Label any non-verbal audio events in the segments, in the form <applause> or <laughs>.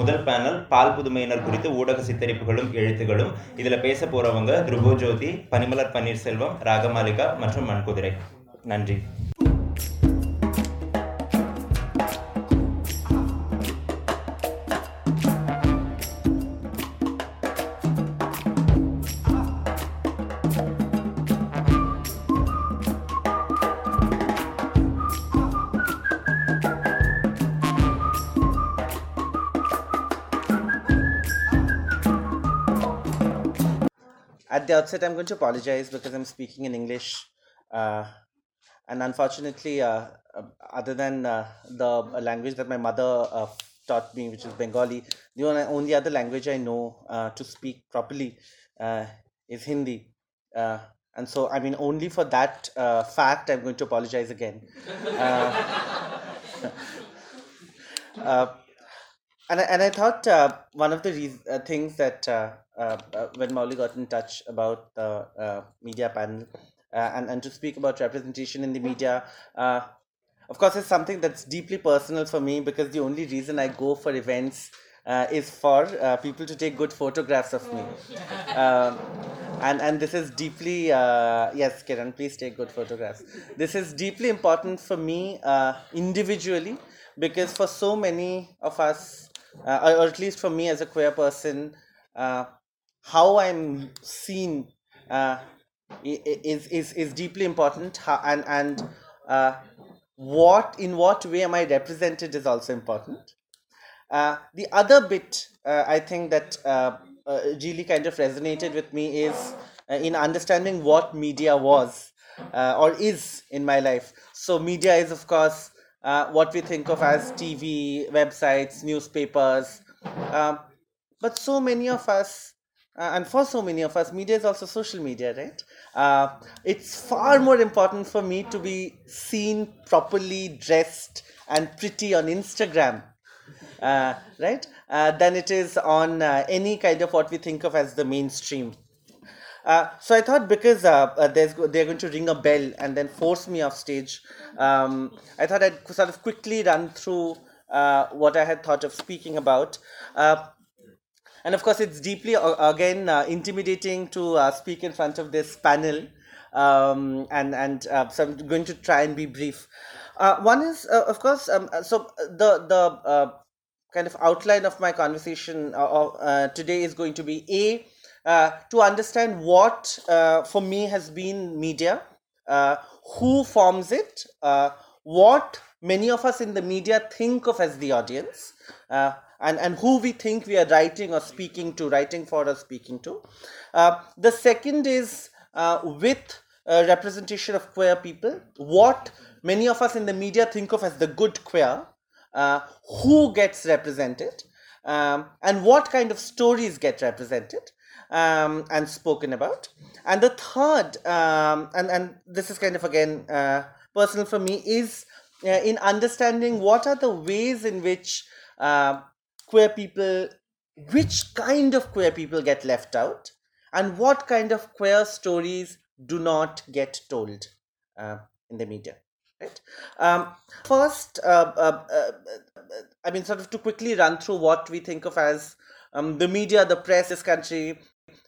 முதல் பேனல் பால் புதுமையினர் குறித்து ஊடக சித்தரிப்புகளும் எழுத்துகளும். இதில் பேச போகிறவங்க துருபோஜோதி பனிமலர் பன்னீர்செல்வம் ராகமாலிகா மற்றும் மண்குதிரை நன்றி. Outset, I'm going to apologize because I'm speaking in English. Uh, and unfortunately, uh, uh, other than uh, the language that my mother uh, taught me, which is Bengali, the only, other language I know uh, to speak properly is Hindi. And so, I mean, only for that fact, I'm going to apologize again. <laughs> And I, and I thought uh, one of the reas uh, things that uh, uh, uh, when Mauli got in touch about the uh, media panel uh, and and to speak about representation in the media, uh, of course, it's something that's deeply personal for me because the only reason I go for events uh, is for uh, people to take good photographs of me. Um, and and this is deeply uh, yes, Kiran, please take good photographs. This is deeply important for me uh, individually because for so many of us, uh, or at least for me as a queer person, uh, how I'm seen uh, is is is deeply important. How, and and uh, what in what way am I represented is also important. Uh, the other bit uh, I think that uh, really kind of resonated with me is in understanding what media was or is in my life. So, media is, of course, uh, what we think of as TV, websites, newspapers. Um, but so many of us, uh, and for so many of us, media is also social media, right? Uh, it's far more important for me to be seen properly dressed and pretty on Instagram uh, right? Uh, than it is on uh, any kind of what we think of as the mainstream. Uh, so I thought because uh, uh, they're going to ring a bell and then force me off stage, um, I thought I'd sort of quickly run through uh, what I had thought of speaking about. Uh, and of course, it's deeply, again, intimidating to speak in front of this panel. Um, and and so I'm going to try and be brief. One is, of course, um, so the the kind of outline of my conversation today is going to be a to understand what uh, for me has been media, uh, who forms it, uh, what many of us in the media think of as the audience, uh, and and who we think we are writing or speaking to, writing for or speaking to. Uh, the second is uh, with uh, representation of queer people, what many of us in the media think of as the good queer, uh, who gets represented, um, and what kind of stories get represented um, and spoken about. And the third, um, and, and this is kind of again uh, personal for me, is uh, in understanding what are the ways in which uh, queer people, which kind of queer people get left out, and what kind of queer stories do not get told uh, in the media right um, first uh, uh, i mean sort of to quickly run through what we think of as um, the media the press this country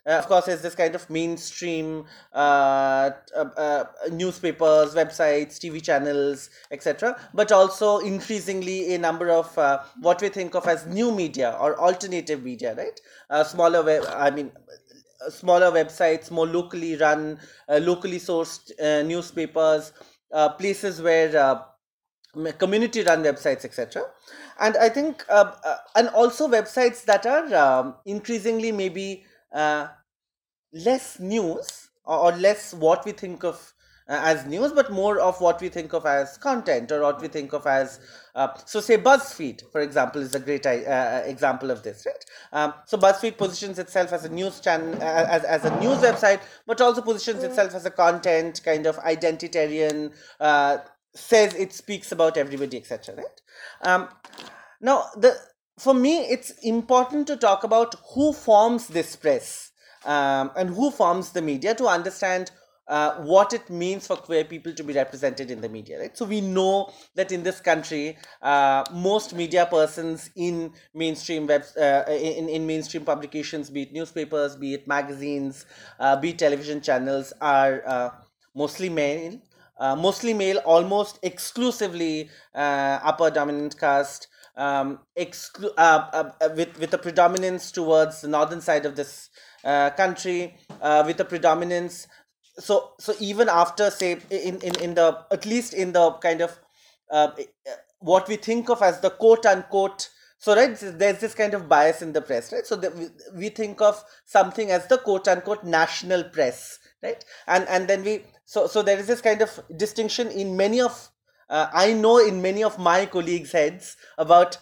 uh, of course is this kind of mainstream uh, uh, uh, newspapers websites tv channels etc but also increasingly a number of uh, what we think of as new media or alternative media right uh, smaller web i mean smaller websites, more locally run, locally sourced newspapers, places where community run websites, etc. And I think, uh, uh, and also websites that are um, increasingly maybe uh, less news or, or less what we think of uh, as news, but more of what we think of as content or what we think of as, uh, so say BuzzFeed, for example, is a great uh, example of this, right? Um, so BuzzFeed positions itself as a news channel, uh, as, as a news website, but also positions itself as a content kind of identitarian, uh, says it speaks about everybody, etc., right? Um, now, the for me, it's important to talk about who forms this press um, and who forms the media to understand uh, what it means for queer people to be represented in the media, right? So we know that in this country, uh, most media persons in mainstream web, uh, in, in mainstream publications, be it newspapers, be it magazines, uh, be it television channels, are uh, mostly male, uh, mostly male, almost exclusively upper dominant caste, um, exclu- uh, uh, uh, with with a predominance towards the northern side of this uh, country, uh, with a predominance. So so even after say in, in, in the at least in the kind of uh, what we think of as the quote unquote so right there's this kind of bias in the press right so that we, we think of something as the quote unquote national press right and and then we so so there is this kind of distinction in many of uh, i know in many of my colleagues heads about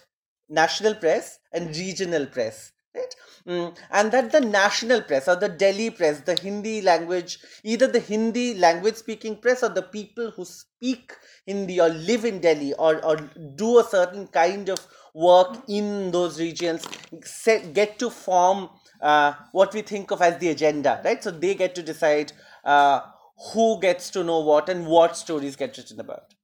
national press and regional press right? Mm, and that the national press or the delhi press the hindi language either the hindi language speaking press or the people who speak hindi or live in delhi or, or do a certain kind of work in those regions set, get to form uh, what we think of as the agenda right? So they get to decide uh, who gets to know what and what stories get written about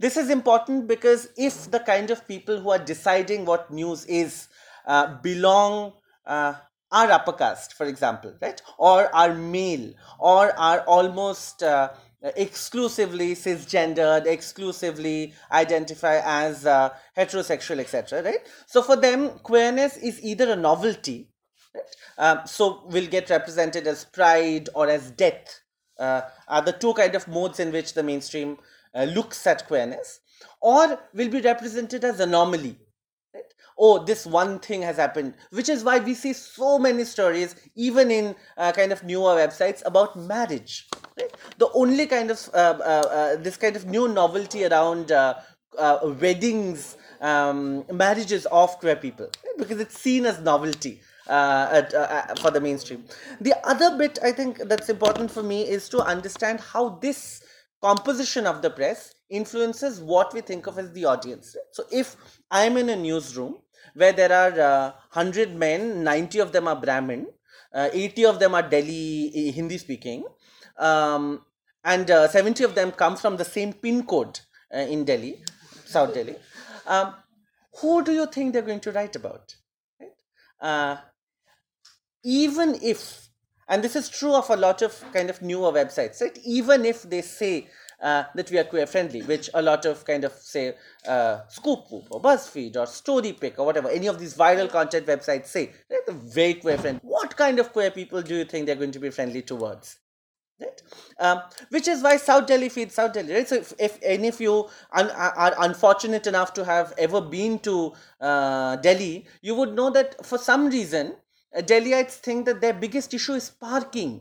this is important because if the kind of people who are deciding what news is uh, belong uh, are upper caste, for example, right, or are male, or are almost uh, exclusively cisgendered, exclusively identify as uh, heterosexual, etc. Right. So for them, queerness is either a novelty, right? Um, so will get represented as pride or as death. Uh, are the two kind of modes in which the mainstream uh, looks at queerness, or will be represented as anomaly oh this one thing has happened which is why we see so many stories even in uh, kind of newer websites about marriage right? the only kind of uh, uh, uh this kind of new novelty around uh, uh, weddings um, marriages of queer people right? because it's seen as novelty at, for the mainstream the other bit i think that's important for me is to understand how this composition of the press influences what we think of as the audience. So if I'm in a newsroom where there are uh, 100 men, 90 of them are Brahmin, uh, 80 of them are Delhi Hindi speaking, um, and uh, 70 of them come from the same pin code uh, in Delhi, South Delhi. Um, who do you think they're going to write about? Right? Uh, even if and this is true of a lot of kind of newer websites right even if they say uh, that we are queer friendly, which a lot of kind of say uh, Scoop or BuzzFeed or StoryPick or whatever, any of these viral content websites say, they're very queer friendly. What kind of queer people do you think they're going to be friendly towards? Right? Um, which is why South Delhi feeds South Delhi, right? So if, if any of you un- are unfortunate enough to have ever been to uh, Delhi, you would know that for some reason, Delhiites think that their biggest issue is parking.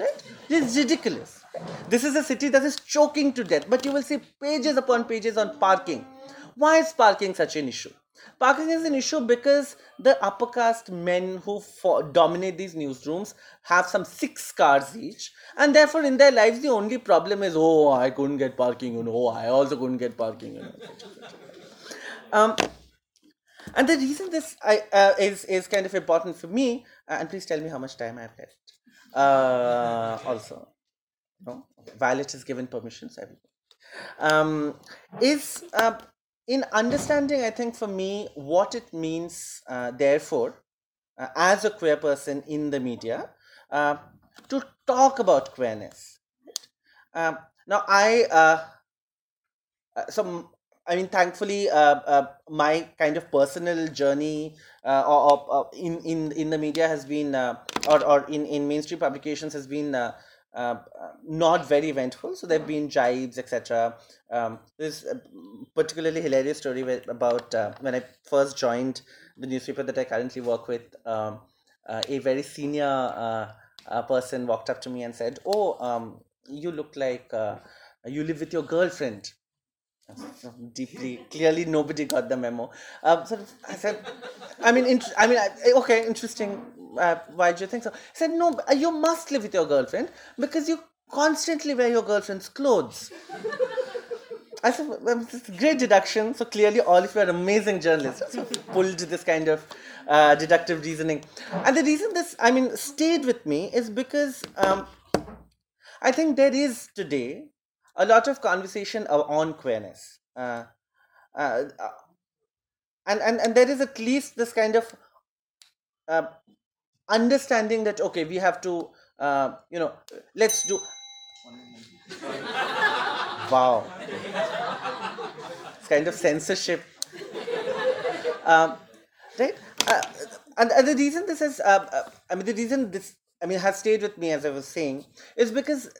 Right? It's ridiculous. This is a city that is choking to death, but you will see pages upon pages on parking. Why is parking such an issue? Parking is an issue because the upper caste men who dominate these newsrooms have some six cars each, and therefore in their lives the only problem is, oh, I couldn't get parking, you know, oh, I also couldn't get parking, you know. um, and the reason this I, uh, is is kind of important for me, uh, and please tell me how much time I have left. Uh, also, no, Violet has given permission, so um, is uh, in understanding. I think for me, what it means, uh, therefore, uh, as a queer person in the media, to talk about queerness. Um, now, I some I mean, thankfully, uh, uh, my kind of personal journey uh, or, or, in, in in the media has been, or, or in, in mainstream publications has been not very eventful. So there have been jibes, etc. Um, a particularly hilarious story about when I first joined the newspaper that I currently work with. Um, a very senior person walked up to me and said, "Oh, um, you look like you live with your girlfriend." Deeply clearly nobody got the memo um, so i said i mean int- i mean I, okay interesting uh, why do you think so i said no you must live with your girlfriend because you constantly wear your girlfriend's clothes I said, well, great deduction. So clearly, all of you are amazing journalists. So pulled this kind of uh, deductive reasoning, and the reason this, I mean, stayed with me is because um, I think there is today a lot of conversation on queerness. Uh, uh, uh, and, and, and there is at least this kind of uh, understanding that, okay, we have to, uh, you know, let's do. <laughs> wow. It's kind of censorship. <laughs> Um, right? Uh, and, and the reason this is, I mean, the reason this, I mean, has stayed with me as I was saying, is because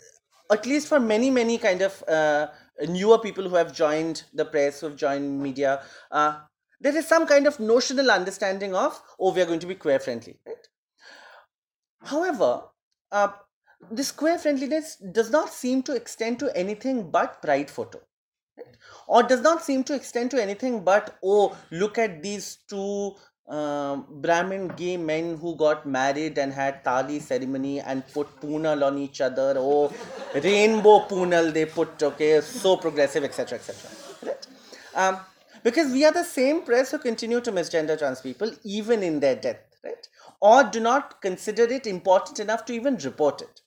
at least for many, many kind of uh, newer people who have joined the press, who have joined media, uh, there is some kind of notional understanding of, oh, we are going to be queer friendly, right? However, uh, this queer friendliness does not seem to extend to anything but pride photo or does not seem to extend to anything but oh look at these two um, brahmin gay men who got married and had tali ceremony and put punal on each other. Oh rainbow punal they put okay? So progressive etc etc right? Um, because we are the same press who continue to misgender trans people even in their death right? Or do not consider it important enough to even report it.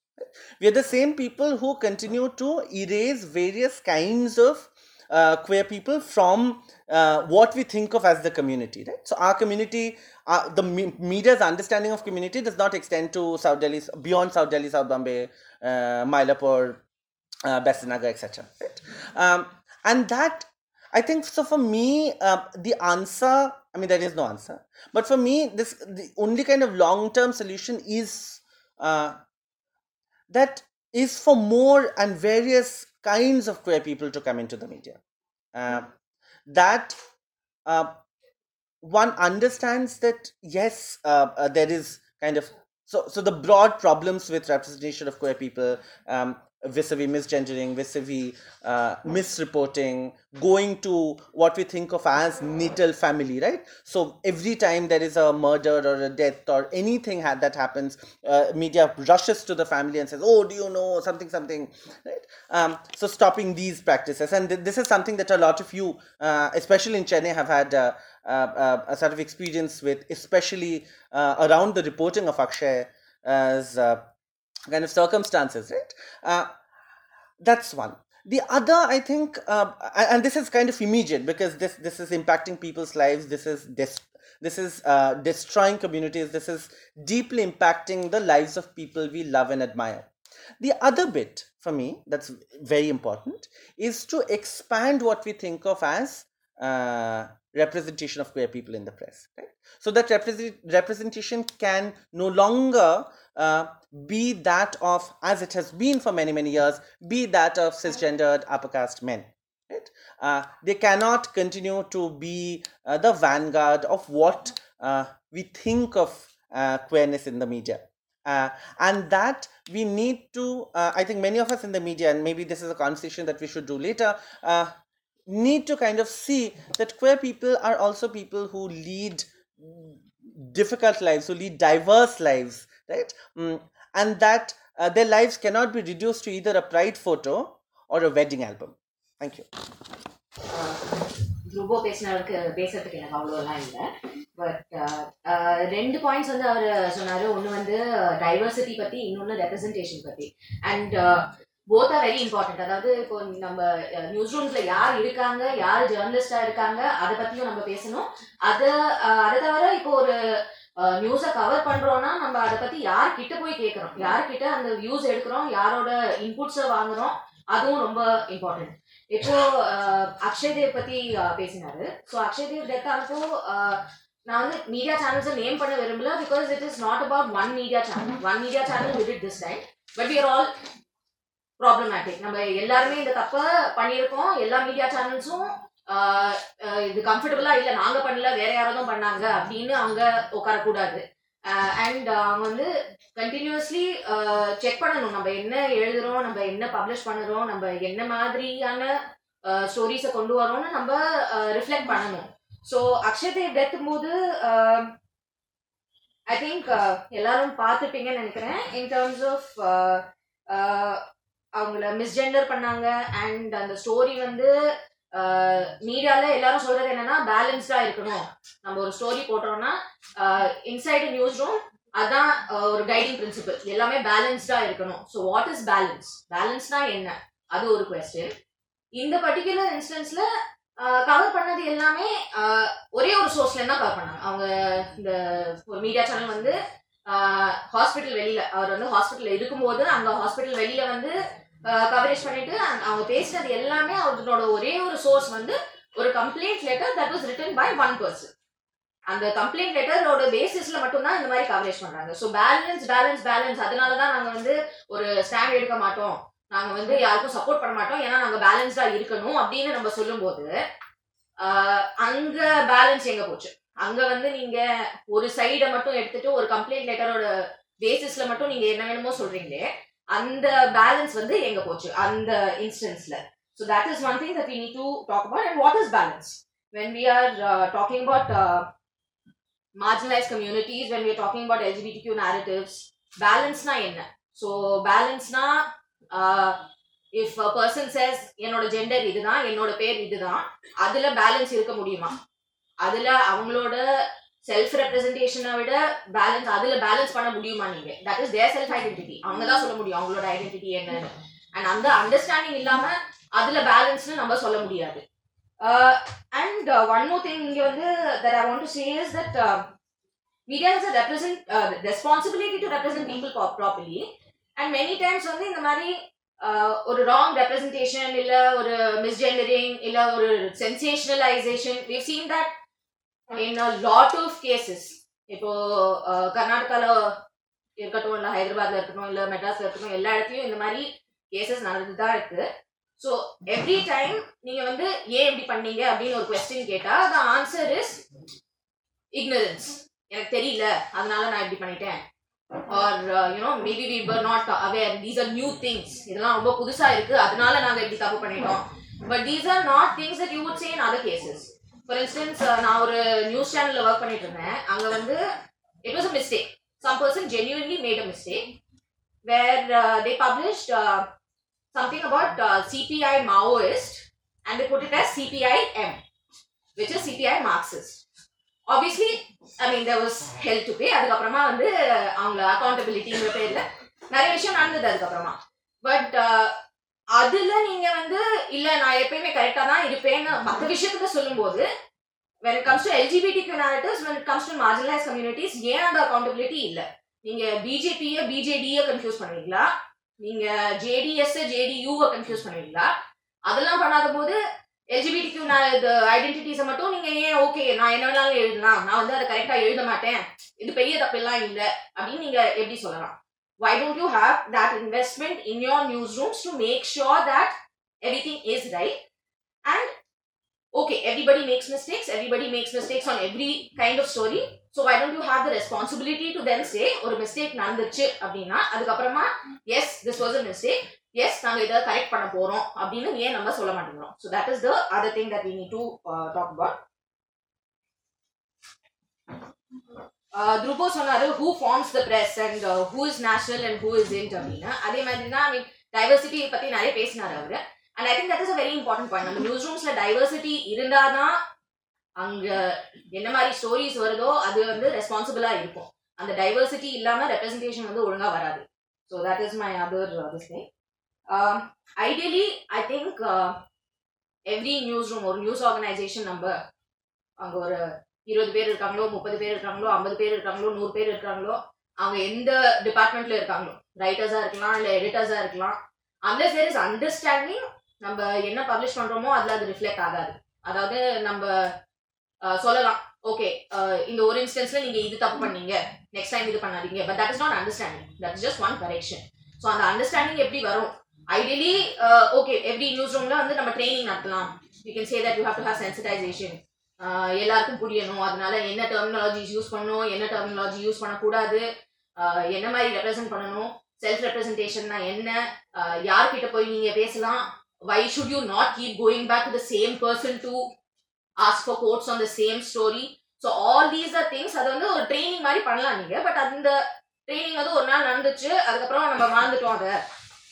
We are the same people who continue to erase various kinds of uh, queer people from uh, what we think of as the community, right? So our community, uh, the me- media's understanding of community does not extend to South Delhi, beyond South Delhi, South Bombay, uh, Mylapore, uh, etc. Right? Um, and that, I think, so for me, uh, the answer, I mean, there is no answer, but for me, this the only kind of long-term solution is uh, that is for more and various kinds of queer people to come into the media. Uh, that uh, one understands that yes, uh, uh, there is kind of so so the broad problems with representation of queer people. Um, vis-a-vis misgendering, vis-a-vis uh, misreporting, going to what we think of as natal family, right? So every time there is a murder or a death or anything ha- that happens, uh, media rushes to the family and says, "Oh, do you know something, something?" Right? Um, so stopping these practices, and th- this is something that a lot of you, uh, especially in Chennai, have had. Uh, uh, uh, a sort of experience with, especially around the reporting of Akshay as uh, kind of circumstances, right? Uh, that's one. The other, I think, uh, and this is kind of immediate because this this is impacting people's lives. This is this this is uh, destroying communities. This is deeply impacting the lives of people we love and admire. The other bit for me that's very important is to expand what we think of as uh, representation of queer people in the press. Right? So that represent- representation can no longer uh, be that of, as it has been for many, many years, be that of cisgendered upper caste men. Right? Uh, they cannot continue to be uh, the vanguard of what uh, we think of uh, queerness in the media. And that we need to, I think many of us in the media, and maybe this is a conversation that we should do later, need to kind of see that queer people are also people who lead difficult lives, who lead diverse lives, right? Mm, and that uh, their lives cannot be reduced to either a pride photo or a wedding album. Thank you. துருபோ பேசினவருக்கு பேசுறதுக்கு எனக்கு அவ்வளோலாம் இல்லை but ரெண்டு points வந்து அவர் சொன்னாரு ஒன்று வந்து diversity பத்தி இன்னொன்று ரெப்ரசன்டேஷன் பத்தி and both are very important அதாவது இப்போ நம்ம நியூஸ் ரூம்ஸ்ல யார் இருக்காங்க யார் ஜேர்னலிஸ்டா இருக்காங்க அதை பத்தியும் நம்ம பேசணும். அதை அதை தவிர இப்போ ஒரு நியூஸை கவர் பண்றோம்னா நம்ம அதை பத்தி யார் கிட்ட போய் கேட்கறோம்? யார்கிட்ட அந்த வியூஸ் எடுக்கிறோம்? யாரோட இன்புட்ஸை வாங்குறோம்? அதுவும் ரொம்ப இம்பார்ட்டன்ட் இப்போ அக்ஷய் தேவ் பத்தி பேசினாரு. ஸோ அக்ஷய் தேவ் டெத் ஆனப்போ நான் வந்து மீடியா சேனல்ஸை நேம் பண்ண விரும்பல because it is not about one media channel one media channel with this time but we are all problematic நம்ம எல்லாருமே இந்த தப்பை பண்ணியிருக்கோம். எல்லா மீடியா சேனல்ஸும் இது கம்ஃபர்டபுளா இல்லை. நாங்க பண்ணல வேற யாராவது பண்ணாங்க அப்படின்னு அவங்க உட்காரக்கூடாது. அண்ட் அவங்க வந்து கண்டினியூஸ்லி செக் பண்ணணும். நம்ம என்ன எழுதுறோம் நம்ம என்ன பப்ளிஷ் பண்ணுறோம் நம்ம என்ன மாதிரியான ஸ்டோரிஸை கொண்டு வரோம்னு நம்ம ரிஃப்ளெக்ட் பண்ணணும். ஸோ அக்ஷயதேவ் டெத்தும் போது ஐ திங்க் எல்லாரும் பார்த்துப்பீங்கன்னு நினைக்கிறேன். இன் டர்ம்ஸ் ஆஃப் அவங்கள மிஸ்ஜெண்டர் பண்ணாங்க. அண்ட் அந்த ஸ்டோரி வந்து மீடியால எல்லாரும் சொல்றது என்னன்னா பேலன்ஸ்டா இருக்கணும். நம்ம ஒரு ஸ்டோரி போட்டோம்னா இன்சைட் நியூஸ் ரூம் அதான் ஒரு கைடிங் பிரின்சிபல் எல்லாமே பேலன்ஸ்டா இருக்கணும். ஸோ வாட் இஸ் பேலன்ஸ் பேலன்ஸ்னா என்ன? அது ஒரு கொஸ்டின் இந்த பர்டிகுலர் இன்ஸ்டன்ஸ்ல கவர் பண்ணது எல்லாமே ஒரே ஒரு சோர்ஸ்ல தான் கவர் பண்ணாங்க. அவங்க இந்த ஒரு மீடியா சேனல் வந்து ஹாஸ்பிட்டல் வெளியில அவர் வந்து ஹாஸ்பிட்டல் இருக்கும்போது அந்த ஹாஸ்பிட்டல் வெளியில வந்து கவரேஜ் பண்ணிட்டு அந்த- அவங்க பேசுனது எல்லாமே அவரோட ஒரே ஒரு சோர்ஸ் வந்து ஒரு complaint letter that was written by one person அந்த கம்ப்ளைண்ட் லெட்டரோட பேசிஸ்ல மட்டும்தான் இந்த மாதிரி கவரேஜ் பண்றாங்க. ஸோ பேலன்ஸ் பேலன்ஸ் பேலன்ஸ் அதனால தான் நாங்க வந்து ஒரு ஸ்டாண்ட் எடுக்க மாட்டோம். நாங்க வந்து யாருக்கும் சப்போர்ட் பண்ண மாட்டோம். ஏன்னா நாங்க பேலன்ஸ்டா இருக்கணும் அப்படின்னு நம்ம சொல்லும்போது அங்க பேலன்ஸ் எங்க போச்சு? அங்க வந்து நீங்க ஒரு சைடை மட்டும் எடுத்துட்டு ஒரு கம்ப்ளைண்ட் லெட்டரோட பேசிஸ்ல மட்டும் நீங்க என்ன வேணுமோ சொல்றீங்களே அந்த பேலன்ஸ் வந்து எங்க போச்சு அந்த இன்ஸ்டன்ஸ்ல so that is one thing that we need to talk about and what is balance when we are talking about marginalise communities when we talking about LGBTQ narratives பேலன்ஸ்னா என்ன ஸோ பேலன்ஸ்னா இஃப் பர்சன் சேஸ் என்னோட gender இதுதான் என்னோட பேர் இதுதான் அதுல balance இருக்க முடியுமா அதுல அவங்களோட செல்ஃப் ரெப்ரஸன்டேஷனை விட பேலன்ஸ் அதுல பேலன்ஸ் பண்ண முடியுமா நீங்க? That is their self identity அவங்க தான் சொல்ல முடியும் அவங்களோட ஐடென்டிட்டி என்ன அண்ட் அந்த அண்டர்ஸ்டாண்டிங் இல்லாம அதுல பேலன்ஸ்னு நம்ம சொல்ல முடியாது. அண்ட் ஒன் மோர் திங் இங்க வந்து that I want to say that that uh, media represent responsibility represent uh, responsibility to and many times வந்து இந்த மாதிரி uh, ஒரு ராங் ரெப்ரசன்டேஷன் இல்ல ஒரு மிஸ்ஜெண்டரிங் இல்ல ஒரு sensationalisation we seen that in lot of of cases இப்போ கர்நாடகால இருக்கட்டும் இல்ல ஹைதராபாத்ல இருக்கட்டும் இல்ல மெட்ராஸ்ல இருக்கட்டும் எல்லா இடத்துலயும் இந்த மாதிரி கேசஸ் நடந்துட்டு தான் இருக்கு. ஸோ எவ்ரி டைம் நீங்க வந்து ஏன் இப்படி பண்ணீங்க அப்படின்னு ஒரு கொஸ்டின் கேட்டா த ஆன்சர் இஸ் இக்னரன்ஸ் எனக்கு தெரியல அதனால நான் இப்படி பண்ணிட்டேன். Or you know maybe we were not aware these are new things இதெல்லாம் ரொம்ப புதுசா இருக்கு. அதனால நாங்க இப்படி தப்பு பண்ணிட்டோம். But these are not things that you would say in other cases for instance uh, நான் ஒரு நியூஸ் சேனல்ல ஒர்க் பண்ணிட்டு இருந்தேன். அங்க வந்து it was a mistake some person genuinely made a mistake where they published something about CPI Maoist and and CPI M it CPI CPI-M, which is CPI Marxist. Obviously, I mean, there அதுக்கப்புறமா வந்து அவங்க அக்கௌண்டபிலிட்டிங்கிற பேர்ல நிறைய விஷயம் நடந்தது அதுக்கப்புறமா. But அதுல நீங்க வந்து இல்ல நான் எப்பயுமே கரெக்டா தான் இருப்பேன்னு மற்ற விஷயத்துல சொல்லும்போது when it comes to LGBT narratives, when it comes to marginalized ஏன் அந்த அக்கௌண்டபிலிட்டி இல்ல? நீங்க பிஜேபிய பிஜேடிய கன்ஃபியூஸ் பண்ணுவீங்களா? நீங்க ஜேடிஎஸ் ஜேடியூவை கன்ஃபியூஸ் பண்ணுவீங்களா? அதெல்லாம் பண்ணாத போது எல்ஜிபிடிக்யூ ஐடென்டிட்டிஸை மட்டும் நீங்க ஏன் ஓகே நான் என்ன வேணாலும் எழுதலாம் நான் வந்து அதை கரெக்டா எழுத மாட்டேன் இது பெரிய தப்பெல்லாம் இல்லை அப்படின்னு நீங்க எப்படி சொல்லலாம்? why don't you have that investment in your newsrooms to make sure that everything is right and okay everybody makes mistakes everybody makes mistakes on every kind of story so why don't you have the responsibility to then say ஒரு mistake நடந்துச்சு அப்படின்னா அதுக்கப்புறமா yes this was a mistake yes நாங்க இதை correct பண்ண போறோம் அப்படின்னு ஏன் நம்ம சொல்ல மாட்டேங்கிறோம் so that is the other thing that we need to talk about Dhruba சொன்னாரு who forms the press and who is national and who is int அப்படின்னு அதே மாதிரி தான் ஐ மீன் டைவர்சிட்டி பத்தி நிறைய பேசினாரு அவரு. And I think that is a very important point நம்ம நியூஸ் ரூம்ஸ்ல டைவர்சிட்டி இருந்தாதான் அங்க என்ன மாதிரி ஸ்டோரிஸ் வருதோ அது வந்து ரெஸ்பான்சிபிளா இருக்கும். அந்த டைவர்சிட்டி இல்லாம ரெப்ரஸன்டேஷன் வந்து ஒழுங்கா வராது. So that is my other this thing ideally I think every news room ஒரு நியூஸ் ஆர்கனைசேஷன் நம்ம அங்கே ஒரு இருபது பேர் இருக்காங்களோ முப்பது பேர் இருக்காங்களோ ஐம்பது பேர் இருக்காங்களோ நூறு பேர் இருக்காங்களோ அவங்க எந்த டிபார்ட்மெண்ட்ல இருக்காங்களோ ரைட்டர்ஸா இருக்கலாம் இல்ல எடிட்டர்ஸா இருக்கலாம் அந்த தேர் இஸ் அண்டர்ஸ்டாண்டிங் நம்ம என்ன பப்ளிஷ் பண்றோமோ அதுல அது ரிஃப்ளெக்ட் ஆகாது. அதாவது நம்ம சொல்லலாம் ஓகே இந்த ஒரு இன்ஸ்டன்ஸ்ல நீங்க இது தப்பு பண்ணீங்க நெக்ஸ்ட் டைம் இது பண்ணாதீங்க but that is not understanding that is just one correction so அந்த அண்டர்ஸ்டாண்டிங் எப்படி வரும்? ஐடியலி ஓகே எவ்ரி நியூஸ் ரூம்ல வந்து நம்ம ட்ரைனிங் நடத்தலாம். You can say that you have to have sensitisation எல்லாருக்கும் புரியணும். அதனால என்ன டெர்மினாலஜிஸ் யூஸ் பண்ணணும் என்ன டெர்மினாலஜி யூஸ் பண்ணக்கூடாது என்ன மாதிரி ரெப்ரசென்ட் பண்ணணும் செல்ஃப் ரெப்ரசன்டேஷன்னா என்ன யார்கிட்ட போய் நீங்க பேசலாம் why should you not keep going back to the same person to ask for quotes on the same story so all these are things அது வந்து ஒரு ட்ரைனிங் மாதிரி பண்ணலாம் நீங்க. பட் அந்த ட்ரைனிங் வந்து ஒரு நாள் நடந்துச்சு அதுக்கப்புறம் நம்ம மறந்துட்டோம் அதை.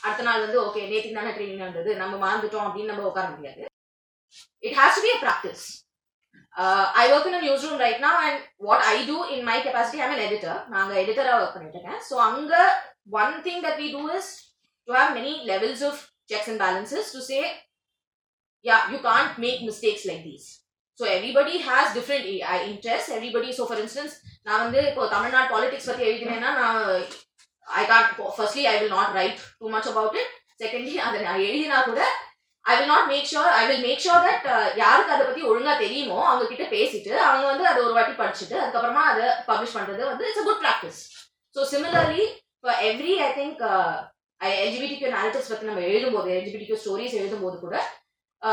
அடுத்த நாள் வந்து ஓகே நேற்று தானே ட்ரைனிங் நடந்தது நம்ம மறந்துட்டோம் அப்படின்னு நம்ம உட்கார முடியாது. It has to be a practice uh, I work in a newsroom right now, and what I do in my capacity, I'm an editor. நாங்க எடிட்டரா ஒர்க் பண்ணிட்டு இருக்கேன். ஸோ அங்க one thing that we do is to have many levels of checks and balances to say yeah you can't make mistakes like these so everybody has different interest everybody so for instance நான் வந்து இப்போ Tamil Nadu politics பத்தி எழுதினேன்னா நான் I can't firstly I will not write too much about it secondly அதை நான் எழுதினா கூட I will not make sure I will make sure that யாருக்கு அதை பத்தி ஒழுங்கா தெரியுமோ அவங்க கிட்ட பேசிட்டு அவங்க வந்து அதை ஒரு வாட்டி படிச்சுட்டு அதுக்கப்புறமா அதை பப்ளிஷ் பண்றது வந்து it's good practice so similarly for every I think எல்ஜிபிடிக்கு narratives பத்தி நம்ம எழுதும்போது எல்ஜிபிடிக்கு ஸ்டோரிஸ் எழுதும்போது கூட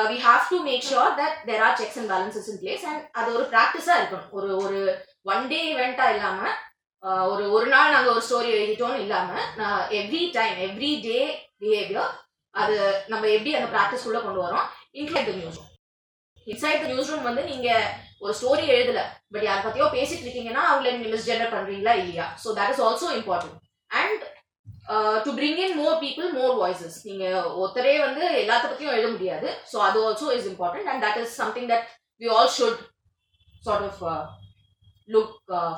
we have to make sure that there are checks and balances in place and அது ஒரு ப்ராக்டிஸா இருக்கணும். ஒரு ஒரு ஒன் டே இவெண்டா இல்லாம uh, ஒரு ஒரு நாள் நாங்கள் ஒரு ஸ்டோரி எழுதிட்டோம்னு இல்லாம every time every day behaviour அது நம்ம எப்படி அந்த ப்ராக்டிஸ் உள்ள கொண்டு வரோம்? Inside the news room inside the news room வந்து நீங்க ஒரு ஸ்டோரி எழுதல பட் யார் பத்தியோ பேசிட்டு இருக்கீங்கன்னா அவங்கள நீங்க மிஸ்ஜெண்டர் பண்றீங்களா இல்லையா? So that is also important and to bring in more people more voices நீங்க ஒருத்தரே வந்து எல்லாத்த பத்தியும் எழுத முடியாது. ஸோ அது also is important and that is something that we all should sort of look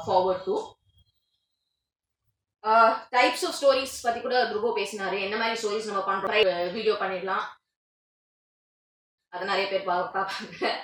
forward to types of stories பத்தி கூட துருபோ பேசினாரு. என்ன மாதிரி ஸ்டோரிஸ் நம்ம பண்றோம்? வீடியோ பண்ணிடலாம். அது நிறைய பேர் பா- பார்ப்பாங்க.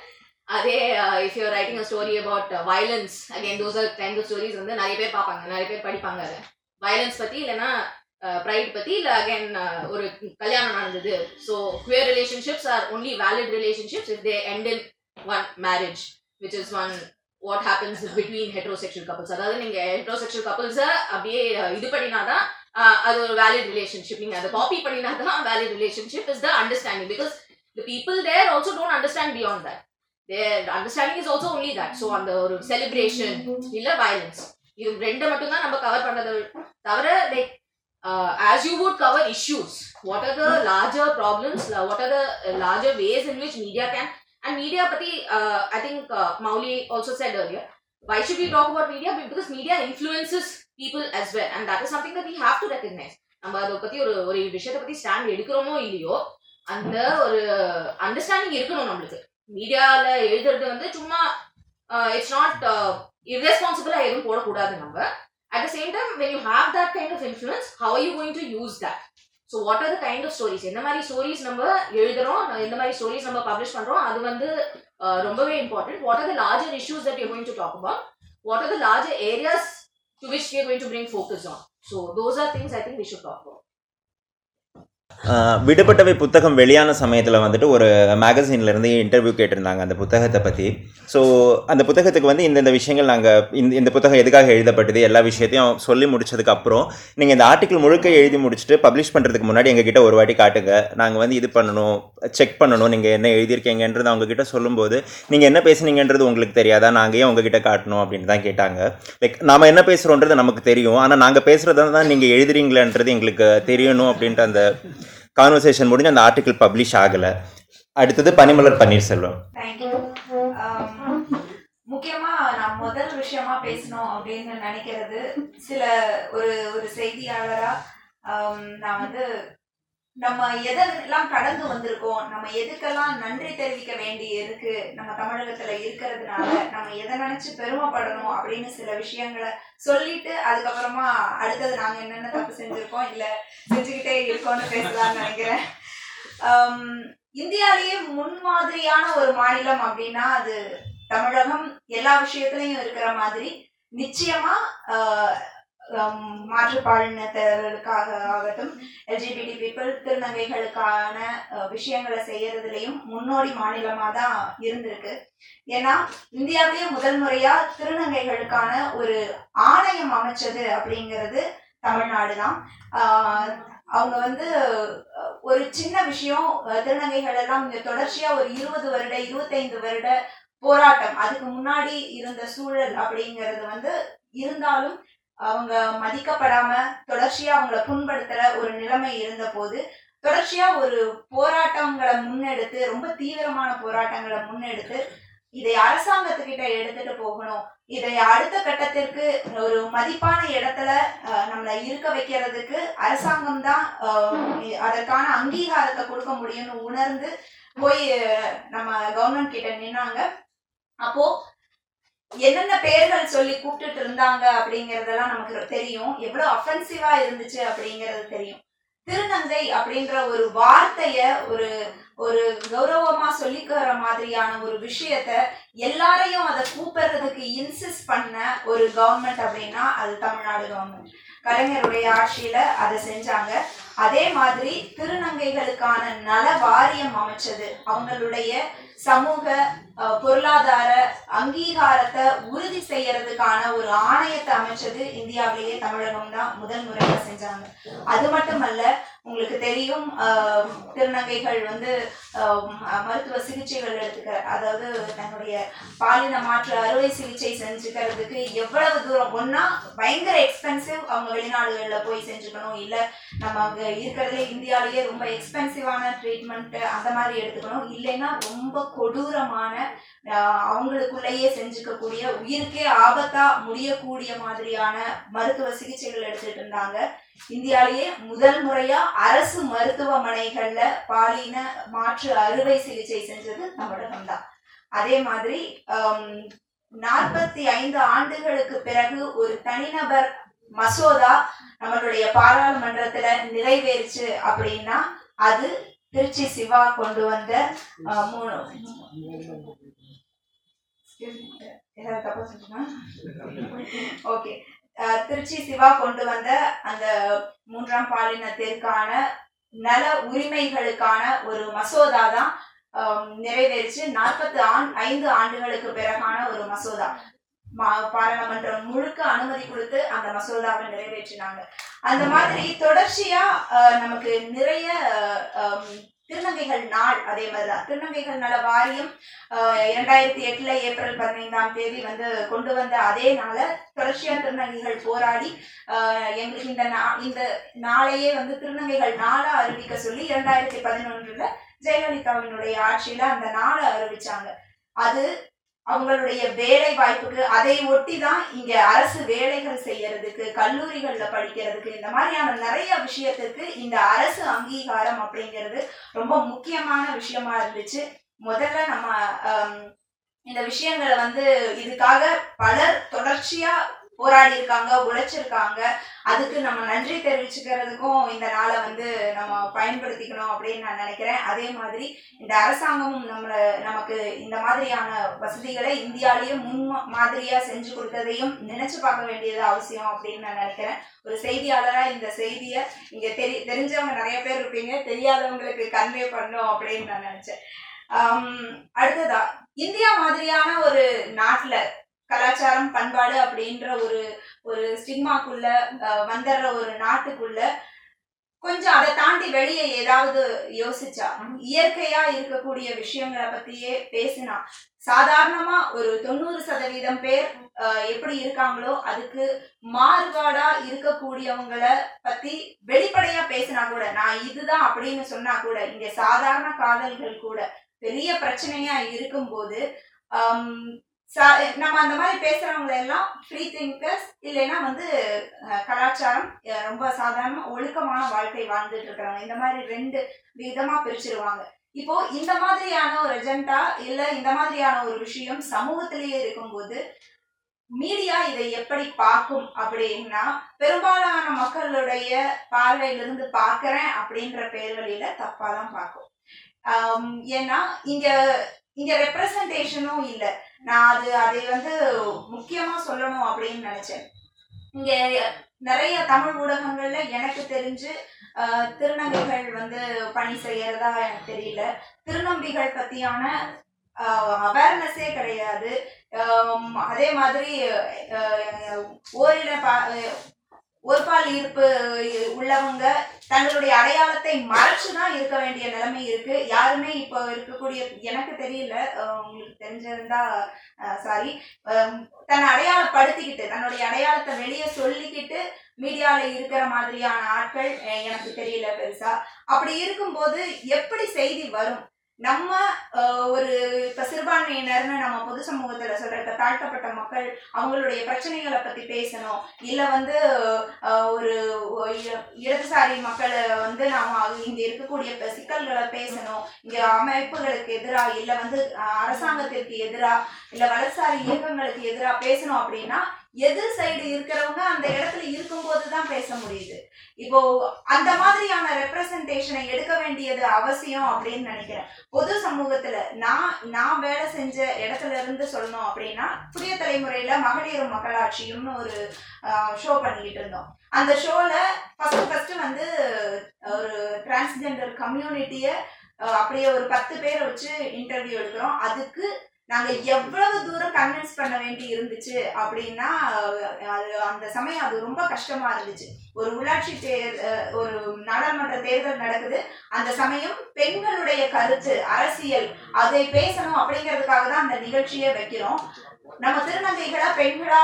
அதே if you writing a story about violence again those are kind of stories வந்து நிறைய பேர் பார்ப்பாங்க. நிறைய பேர் படிப்பாங்க அதை. வயலன்ஸ் பத்தி இல்லைன்னா ப்ரைட் பத்தி இல்ல அகைன் ஒரு கல்யாணம் நடந்தது. So queer relationships are only valid relationships if they end in one marriage which is one what happens between heterosexual couples அதாவது நீங்க ஹெட்ரோசெக்ஷுவல் கப்பல்ஸை அப்படியே இது பண்ணினாதான் அது ஒரு வேலிட் ரிலேஷன்ஷிப் நீங்க அதை copy பண்ணினாதான் valid relationship is the understanding because the people there also don't understand beyond that their understanding is also only that so அந்த ஒரு செலிப்ரேஷன் இல்ல வயலன்ஸ் இது ரெண்டு மட்டும் தான் நம்ம கவர் பண்ணதை. தவிர like as you would cover issues what are the larger problems what are the larger ways in which media can and media பத்தி I think Mouli uh, said also said earlier, why should we talk because media Because media influences people as well. And that is something that we have நம்ம அதை பத்தி ஒரு ஒரு விஷயத்தை பத்தி stand எடுக்கிறோமோ இல்லையோ அந்த ஒரு அண்டர்ஸ்டாண்டிங் இருக்கணும் நம்மளுக்கு மீடியால எழுதுறது வந்து சும்மா இட்ஸ் நாட் இர்ரெஸ்பான்சிபிளா எதுவும் போடக்கூடாது நம்ம at the same time when you have that kind of influence how you going to use that so what are the kind of stories எந்த மாதிரி ஸ்டோரிஸ் நம்ம எழுதுறோம்? எந்த மாதிரி ஸ்டோரிஸ் நம்ம பப்ளிஷ் பண்றோம்? அது வந்து ரொம்பவே important what are the larger issues that you going to talk about what are the larger areas to which you going to bring focus on so those are things I think we should talk about விடுபட்டவை புத்தகம் வெளியான சமயத்தில் வந்துட்டு ஒரு மேகசின்லேருந்து interview கேட்டிருந்தாங்க அந்த புத்தகத்தை பற்றி so அந்த புத்தகத்துக்கு வந்து இந்தந்த விஷயங்கள் நாங்கள் இந்த இந்த புத்தகம் எதுக்காக எழுதப்பட்டது எல்லா விஷயத்தையும் சொல்லி முடிச்சதுக்கு அப்புறம் நீங்கள் இந்த ஆர்டிக்கல் முழுக்க எழுதி முடிச்சுட்டு பப்ளிஷ் பண்ணுறதுக்கு முன்னாடி எங்ககிட்ட ஒரு வாட்டி காட்டுங்க. நாங்கள் வந்து இது பண்ணணும் செக் பண்ணணும் நீங்கள் என்ன எழுதியிருக்கீங்கன்றது அவங்ககிட்ட சொல்லும்போது நீங்கள் என்ன பேசுனீங்கன்றது உங்களுக்கு தெரியாதா? நாங்கள் ஏன் உங்ககிட்ட காட்டணும் அப்படின்னு தான் கேட்டாங்க. லைக் நாம் என்ன பேசுகிறோன்றது நமக்கு தெரியும். ஆனால் நாங்கள் பேசுகிறதா தான் நீங்கள் எழுதுறீங்களான்றது எங்களுக்கு தெரியணும் அப்படின்ட்டு அந்த கான்வர்சேஷன் முடிஞ்சு அந்த ஆர்டிக்கிள் பப்ளிஷ் ஆகலை. அடுத்தது பனிமலர் பன்னீர்செல்வம். Um, முக்கியமா நான் முதல் விஷயமா பேசணும் அப்படின்னு நினைக்கிறது. சில ஒரு ஒரு செய்தியாளரா um, நான் வந்து நம்ம எதெல்லாம் கடந்து வந்திருக்கோம் நம்ம எதுக்கெல்லாம் நன்றி தெரிவிக்க வேண்டி இருக்கு நம்ம தமிழகத்துல இருக்கிறதுனால நம்ம எதை நினைச்சு பெருமைப்படணும் அப்படின்னு சில விஷயங்களை சொல்லிட்டு அதுக்கப்புறமா அடுத்தது நாங்க என்னென்ன தப்பு செஞ்சிருக்கோம் இல்ல செஞ்சுக்கிட்டே இருக்கோம்னு பேசலாம்னு நினைக்கிறேன். இந்தியாலேயே முன்மாதிரியான ஒரு மாநிலம் அப்படின்னா அது தமிழகம். எல்லா விஷயத்துலயும் இருக்கிற மாதிரி. நிச்சயமா ஆஹ், மாற்றுப்பாலினத்தவர்களுக்காக ஆகட்டும் எல்ஜிபிடி பீப்புள் திருநங்கைகளுக்கான விஷயங்களை செய்யறதுலயும் முன்னோடி மாநிலமா தான் இருந்திருக்கு. ஏன்னா இந்தியாவிலேயே முதல் முறையா திருநங்கைகளுக்கான ஒரு ஆணையம் அமைச்சது அப்படிங்கிறது தமிழ்நாடு தான் ஆஹ், அவங்க வந்து ஒரு சின்ன விஷயம் திருநங்கைகள் எல்லாம் இங்க தொடர்ச்சியா ஒரு இருபது வருட இருபத்தைந்து வருட போராட்டம் அதுக்கு முன்னாடி இருந்த சூழல் அப்படிங்கிறது வந்து இருந்தாலும் அவங்க மதிக்கப்படாம தொடர்ச்சியா அவங்கள புண்படுத்துற ஒரு நிலைமை இருந்த போது தொடர்ச்சியா ஒரு போராட்டங்களை முன்னெடுத்து ரொம்ப தீவிரமான போராட்டங்களை முன்னெடுத்து இதை அரசாங்கத்துக்கிட்ட எடுத்துட்டு போகணும். இதை அடுத்த கட்டத்திற்கு ஒரு மதிப்பான இடத்துல அஹ், நம்மளை இருக்க வைக்கிறதுக்கு அரசாங்கம் தான் அதற்கான அங்கீகாரத்தை கொடுக்க முடியும்னு உணர்ந்து போய் நம்ம கவர்மெண்ட் கிட்ட நின்னாங்க. அப்போ என்னென்ன பெயர்கள் சொல்லி கூப்பிட்டுட்டு இருந்தாங்க அப்படிங்கறதெல்லாம் நமக்கு தெரியும். எவ்வளவு அஃபென்சிவா இருந்துச்சு அப்படிங்கறது தெரியும். திருநங்கை அப்படின்ற ஒரு வார்த்தைய ஒரு ஒரு கௌரவமா சொல்லிக்கிற மாதிரியான ஒரு விஷயத்த எல்லாரையும் அதை கூப்பிடுறதுக்கு இன்சிஸ்ட் பண்ண ஒரு கவர்மெண்ட் அப்படின்னா அது தமிழ்நாடு கவர்மெண்ட் கலைஞருடைய ஆட்சியில அதை செஞ்சாங்க. அதே மாதிரி திருநங்கைகளுக்கான நல வாரியம் அமைச்சது. அவங்களுடைய சமூக பொருளாதார அங்கீகாரத்தை உறுதி செய்யறதுக்கான ஒரு ஆணையத்தை அமைச்சது இந்தியாவிலேயே தமிழகம் தான் முதல் முறையா செஞ்சாங்க. அது மட்டுமல்ல உங்களுக்கு தெரியும் திருநங்கைகள் வந்து மருத்துவ சிகிச்சைகள் எடுத்துக்க அதாவது தன்னுடைய பாலின மாற்று அறுவை சிகிச்சை செஞ்சுக்கிறதுக்கு எவ்வளவு தூரம் ஒன்னா பயங்கர எக்ஸ்பென்சிவ் அவங்க வெளிநாடுகளில் போய் செஞ்சுக்கணும் இல்லை நம்ம அங்கே இருக்கிறதுலே இந்தியாவிலேயே ரொம்ப எக்ஸ்பென்சிவான ட்ரீட்மெண்ட்டு அந்த மாதிரி எடுத்துக்கணும் இல்லைன்னா ரொம்ப கொடூரமான அவங்களுக்குள்ளேயே செஞ்சுக்கக்கூடிய உயிருக்கே ஆபத்தா முடியக்கூடிய மாதிரியான மருத்துவ சிகிச்சைகள் எடுத்துட்டு இருந்தாங்க. இந்தியாவிலேயே முதல் முறையா அரசு மருத்துவமனைகள்ல பாலின மாற்று அறுவை சிகிச்சை செஞ்சது தமிழகம் தான். அதே மாதிரி நாற்பத்தி ஐந்து ஆண்டுகளுக்கு பிறகு ஒரு தனிநபர் மசோதா நம்மளுடைய பாராளுமன்றத்துல நிறைவேறுச்சு அப்படின்னா அது திருச்சி சிவா கொண்டு வந்த மூணு <laughs> ஏதாவது தப்பா ஓகே திருச்சி சிவா கொண்டு வந்த அந்த மூன்றாம் பாலினத்திற்கான நல உரிமைகளுக்கான ஒரு மசோதா தான் நிறைவேறிச்சு. நாற்பத்தி ஆண் ஐந்து ஆண்டுகளுக்கு பிறகான ஒரு மசோதா. மா- பாராளுமன்றம் முழுக்க அனுமதி கொடுத்து அந்த மசோதாவை நிறைவேற்றினாங்க. அந்த மாதிரி தொடர்ச்சியா நமக்கு நிறைய திருநங்கைகள் நாள் அதே மாதிரிதான். திருநங்கைகள் நல வாரியம் இரண்டாயிரத்தி எட்டுல ஏப்ரல் பதினைந்தாம் தேதி வந்து கொண்டு வந்த அதே நாள தொடர்ச்சியா திருநங்கைகள் போராடி எங்களுக்கு இந்த நா- இந்த நாளையே வந்து திருநங்கைகள் நாளா அறிவிக்க சொல்லி இரண்டாயிரத்தி பதினொன்றுல ஜெயலலிதாவினுடைய ஆட்சியில அந்த நாளை அறிவிச்சாங்க. அது அவங்களுடைய வேலை வாய்ப்புக்கு அதை ஒட்டி தான் இங்க அரசு வேலைகள் செய்யறதுக்கு கல்லூரிகள்ல படிக்கிறதுக்கு இந்த மாதிரியான நிறைய விஷயத்துக்கு இந்த அரசு அங்கீகாரம் அப்படிங்கிறது ரொம்ப முக்கியமான விஷயமா இருந்துச்சு. முதல்ல நம்ம இந்த விஷயங்களை வந்து இதுக்காக பலர் தொடர்ச்சியா போராடி இருக்காங்க உழைச்சிருக்காங்க. அதுக்கு நம்ம நன்றி தெரிவிச்சுக்கிறதுக்கும் இந்த நாளை வந்து நம்ம பயன்படுத்திக்கணும் அப்படின்னு நான் நினைக்கிறேன். அதே மாதிரி இந்த அரசாங்கமும் நம்மளை நமக்கு இந்த மாதிரியான வசதிகளை இந்தியாலேயே முன் மாதிரியா செஞ்சு கொடுத்ததையும் நினைச்சு பார்க்க வேண்டியது அவசியம் அப்படின்னு நான் நினைக்கிறேன். ஒரு செய்தியாளரா இந்த செய்தியை இங்க தெரி தெரிஞ்சவங்க நிறைய பேர் இருப்பீங்க. தெரியாதவங்களுக்கு கன்வே பண்ணும் அப்படின்னு நான் நினைச்சேன். அடுத்ததா இந்தியா மாதிரியான ஒரு நாட்டுல கலாச்சாரம் பண்பாடு அப்படின்ற ஒரு ஒரு ஸ்டிக்மாக்குள்ள வந்துடுற ஒரு நாட்டுக்குள்ள கொஞ்சம் அதை தாண்டி வெளியே ஏதாவது யோசிச்சா இயற்கையா இருக்கக்கூடிய விஷயங்களை பத்தியே பேசினா சாதாரணமா ஒரு தொண்ணூறு சதவீதம் பேர் எப்படி இருக்காங்களோ அதுக்கு மாறுபாடா இருக்கக்கூடியவங்கள பத்தி வெளிப்படையா பேசினா கூட நான் இதுதான் அப்படின்னு சொன்னா கூட இங்க சாதாரண காதல்கள் கூட பெரிய பிரச்சனையா இருக்கும்போது நம்ம அந்த மாதிரி பேசுறவங்க எல்லாம் ஃப்ரீ திங்கர்ஸ் இல்லைன்னா வந்து கலாச்சாரம் ரொம்ப சாதாரண ஒழுக்கமான வாழ்க்கை வாழ்ந்துட்டு இருக்கிறாங்க இந்த மாதிரி ரெண்டு விதமா பிரிச்சிருவாங்க. இப்போ இந்த மாதிரியான ஒரு எஜெண்டா இல்ல இந்த மாதிரியான ஒரு விஷயம் சமூகத்திலேயே இருக்கும்போது மீடியா இதை எப்படி பார்க்கும் அப்படின்னா பெரும்பாலான மக்களுடைய பார்வையிலிருந்து பார்க்கறேன் அப்படின்ற பேர் தப்பாக தப்பா தான் பார்க்கும் ஏன்னா இங்க இங்க ரெப்ரசன்டேஷனும் இல்லை. நான் அது அதை வந்து முக்கியமா சொல்லணும் அப்படின்னு நினைச்சேன். இங்க நிறைய தமிழ் ஊடகங்கள்ல எனக்கு தெரிஞ்சு திருநங்கைகள் வந்து பணி செய்யறதா எனக்கு தெரியல. திருநம்பிகள் பத்தியான அவேர்னஸே கிடையாது. அதே மாதிரி ஓரின ஒருபால் ஒரு பால் ஈர்ப்பு உள்ளவங்க தங்களுடைய அடையாளத்தை மறைச்சுதான் இருக்க வேண்டிய நிலைமை இருக்கு. யாருமே இப்போ இருக்கக்கூடிய எனக்கு தெரியல உங்களுக்கு தெரிஞ்சிருந்தா சாரி தன்னை அடையாளப்படுத்திக்கிட்டு தன்னுடைய அடையாளத்தை வெளியே சொல்லிக்கிட்டு மீடியால இருக்கிற மாதிரியான ஆட்கள் எனக்கு தெரியல பெருசா. அப்படி இருக்கும்போது எப்படி செய்தி வரும்? நம்ம ஒரு இப்ப சிறுபான்மையினர்னு நம்ம பொது சமூகத்துல சொல்ற இப்ப தாழ்த்தப்பட்ட மக்கள் அவங்களுடைய பிரச்சனைகளை பத்தி பேசணும். இல்ல வந்து ஒரு இடதுசாரி மக்களை வந்து நாம இங்க இருக்கக்கூடிய சிக்கல்களை பேசணும். இங்க அமைப்புகளுக்கு எதிரா இல்ல வந்து அரசாங்கத்திற்கு எதிரா இல்ல வலதுசாரி இயக்கங்களுக்கு எதிரா பேசணும் அப்படின்னா எதிர் சைடு இருக்கிறவங்க அந்த இடத்துல இருக்கும்போது தான் பேச முடியுது. இப்போ அந்த மாதிரியான ரெப்ரசன்டேஷனை எடுக்க வேண்டியது அவசியம் அப்படின்னு நினைக்கிறேன். பொது சமூகத்துல நான் நான் வேலை செஞ்ச இடத்துல இருந்து சொல்லணும் அப்படின்னா புதிய தலைமுறையில மகளிரும் மக்களாட்சியும்னு ஒரு ஷோ பண்ணிக்கிட்டு இருந்தோம். அந்த ஷோல ஃபர்ஸ்ட் ஃபர்ஸ்ட் வந்து ஒரு டிரான்ஸ்ஜெண்டர் கம்யூனிட்டிய அப்படியே ஒரு பத்து பேரை வச்சு இன்டர்வியூ எடுக்கிறோம். அதுக்கு நாங்க எவ்வளவு தூரம் கன்வின்ஸ் பண்ண வேண்டி இருந்துச்சு அப்படின்னா அது அந்த சமயம் அது ரொம்ப கஷ்டமா இருந்துச்சு. ஒரு உள்ளாட்சி தேர் ஒரு நாடாளுமன்ற தேர்தல் நடக்குது. அந்த சமயம் பெண்களுடைய கருத்து அரசியல் அதை பேசணும் அப்படிங்கிறதுக்காக தான் அந்த நிகழ்ச்சியை வைக்கிறோம். நம்ம திருநங்கைகளா பெண்களா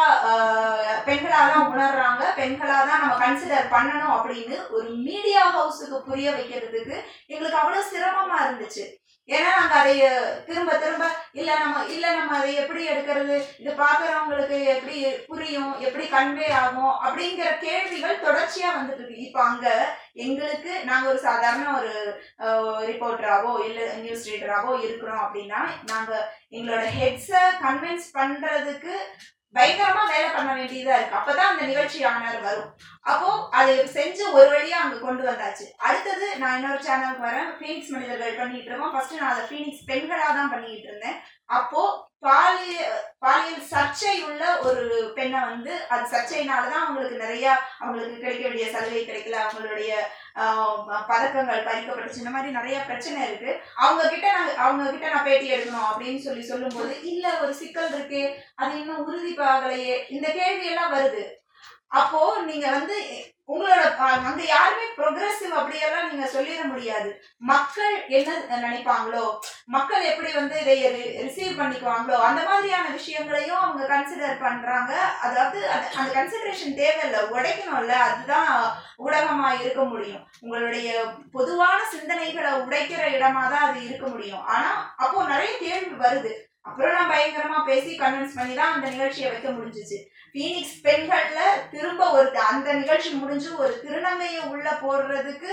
பெண்களா தான் உணர்றாங்க. பெண்களா தான் நம்ம கன்சிடர் பண்ணணும் அப்படின்னு ஒரு மீடியா ஹவுஸுக்கு புரிய வைக்கிறதுக்கு எங்களுக்கு அவ்வளவு சிரமமா இருந்துச்சு. ஏன்னா நாங்க அதை திரும்ப திரும்ப இல்ல நம்ம இல்ல நம்ம அதை எப்படி எடுக்கிறது? இது பாக்குறவங்களுக்கு எப்படி புரியும்? எப்படி கன்வே ஆகும்? அப்படிங்கிற கேள்விகள் தொடர்ச்சியா வந்துட்டு இருக்கு. இப்ப அங்க எங்களுக்கு நாங்க ஒரு சாதாரண ஒரு ரிப்போர்ட்டராகவோ இல்ல நியூஸ் ரீடராகவோ இருக்கிறோம் அப்படின்னா நாங்க எங்களோட ஹெட்ஸ கன்வின்ஸ் பண்றதுக்கு பயங்கரமா வேலை பண்ண வேண்டியதா இருக்கு. அப்பதான் அந்த நிகழ்ச்சி ஆனர் வரும். அப்போ அது செஞ்சு ஒரு வழியா அங்க கொண்டு வந்தாச்சு. அடுத்தது நான் இன்னொரு சேனலுக்கு வரேன். ஃபீனிக்ஸ் மனிதர்கள் பண்ணிட்டு இருக்கோம். ஃபர்ஸ்ட் நான் அதை ஃபீனிக்ஸ் பெண்களா தான் பண்ணிட்டு இருந்தேன். அப்போ பாலிய பாலியல் சர்ச்சை உள்ள ஒரு பெண்ணை வந்து அது சர்ச்சையினாலதான் அவங்களுக்கு நிறைய அவங்களுக்கு கிடைக்க வேண்டிய சலுகை கிடைக்கல அவங்களுடைய பதக்கங்கள் பறிக்கப்பட்டுச்சு இந்த மாதிரி நிறைய பிரச்சனை இருக்கு. அவங்க கிட்ட நான் அவங்க கிட்ட நான் பேட்டி எடுக்கணும் அப்படின்னு சொல்லி சொல்லும்போது இல்ல ஒரு சிக்கல் இருக்கு அது இன்னும் உறுதி பாகலையே இந்த கேள்வி எல்லாம் வருது. அப்போ நீங்க வந்து உங்களோட அஹ், அங்க யாருமே ப்ரொக்ரெசிவ் அப்படியெல்லாம் நீங்க சொல்லிட முடியாது. மக்கள் என்ன நினைப்பாங்களோ மக்கள் எப்படி வந்து இதை ரிசீவ் பண்ணிக்குவாங்களோ அந்த மாதிரியான விஷயங்களையும் அவங்க கன்சிடர் பண்றாங்க. அதாவது அந்த- கன்சிடரேஷன் தேவையில்ல உடைக்கணும்ல அதுதான் ஊடகமா இருக்க முடியும். உங்களுடைய பொதுவான சிந்தனைகளை உடைக்கிற இடமா தான் அது இருக்க முடியும். ஆனா அப்போ நிறைய கேள்வி வருது. அப்புறம் நான் பயங்கரமா பேசி கன்வின்ஸ் பண்ணி தான் அந்த நிகழ்ச்சியை வைக்க முடிஞ்சுச்சு. பீனிக்ஸ் பெண்கள்ல திரும்ப ஒரு அந்த நிகழ்ச்சி முடிஞ்சு ஒரு திருநங்கையை உள்ள போடுறதுக்கு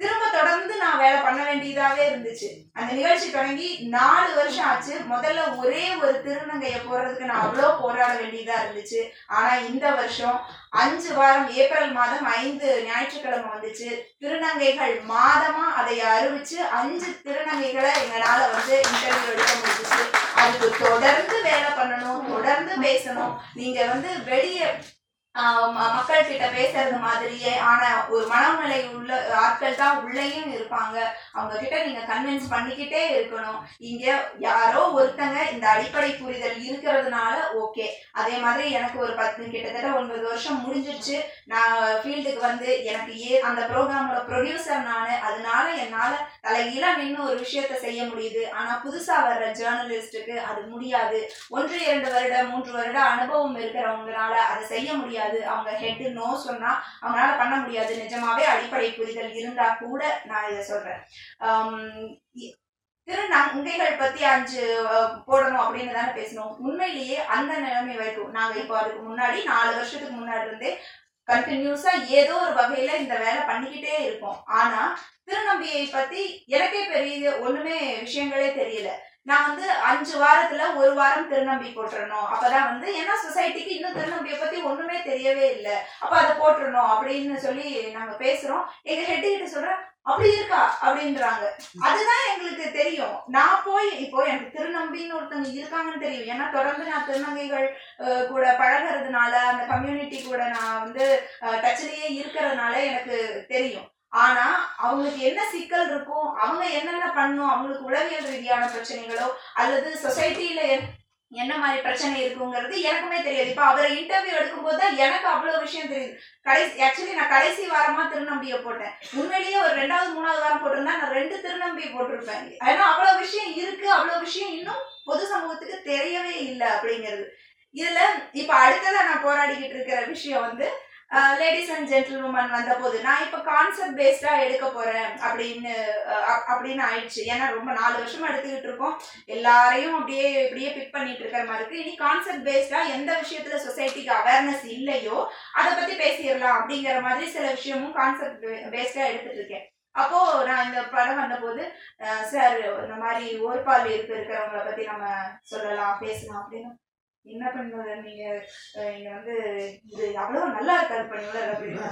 திரும்ப தொடர்ந்து நான் வேலை பண்ண வேண்டியதாவே இருந்துச்சு. அந்த நிகழ்ச்சி தொடங்கி நாலு வருஷம் ஆச்சு. முதல்ல ஒரே ஒரு திருநங்கையை போடுறதுக்கு நான் அவ்வளோ போராட வேண்டியதா இருந்துச்சு. ஆனா இந்த வருஷம் அஞ்சு வாரம் ஏப்ரல் மாதம் ஐந்து ஞாயிற்றுக்கிழமை வந்துச்சு. திருநங்கைகள் மாதமா அதை அறிவிச்சு அஞ்சு திருநங்கைகளை எங்களால வந்து இன்டர்வியூ எடுக்க முடிஞ்சிச்சு. அதுக்கு தொடர்ந்து வேலை பண்ணணும் தொடர்ந்து பேசணும். நீங்க வந்து வெளியே மக்கள் கிட்ட பேசுறது மாதிரியே ஆனா ஒரு மனநிலை உள்ள ஆட்கள் தான் உள்ளேயும் இருப்பாங்க. அவங்க கிட்ட நீங்க கன்வின்ஸ் பண்ணிக்கிட்டே இருக்கணும். இங்க யாரோ ஒருத்தங்க இந்த அடிப்படை புரிதல் இருக்கிறதுனால ஓகே அதே மாதிரி எனக்கு ஒரு பத்து கிட்டத்தட்ட ஒன்பது வருஷம் முடிஞ்சிருச்சு. நான் ஃபீல்டுக்கு வந்து எனக்கு ஏ அந்த ப்ரோக்ராமோட ப்ரொடியூசர் நான். அதனால என்னால தலைகீழா நின்று ஒரு விஷயத்த செய்ய முடியுது. ஆனா புதுசா வர்ற ஜேர்னலிஸ்டுக்கு அது முடியாது. ஒன்று இரண்டு வருட மூன்று வருட அனுபவம் இருக்கிறவங்களால அதை செய்ய முடியாது. அவங்க ஹெட் நோ சொன்னா அவங்களால பண்ண முடியாது. நிஜமாவே அடிப்படை புரிதல் இருந்தா கூட நான் இதை சொல்றேன். ஆம், இ- திருநங்கைகள் பத்தி அஞ்சு போடணும் அப்படின்னு தானே பேசணும் உண்மையிலேயே அந்த நிலைமை வரைக்கும் நாங்க இப்போ அதுக்கு முன்னாடி நாலு வருஷத்துக்கு முன்னாடி இருந்தே கண்டினியூஸா ஏதோ ஒரு வகையில இந்த வேலை பண்ணிக்கிட்டே இருக்கோம். ஆனா திருநம்பியை பத்தி எனக்கே பெரிய ஒண்ணுமே விஷயங்களே தெரியல. நான் வந்து அஞ்சு வாரத்துல ஒரு வாரம் திருநம்பி போட்டுறணும். அப்பதான் வந்து ஏன்னா சொசைட்டிக்கு இன்னும் திருநம்பியை பத்தி ஒண்ணுமே தெரியவே இல்லை. அப்ப அதை போட்டுறணும் அப்படின்னு சொல்லி நாங்க பேசுறோம். எங்க ஹெட் கிட்ட சொல்றேன் அப்படி இருக்கா? அப்படின்றாங்க. அதுதான் எங்களுக்கு தெரியும். நான் போய் இப்போ எனக்கு திருநம்பின்னு ஒருத்தவங்க இருக்காங்கன்னு தெரியும். ஏன்னா தொடர்ந்து நான் திருநங்கைகள் கூட பழகுறதுனால அந்த கம்யூனிட்டி கூட நான் வந்து டச்லயே இருக்கிறதுனால எனக்கு தெரியும். ஆனா அவங்களுக்கு என்ன சிக்கல் இருக்கும் அவங்க என்னென்ன பண்ணும் அவங்களுக்கு உளவியல் ரீதியான பிரச்சனைகளோ அல்லது சொசைட்டியில என்ன மாதிரி பிரச்சனை இருக்குங்கிறது எனக்குமே தெரியாது. இப்போ அவரை இன்டர்வியூ எடுக்கும்போது தான் எனக்கு அவ்வளோ விஷயம் தெரியுது. கடைசி ஆக்சுவலி நான் கடைசி வாரமா திருநம்பியை போட்டேன். உண்மையிலேயே ஒரு ரெண்டாவது மூணாவது வாரம் போட்டிருந்தா நான் ரெண்டு திருநம்பியை போட்டிருப்பேன். ஏன்னா அவ்வளோ விஷயம் இருக்கு அவ்வளோ விஷயம் இன்னும் பொது சமூகத்துக்கு தெரியவே இல்லை அப்படிங்கிறது. இதுல இப்ப அடுத்ததான் நான் போராடிக்கிட்டு இருக்கிற விஷயம் வந்து லேடிஸ் அண்ட் ஜென்டில்வுமன் வந்த போது நான் இப்போ கான்செப்ட் பேஸ்டா எடுக்க போறேன் அப்படின்னு அப்- அப்படின்னு ஆயிடுச்சு. ஏன்னா ரொம்ப நாலு வருஷமா எடுத்துக்கிட்டு இருக்கோம். எல்லாரையும் அப்படியே இப்படியே பிக் பண்ணிட்டு இருக்கிற மாதிரி இருக்கு. இனி கான்செப்ட் பேஸ்டா எந்த விஷயத்துல சொசைட்டிக்கு அவேர்னஸ் இல்லையோ அதை பத்தி பேசிடலாம் அப்படிங்கிற மாதிரி சில விஷயமும் கான்செப்ட் பேஸ்டா எடுத்துட்டு இருக்கேன். அப்போ நான் இந்த படம் வந்தபோது சார் இந்த மாதிரி ஓர்பால் இருக்கு இருக்கிறவங்கள பத்தி நம்ம சொல்லலாம் பேசலாம் அப்படின்னு என்ன பண்ணுவது நீங்க அஹ், வந்து இது அவ்வளவு நல்லா இருக்காது பண்ணுவார் அப்படின்னு.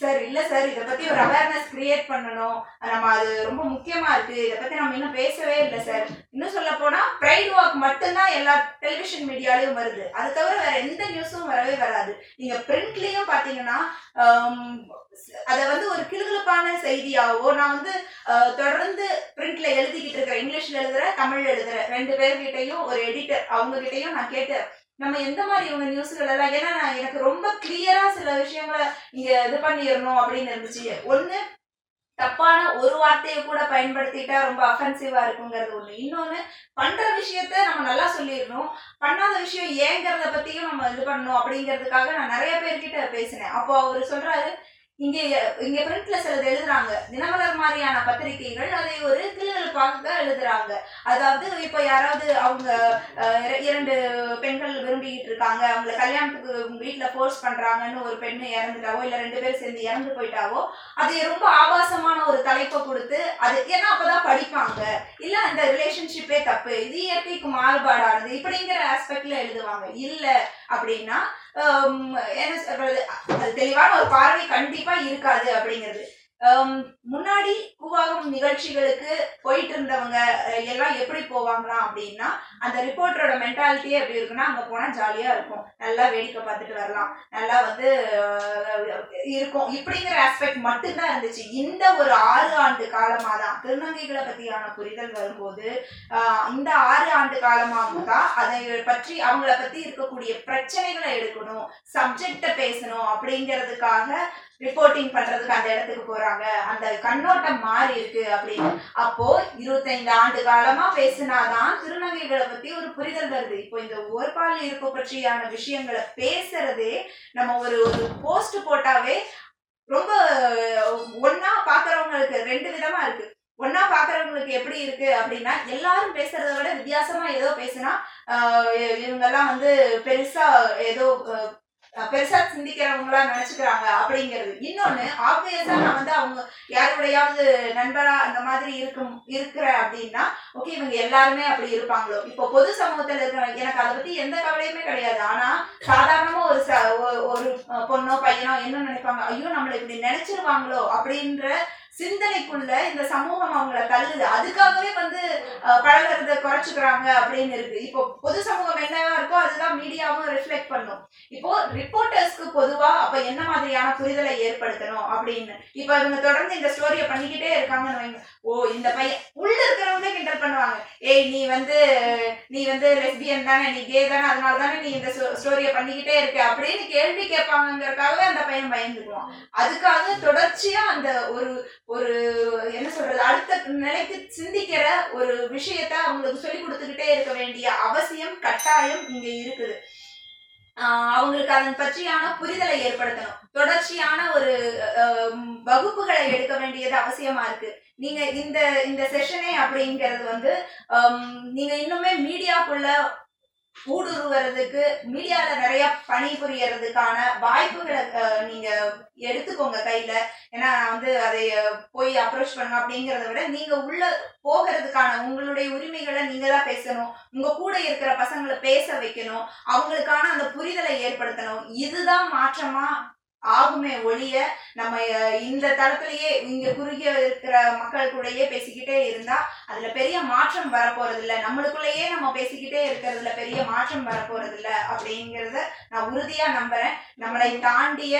சார் இல்ல சார் இத பத்தி ஒரு அவேர்னஸ் கிரியேட் பண்ணணும். நம்ம அது ரொம்ப முக்கியமா இருக்கு. இத பத்தி நம்ம இன்னும் பேசவே இல்லை சார். இன்னும் சொல்ல போனா பிரைட் வாக் மட்டும்தான் எல்லா டெலிவிஷன் மீடியாலையும் வருது. அது தவிர வேற எந்த நியூஸும் வரவே வராது. நீங்க பிரிண்ட்லயும் பாத்தீங்கன்னா அதை வந்து ஒரு கிளுகிழப்பான செய்தியாவோ நான் வந்து தொடர்ந்து பிரிண்ட்ல எழுதிக்கிட்டு இருக்கிறேன் இங்கிலீஷ்ல எழுதுற தமிழ்ல எழுதுற ரெண்டு பேர்கிட்டையும் ஒரு எடிட்டர் அவங்க கிட்டையும் நான் கேட்டேன் நம்ம எந்த மாதிரி இவங்க நியூஸ்கள் எல்லாம் ஏன்னா நான் எனக்கு ரொம்ப கிளியரா சில விஷயங்களை நீங்க இது பண்ணிடணும் அப்படின்னு இருந்துச்சு. ஒண்ணு தப்பான ஒரு வார்த்தையை கூட பயன்படுத்திட்டா ரொம்ப அஃபென்சிவா இருக்குங்கிறது ஒண்ணு. இன்னொன்னு பண்ற விஷயத்த நம்ம நல்லா சொல்லிடணும். பண்ணாத விஷயம் ஏங்கிறத பத்தியும் நம்ம இது பண்ணணும் அப்படிங்கிறதுக்காக நான் நிறைய பேர்கிட்ட பேசினேன். அப்போ அவர் சொல்றாரு இங்கே இங்க பிரிண்ட்ல சிலது எழுதுறாங்க. தினமலர் மாதிரியான பத்திரிகைகள் அதை ஒரு கிளிகளுக்காக தான் எழுதுறாங்க. அதாவது இப்ப யாராவது அவங்க இரண்டு பெண்கள் விரும்பிக்கிட்டு இருக்காங்க. அவங்கள கல்யாணத்துக்கு வீட்டுல ஃபோர்ஸ் பண்றாங்கன்னு ஒரு பெண்ணு இறந்துட்டாவோ இல்ல ரெண்டு பேரும் சேர்ந்து இறந்து போயிட்டாவோ அது ரொம்ப ஆபாசமான ஒரு தலைப்பை கொடுத்து அது ஏன்னா அப்பதான் படிப்பாங்க. இல்ல அந்த ரிலேஷன்ஷிப்பே தப்பு. இது இயற்கைக்கு மாறுபாடானது. இப்படிங்கிற ஆஸ்பெக்ட்ல எழுதுவாங்க. இல்ல அப்படின்னா என்ன சொல்றது? அது தெளிவான ஒரு பார்வை கண்டிப்பா இருக்காது அப்படிங்கிறது. முன்னாடி கூவாகம் நிகழ்ச்சிகளுக்கு போயிட்டு இருந்தவங்க எல்லாம் எப்படி போவாங்களா அப்படின்னா அந்த ரிப்போர்ட்டரோட மென்டாலிட்டியே எப்படி இருக்குன்னா அங்க போனா ஜாலியா இருக்கும். நல்லா வேடிக்கை பார்த்துட்டு வரலாம். நல்லா வந்து இருக்கும். இப்படிங்கிற ஆஸ்பெக்ட் மட்டும்தான் இருந்துச்சு. இந்த ஒரு ஆறு ஆண்டு காலமா தான் திருநங்கைகளை பத்தியான புரிதல் வரும்போது இந்த ஆறு ஆண்டு காலமாக தான் அதை பற்றி அவங்கள பத்தி இருக்கக்கூடிய பிரச்சனைகளை எடுக்கணும் சப்ஜெக்ட பேசணும் அப்படிங்கிறதுக்காக ரிப்போர்ட்டிங் பண்றதுக்கு அந்த இடத்துக்கு போறாங்க. அந்த கண்ணோட்டம் மாறி இருக்கு அப்படின்னு. அப்போ இருபத்தைந்து ஆண்டு காலமா பேசினாதான் திருநங்கைகளை பத்தி ஒரு புரிதல் வருது. இப்போ இந்த ஓர்பால் இருப்பு பற்றியான விஷயங்களை பேசுறதே நம்ம ஒரு ஒரு போஸ்ட் போட்டாவே ரொம்ப ஒன்னா பாக்குறவங்களுக்கு ரெண்டு விதமா இருக்கு. ஒன்னா பாக்குறவங்களுக்கு எப்படி இருக்கு அப்படின்னா எல்லாரும் பேசுறத விட வித்தியாசமா ஏதோ பேசுனா ஆஹ் இவங்கெல்லாம் வந்து பெருசா ஏதோ பெருசா சிந்திக்கிறவங்களா நினைச்சுக்கிறாங்க அப்படிங்கிறது. இன்னொன்னு ஆப்வியஸா நான் வந்து அவங்க யாருடையாவது நண்பரா அந்த மாதிரி இருக்கும் இருக்கிற அப்படின்னா ஓகே இவங்க எல்லாருமே அப்படி இருப்பாங்களோ? இப்போ பொது சமூகத்துல இருக்கிறவங்க எனக்கு அதை பத்தி எந்த கவலையுமே கிடையாது. ஆனா சாதாரணமா ஒரு ச- ஒ- ஒரு பொண்ணோ பையனோ என்ன நினைப்பாங்க? ஐயோ நம்மளை இப்படி நினைச்சிருவாங்களோ? அப்படின்ற சிந்தனைக்குள்ள இந்த சமூகம் அவங்கள தள்ளுது. அதுக்காகவே வந்து பழகிறத குறைச்சுக்கிறாங்க அப்படின்னு இருக்கு. இப்போ பொது சமூகம் என்னவா இருக்கோ அதுதான் மீடியாவும் ரிஃப்ளெக்ட் பண்ணும். இப்போ ரிப்போர்ட்டர்ஸ்க்கு பொதுவா அப்ப என்ன மாதிரியான புரிதலை ஏற்படுத்தணும் அப்படின்னு? இப்ப இவங்க தொடர்ந்து இந்த ஸ்டோரியை பண்ணிக்கிட்டே இருக்காங்கன்னு வைங்க. ஓ இந்த பையன் உள்ள இருக்கிறவங்களே கிண்டல் பண்ணுவாங்க. ஏய் நீ வந்து நீ வந்து லெஸ்பியன் தானே நீ கே தானே அதனால தானே நீ இந்த ஸ்டோரியை பண்ணிக்கிட்டே இருக்க அப்படின்னு கேள்வி கேட்பாங்கங்கறதுக்காகவே அந்த பையன் பயந்துக்குவான். அதுக்காக தொடர்ச்சியா அந்த ஒரு ஒரு என்ன சொல்றது அடுத்த நிலைக்கு சிந்திக்கிற ஒரு விஷயத்த அவங்களுக்கு சொல்லி கொடுத்துக்கிட்டே இருக்க வேண்டிய அவசியம் கட்டாயம் இங்க இருக்குது. அவங்களுக்கு அதன் பற்றியான புரிதலை ஏற்படுத்தணும். தொடர்ச்சியான ஒரு வகுப்புகளை எடுக்க வேண்டியது அவசியமா இருக்கு. நீங்க இந்த இந்த செஷனே அப்படிங்கிறது வந்து நீங்க இன்னுமே மீடியாக்குள்ள ஊடுருவறதுக்கு மீடியால நிறைய பணிபுரியறதுக்கான வாய்ப்புகளை நீங்க எடுத்துக்கோங்க கையில. ஏன்னா நான் வந்து அதை போய் அப்ரோச் பண்ணணும் அப்படிங்கறத விட நீங்க உள்ள போகிறதுக்கான உங்களுடைய உரிமைகளை நீங்க தான் பேசணும். உங்க கூட இருக்கிற பசங்களை பேச வைக்கணும். அவங்களுக்கான அந்த புரிதலை ஏற்படுத்தணும். இதுதான் மாற்றமா ஆகுமே ஒழிய நம்ம இந்த தளத்திலேயே இங்க குறுகிய இருக்கிற மக்கள் கூடயே பேசிக்கிட்டே இருந்தா அதுல பெரிய மாற்றம் வரப்போறது இல்ல நம்மளுக்குள்ளேயே நம்ம பேசிக்கிட்டே இருக்கிறதுல பெரிய மாற்றம் வரப்போறது இல்ல அப்படிங்கிறத நான் உறுதியா நம்புறேன். நம்மளை தாண்டிய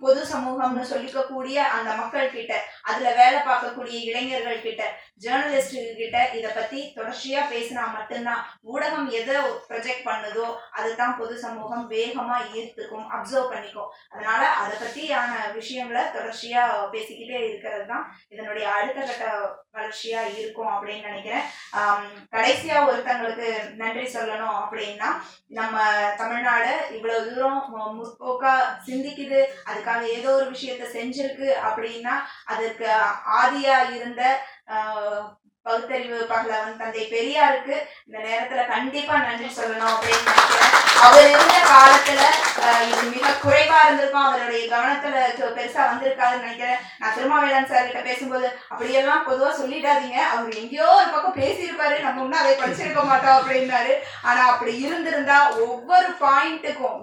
பொது சமூகம்னு சொல்லிக்கக்கூடிய அந்த மக்கள் கிட்ட அதுல வேலை பார்க்கக்கூடிய இளைஞர்கள் கிட்ட ஜேர்னலிஸ்ட் கிட்ட இதை பத்தி தொடர்ச்சியா பேசினா மட்டும்தான் ஊடகம் எதை ப்ரொஜெக்ட் பண்ணுதோ அதுதான் பொது சமூகம் வேகமா ஈர்த்துக்கும் அப்சர்வ் பண்ணிக்கும். அதனால அதை பத்தியான விஷயங்களை தொடர்ச்சியா பேசிக்கிட்டே இருக்கிறது தான் இதனுடைய அடுத்த கட்ட வளர்ச்சியா இருக்கும் அப்படின்னு நினைக்கிறேன். கடைசியா ஒருத்தங்களுக்கு நன்றி சொல்லணும் அப்படின்னா நம்ம தமிழ்நாடு இவ்வளவு தூரம் முற்போக்கா சிந்திக்குது அதுக்காக ஏதோ ஒரு விஷயத்த செஞ்சிருக்கு அப்படின்னா அதற்கு ஆதியா இருந்த பகுத்தறிவு பகலவன் தந்தை பெரியாருக்கு இந்த நேரத்துல கண்டிப்பா நன்றி சொல்லணும் அப்படின்னு நினைக்கிறேன். அவர் இருந்த காலத்துல இது மிக குறைவா இருந்திருக்கும். அவருடைய கவனத்துல பெருசா வந்திருக்காதுன்னு நினைக்கிறேன். நான் திருமாவேலன் சார் கிட்ட பேசும்போது அப்படியெல்லாம் பொதுவா சொல்லிடாதீங்க. அவர் எங்கேயோ ஒரு பக்கம் பேசியிருப்பாரு. நம்ம இன்னும் அதை படிச்சிருக்க மாட்டோம் அப்படின்னாரு. ஆனா அப்படி இருந்திருந்தா ஒவ்வொரு பாயிண்ட்டுக்கும்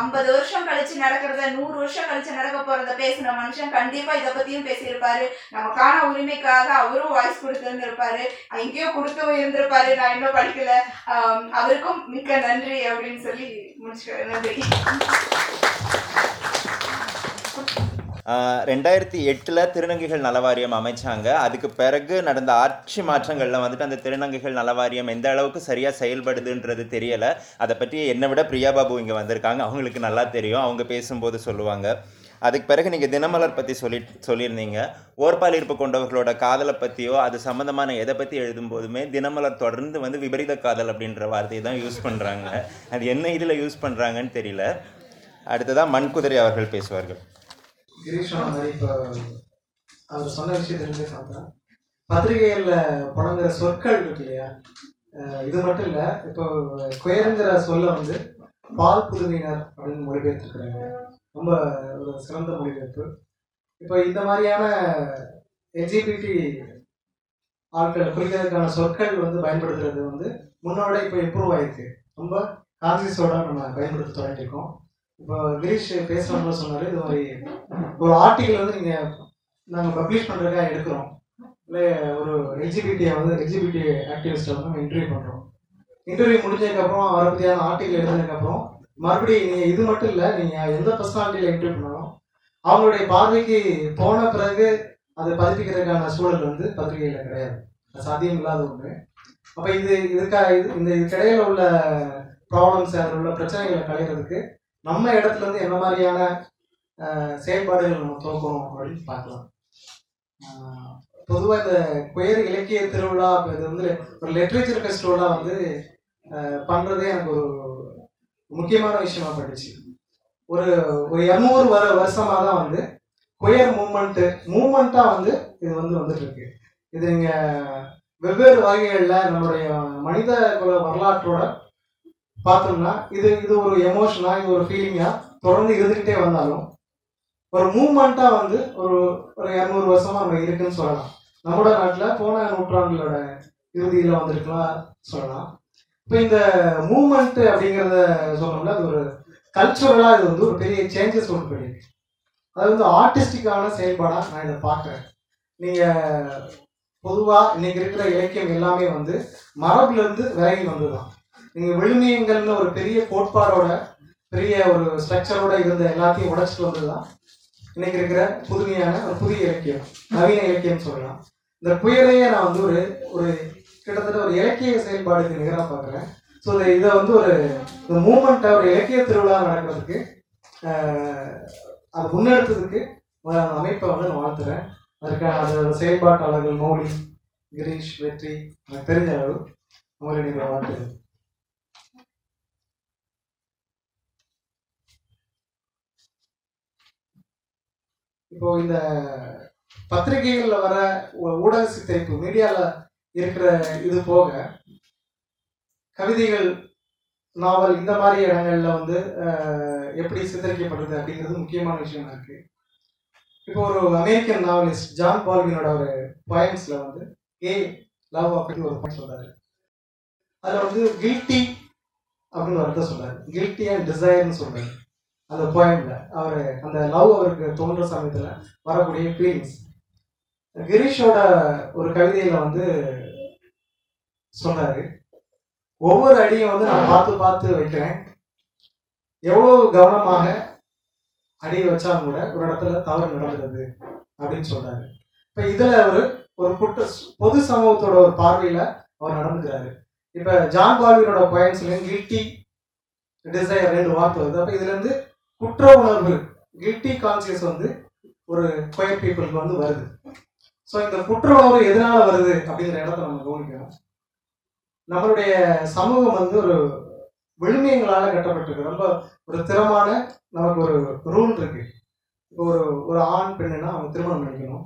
ஐம்பது வருஷம் கழிச்சு நடக்கிறத நூறு வருஷம் கழிச்சு நடக்க போறத பேசின மனுஷன் கண்டிப்பா இதை பத்தியும் பேசியிருப்பாரு. நமக்கான உரிமைக்காக அவரும் வாய்ஸ் கொடுத்துருந்துருப்பாரு. எங்கேயோ கொடுத்தும் இருந்திருப்பாரு. நான் இன்னும் படிக்கல. அவருக்கும் மிக்க நன்றி அப்படின்னு சொல்லி முடிச்சுக்கிறேன். நன்றி. ரெண்டாயிரத்தி எட்டில் திருநங்கைகள் நலவாரியம் அமைச்சாங்க. அதுக்கு பிறகு நடந்த ஆட்சி மாற்றங்களில் வந்துட்டு அந்த திருநங்கைகள் நலவாரியம் எந்த அளவுக்கு சரியாக செயல்படுதுன்றது தெரியலை. அதை பற்றி என்னை விட பிரியா பாபு இங்கே வந்திருக்காங்க. அவங்களுக்கு நல்லா தெரியும். அவங்க பேசும்போது சொல்லுவாங்க. அதுக்கு பிறகு நீங்கள் தினமலர் பற்றி சொல்லி சொல்லியிருந்தீங்க. ஓர்பால் ஈர்ப்பு கொண்டவர்களோட காதலை பற்றியோ அது சம்மந்தமான எதை பற்றி எழுதும்போதுமே தினமலர் தொடர்ந்து வந்து விபரீத காதல் அப்படின்ற வார்த்தையை தான் யூஸ் பண்ணுறாங்க அது என்ன இதில் யூஸ் பண்ணுறாங்கன்னு தெரியல. அடுத்ததான் மண்குதிரை அவர்கள் பேசுவார்கள். அவர் சொன்ன விஷயத்துலேருந்தே பார்த்தா பத்திரிகைகளில் புணங்குற சொற்கள் இருக்கு இல்லையா? இது மட்டும் இல்லை இப்போ குயருங்கிற சொல்ல வந்து பால் புதுவினர் அப்படின்னு மொழிபெயர்த்துருக்குறாங்க. ரொம்ப ஒரு சிறந்த மொழிபெயர்ப்பு இப்போ இந்த மாதிரியான எல்ஜிபிடி ஆட்களை குறிக்கிறதுக்கான சொற்கள் வந்து பயன்படுத்துறது வந்து முன்னோட இப்போ இம்ப்ரூவ் ஆயிருக்கு. ரொம்ப கான்சியஸோட நம்ம பயன்படுத்த தொடங்கியிருக்கோம். இப்போ கிரீஷ் பேசுகிறவங்க சொன்னார் இது மாதிரி ஒரு ஆர்டிக்கல் வந்து நீங்கள் நாங்கள் பப்ளிஷ் பண்ணுறதுக்காக எடுக்கிறோம். இல்லை ஒரு எல்ஜிபிடியை வந்து எல்ஜிபிடி ஆக்டிவிஸ்ட்டை வந்து நம்ம இன்டர்வியூ பண்ணுறோம் இன்டர்வியூ முடிஞ்சதுக்கப்புறம் அவரை பற்றியான ஆர்டிக்கல் எழுதினதுக்கப்புறம் மறுபடியும் நீ இது மட்டும் இல்லை நீங்க எந்த பர்சனாலிட்டியில என்ட்ரி பண்ணாலும் அவங்களுடைய பார்வைக்கு போன பிறகு அதை பதிப்பிக்கிறதுக்கான சூழல் வந்து பத்திரிகையில கிடையாது. அது சாத்தியம் இல்லாத ஒன்று அப்போ இது இதுக்காக இது இந்த இதுக்கிடையில உள்ள ப்ராப்ளம்ஸ் அதில் உள்ள பிரச்சனைகளை களையிறதுக்கு நம்ம இடத்துல இருந்து என்ன மாதிரியான செயல்பாடுகள் நம்ம துவக்கணும் அப்படின்னு பார்க்கலாம். பொதுவாக இந்த குயர் இலக்கிய திருவிழா இது வந்து ஒரு லிட்ரேச்சர் ஃபெஸ்டிவலாக வந்து பண்ணுறதே எனக்கு ஒரு முக்கியமான விஷயமா பட்டுச்சு. ஒரு ஒரு இரநூறு வர வருஷமாக தான் வந்து குயர் மூமெண்ட்டு மூமெண்ட்டாக வந்து இது வந்து வந்துட்டு இருக்கு இது நீங்க வெவ்வேறு வகைகளில் நம்மளுடைய மனித குல வரலாற்றோட பார்த்தோம்னா இது இது ஒரு எமோஷனா இது ஒரு ஃபீலிங்கா தொடர்ந்து இருந்துகிட்டே வந்தாலும் ஒரு மூமெண்டா வந்து ஒரு ஒரு இரநூறு வருஷமா நம்ம இருக்குன்னு சொல்லலாம். நம்மளோட நாட்டில் போன நூற்றாண்டுகளோட இறுதியில் வந்திருக்கலாம் சொல்லலாம். இப்போ இந்த மூமெண்ட் அப்படிங்கிறத சொன்னோம்னா அது ஒரு கல்ச்சுரலாக இது வந்து ஒரு பெரிய சேஞ்சஸ் ஒன்று பண்ணியிருக்கு அது வந்து ஆர்டிஸ்டிக்கான செயல்பாடாக நான் இதை பார்க்குறேன். நீங்கள் பொதுவாக இன்னைக்கு இருக்கிற இலக்கியம் எல்லாமே வந்து மரபுலேருந்து விலகி வந்ததுதான் நீங்கள் விழுமியங்கள்னு ஒரு பெரிய கோட்பாடோட பெரிய ஒரு ஸ்ட்ரக்சரோட இருந்த எல்லாத்தையும் உடைச்சிட்டு வந்ததுதான் இன்னைக்கு இருக்கிற புதுமையான ஒரு புதிய இலக்கியம் நவீன இலக்கியம் சொல்லலாம். இந்த புயலையே நான் வந்து ஒரு ஒரு கிட்டத்தட்ட ஒரு இலக்கிய செயல்பாடுக்கு நிகராக பார்க்குறேன். ஸோ இதை வந்து ஒரு இந்த மூமெண்ட்டை ஒரு இலக்கிய திருவிழா நடக்கிறதுக்கு அதை முன்னெடுத்ததுக்கு அமைப்பை வந்து நான் வாழ்த்துறேன். அதுக்கான அதோட செயல்பாட்டாளர்கள் மௌலி கிரீஷ் வெற்றி எனக்கு தெரிஞ்ச அளவு அவங்களை நீங்கள் வாழ்த்துறேன் இப்போ இந்த பத்திரிகைகளில் வர ஊடக சித்தரிப்பு மீடியாவில் இருக்கிற இது போக கவிதைகள் நாவல் இந்த மாதிரி இடங்கள்ல வந்து எப்படி சித்தரிக்கப்படுது அப்படிங்கிறது முக்கியமான விஷயமா இருக்கு. இப்போ ஒரு அமெரிக்கன் நாவலிஸ்ட் ஜான் பால்வினோட ஒரு பாயிண்ட்ஸ்ல வந்து ஏ லவ் அப்படின்னு ஒரு பாயிண்ட் சொல்றாரு. அதுல வந்து கில்ட்டி அப்படின்னு ஒரு சொல்றாரு. கில்ட்டி அண்ட் டிசைர்னு சொல்றாரு. அந்த பாயிண்ட்ல அவர் அந்த லவ் அவருக்கு தோன்ற சமயத்துல வரக்கூடிய ஃபீலிங்ஸ் கிரீஷோட ஒரு கவிதையில வந்து சொன்னாரு. ஒவ்வொரு அடியும் வந்து நான் பார்த்து பார்த்து வைக்கிறேன். எவ்வளவு கவனமாக அடி வச்சாலும் கூட ஒரு இடத்துல தவறு நடந்துருது அப்படின்னு சொன்னாரு. இப்ப இதுல அவரு ஒரு குட்ட பொது சமூகத்தோட ஒரு பார்வையில அவர் நடந்துக்கிறாரு. இப்ப ஜான் பால்வினோட பயன்ஸ்லயும் கில்ட்டி டிசைர் ரெண்டு வார்த்தை வருது. அப்ப இதுல இருந்து குற்ற உணர்வு கில்ட்டி கான்சியஸ் வந்து ஒரு கொயர் பீப்புளுக்கு வந்து வருது. ஸோ இந்த குற்ற உணர்வு எதனால வருது அப்படிங்கிற இடத்த நம்ம கவனிக்கணும். நம்மளுடைய சமூகம் வந்து ஒரு விழுமியங்களால் கட்டப்பட்டிருக்கு. ரொம்ப ஒரு திறமான நமக்கு ஒரு ரூல் இருக்கு. இப்போ ஒரு ஒரு ஆண் பெண்ணுனா அவங்க திருமணம் பண்ணிக்கணும்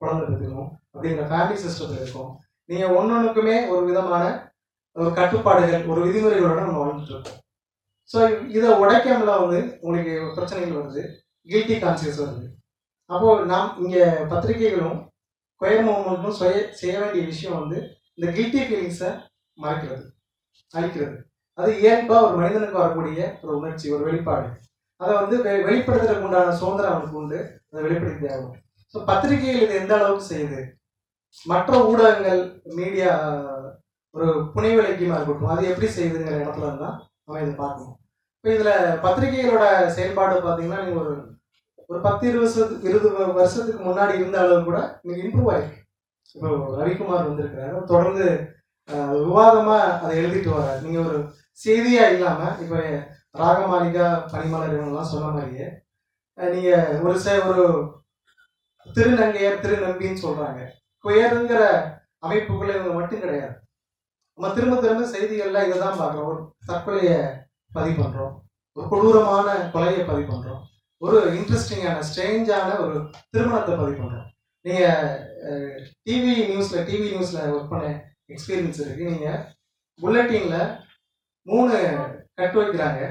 குழந்தை பெற்றுக்கணும் அப்படிங்கிற ஃபேமிலி சிஸ்டத்தில் இருக்கும். நீங்கள் ஒன்னொன்றுக்குமே ஒரு விதமான ஒரு கட்டுப்பாடுகள் ஒரு விதிமுறைகளோட நம்ம வாழ்ந்துட்டு இருக்கோம். ஸோ இதை உடைக்காமல வந்து உங்களுக்கு பிரச்சனைகள் வருது கில்ட்டி கான்சியஸ் வருது. அப்போது நாம் இங்கே பத்திரிகைகளும் கொயர் மூமெண்ட்டும் செய்ய செய்ய வேண்டிய விஷயம் வந்து இந்த கில்ட்டி ஃபீலிங்ஸை மறைக்கிறது அழிக்கிறது. அது இயல்பா ஒரு மனிதனுக்கு வரக்கூடிய ஒரு உணர்ச்சி ஒரு வெளிப்பாடு. அதை வந்து வெளிப்படுத்துறதுக்கு உண்டான சுதந்திரம் அவனுக்கு உண்டு. அதை வெளிப்படுத்தி ஆகும் ஸோ பத்திரிகைகள் இது எந்த அளவுக்கு செய்யுது? மற்ற ஊடகங்கள் மீடியா ஒரு புனைவிலக்கியமாக இருக்கட்டும் அது எப்படி செய்யுதுங்கிற இடத்துல இருந்தால் நம்ம இதை பார்க்கணும். இப்போ இதில் பத்திரிகைகளோட செயல்பாடு பார்த்தீங்கன்னா நீங்கள் ஒரு ஒரு பத்து இருபது இருபது வருஷத்துக்கு முன்னாடி இருந்த அளவு கூட இன்னைக்கு இம்ப்ரூவ் ஆயிருக்கு. இப்போ ரவிக்குமார் வந்திருக்கிறாரு. தொடர்ந்து விவாதமாக விவாதமா அதை எழுதிட்டு வர நீங்க ஒரு செய்தியா இல்லாம இப்போ ராகமாலிகா பனிமலர் இவங்கெல்லாம் சொன்ன மாதிரியே நீங்கள் நீங்க ஒரு சே ஒரு திருநங்கையர் திருநம்பின்னு சொல்றாங்க. குயருங்கிற அமைப்புகளை இவங்க மட்டும் கிடையாது. நம்ம திரும்ப திரும்ப செய்திகள்ல இதை தான் பார்க்குறோம். ஒரு தற்கொலையை பதிவு பண்றோம். ஒரு கொடூரமான கொலையை பதிவு பண்றோம். ஒரு இன்ட்ரெஸ்டிங்கான ஸ்ட்ரேஞ்சான ஒரு திருமணத்தை பதிவு பண்றோம். நீங்க டிவி நியூஸ்ல டிவி நியூஸ்ல ஒர்க் பண்ண எக்ஸ்பீரியன்ஸ் இருக்குது நீங்கள் புல்லட்டின்ல மூணு கட் வைக்கிறாங்க.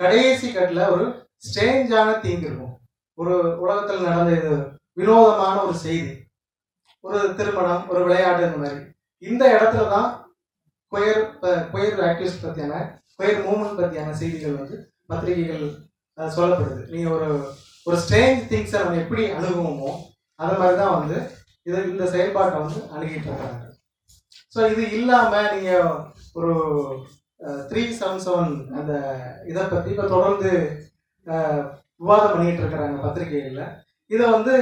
கடைசி கட்டில் ஒரு ஸ்ட்ரேஞ்சான தீங்கு இருக்கும். ஒரு உலகத்தில் நடந்த இது வினோதமான ஒரு செய்தி. ஒரு திருமணம் ஒரு விளையாட்டு இந்த மாதிரி. இந்த இடத்துல தான் கொயர் கொயர் ஆக்டிவிஸ்ட் பற்றியான கொயர் மூமெண்ட் பற்றியான செய்திகள் வந்து பத்திரிகைகள் சொல்லப்படுது. நீங்கள் ஒரு ஒரு ஸ்ட்ரேஞ்ச் திங்ஸை நம்ம எப்படி அணுகுவோமோ அது மாதிரி தான் வந்து இது இந்த செயல்பாட்டை வந்து அணுகிட்டு இருக்காங்க. ஸோ இது இல்லாமல் நீங்கள் ஒரு த்ரீ செவன் செவன் அந்த இதை பற்றி இப்போ தொடர்ந்து விவாதம் பண்ணிகிட்டு இருக்கிறாங்க பத்திரிகைகளில். இதை வந்து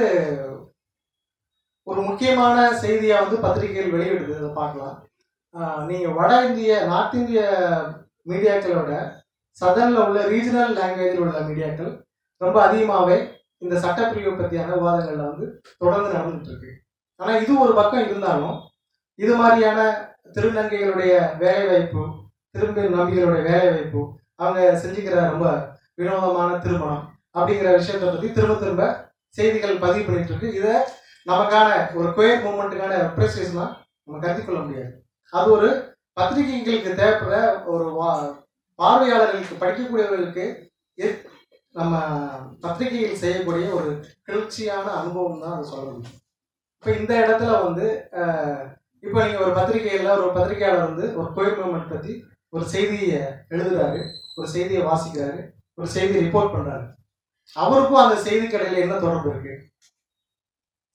ஒரு முக்கியமான செய்தியாக வந்து பத்திரிகைகள் வெளியிடுது. அதை பார்க்கலாம். நீங்கள் வட இந்திய நார்த் இந்திய மீடியாக்களோட சதனில் உள்ள ரீஜனல் லாங்குவேஜில் உள்ள மீடியாக்கள் ரொம்ப அதிகமாகவே இந்த சட்டப்பிரிவு பற்றியான விவாதங்களில் வந்து தொடர்ந்து நடந்துட்டு இருக்கு. ஆனால் இது ஒரு பக்கம் இருந்தாலும் இது மாதிரியான திருநங்கைகளுடைய வேலை வாய்ப்பு திரும்ப நம்பிகளுடைய வேலை வாய்ப்பு அவங்க செஞ்சுக்கிற ரொம்ப வினோதமான திருமணம் அப்படிங்கிற விஷயத்தை பத்தி திரும்ப திரும்ப செய்திகள் பதிவு பண்ணிட்டு இருக்கு. இதை நமக்கான ஒரு குயர் மூமெண்ட்டுக்கான ரெப்ரஸேஷனா நம்ம கருதி முடியாது. அது ஒரு பத்திரிகைகளுக்கு தேவைப்படுற ஒரு வா- பார்வையாளர்களுக்கு படிக்கக்கூடியவர்களுக்கு நம்ம பத்திரிகைகள் செய்யக்கூடிய ஒரு கிளர்ச்சியான அனுபவம் தான் அதை சொல்ல முடியும். இப்போ இந்த இடத்துல வந்து இப்போ நீங்கள் ஒரு பத்திரிகையில் ஒரு பத்திரிகையாளர் வந்து ஒரு கோயில் மூமெண்ட் பற்றி ஒரு செய்தியை எழுதுறாரு ஒரு செய்தியை வாசிக்கிறாரு ஒரு செய்தியை ரிப்போர்ட் பண்ணுறாரு அவருக்கும் அந்த செய்தி கடையில் என்ன தொடர்பு இருக்கு?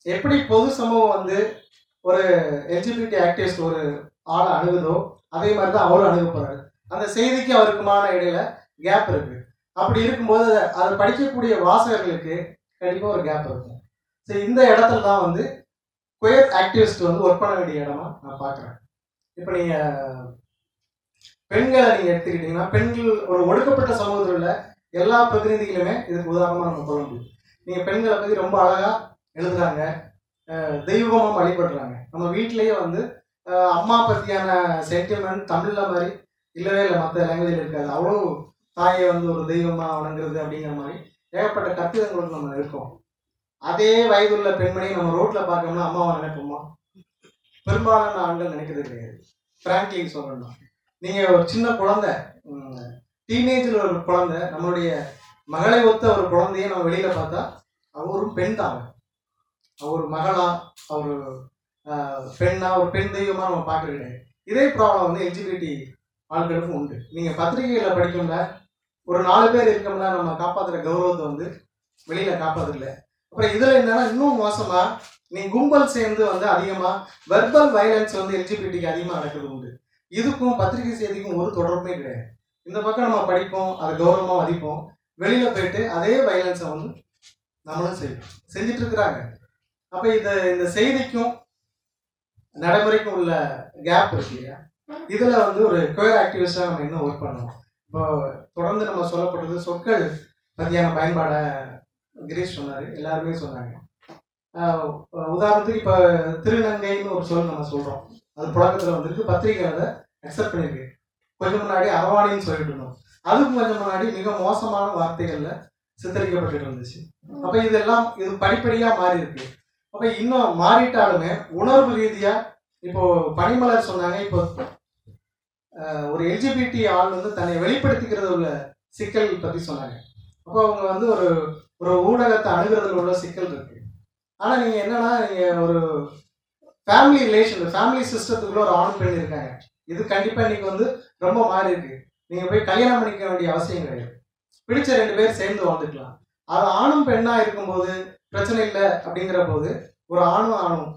எப்படி பொது சமூகம் வந்து ஒரு எல்ஜிபிடி ஆக்டிவிஸ்ட் ஒரு ஆளை அணுகுதோ அதே மாதிரி தான் அவரும் அணுக போறாரு. அந்த செய்திக்கு அவருக்குமான இடையில கேப் இருக்கு. அப்படி இருக்கும்போது அதை- படிக்கக்கூடிய வாசகர்களுக்கு கண்டிப்பாக ஒரு கேப் இருக்கும். சரி இந்த இடத்துல தான் வந்து குயர் ஆக்டிவிஸ்ட் வந்து ஒர்க் பண்ண வேண்டிய இடமா நான் பார்க்குறேன். இப்போ நீங்க பெண்களை நீங்க எடுத்துக்கிட்டீங்கன்னா பெண்கள் ஒரு ஒடுக்கப்பட்ட சமூகத்தில் உள்ள எல்லா பிரதிநிதிகளுமே இதுக்கு உதாரணமா நம்ம சொல்ல முடியும். நீங்க பெண்களை பத்தி ரொம்ப அழகா எழுதுறாங்க தெய்வமாக வழிபடுறாங்க. நம்ம வீட்டிலேயே வந்து அம்மா பத்தியான சென்டிமெண்ட் தமிழ்ல மாதிரி இல்லவே இல்லை. மற்ற லாங்குவேஜில் இருக்காது. அவ்வளோ தாயை வந்து ஒரு தெய்வமா வணங்குறது அப்படிங்கிற மாதிரி ஏகப்பட்ட கற்பிதங்களுக்கு நம்ம இருக்கோம். அதே வயதுள்ள பெண்மணியை நம்ம ரோட்ல பார்க்கணும்னா அம்மாவை நினைப்போமா? பெரும்பாலான ஆண்கள் நினைக்கிறது கிடையாது. பிராங்க்லி சொல்லணும் நீங்க ஒரு சின்ன குழந்தை டீனேஜில் ஒரு குழந்தை நம்மளுடைய மகளை ஒத்த ஒரு குழந்தைய நம்ம வெளியில பார்த்தா அவரும் பெண் தான் அவ. அவர் மகளா அவர் பெண்ணா ஒரு பெண் தெய்வமா நம்ம பார்க்கறது இதே ப்ராப்ளம் வந்து எல்ஜிபிடி ஆட்களுக்கும் உண்டு. நீங்க பத்திரிகைகளை படிக்கும்ல ஒரு நாலு பேர் இருக்கோம்னா நம்ம காப்பாத்துற கௌரவத்தை வந்து வெளியில காப்பாத்துக்கல அப்புறம் இதுல என்னன்னா இன்னும் மோசமா நீ கும்பல் சேர்ந்து வந்து அதிகமா வெர்பல் வயலன்ஸ் வந்து எல்ஜிபிடிக்கு அதிகமா நடக்குது உண்டு. இதுக்கும் பத்திரிகை செய்திக்கும் ஒரு தொடர்புமே கிடையாது. இந்த பக்கம் நம்ம படிப்போம் அதை கௌரவமா மதிப்போம். வெளியில போயிட்டு அதே வயலன்ஸை வந்து நம்மளும் செய்யும் செஞ்சிட்டு இருக்கிறாங்க. அப்ப இந்த இந்த செய்திக்கும் நடைமுறைக்கும் உள்ள கேப் இருக்கு இல்லையா? இதுல வந்து ஒரு கோயர் ஆக்டிவிஸ்டா நம்ம இன்னும் ஒர்க் பண்ணணும். இப்போ தொடர்ந்து நம்ம சொல்லப்பட்டது சொற்கள் பற்றியான பயன்பாடை கிரீஷ் சொன்னார் எல்லாருமே சொன்னாங்க. உதாரணத்துக்கு இப்போ திருநங்கைன்னு ஒரு சொல் நம்ம சொல்கிறோம் அது புழக்கத்தில் வந்திருக்கு. பத்திரிக்கை அதை அக்செப்ட் பண்ணியிருக்கு கொஞ்சம் முன்னாடி அரவாணின்னு சொல்லிட்டு இருந்தோம். அதுக்கு கொஞ்சம் முன்னாடி மிக மோசமான வார்த்தைகளில் சித்தரிக்கப்பட்டு இருந்துச்சு. அப்போ இதெல்லாம் இது படிப்படியாக மாறி இருக்கு அப்போ இன்னும் மாறிட்டாலுமே உணர்வு ரீதியாக இப்போ பனிமலர் சொன்னாங்க. இப்போ ஒரு எல்ஜிபிடி ஆள் வந்து தன்னை வெளிப்படுத்திக்கிறது உள்ள சிக்கல் பற்றி சொன்னாங்க. அப்போ அவங்க வந்து ஒரு ஒரு ஊடகத்தை அணுகிறதுல உள்ள சிக்கல் இருக்கு. ஆனால் நீங்கள் என்னன்னா நீங்கள் ஒரு ஃபேமிலி ரிலேஷன் ஃபேமிலி சிஸ்டத்துக்குள்ள ஒரு ஆண் பெண் இருக்காங்க. இது கண்டிப்பாக இன்னைக்கு வந்து ரொம்ப மாறி இருக்கு. நீங்கள் போய் கல்யாணம் பண்ணிக்க வேண்டிய அவசியம் கிடையாது. பிடிச்ச ரெண்டு பேர் சேர்ந்து வாழ்ந்துக்கலாம். அது ஆணும் பெண்ணாக இருக்கும்போது பிரச்சனை இல்லை அப்படிங்கிற போது ஒரு ஆணும் ஆணும்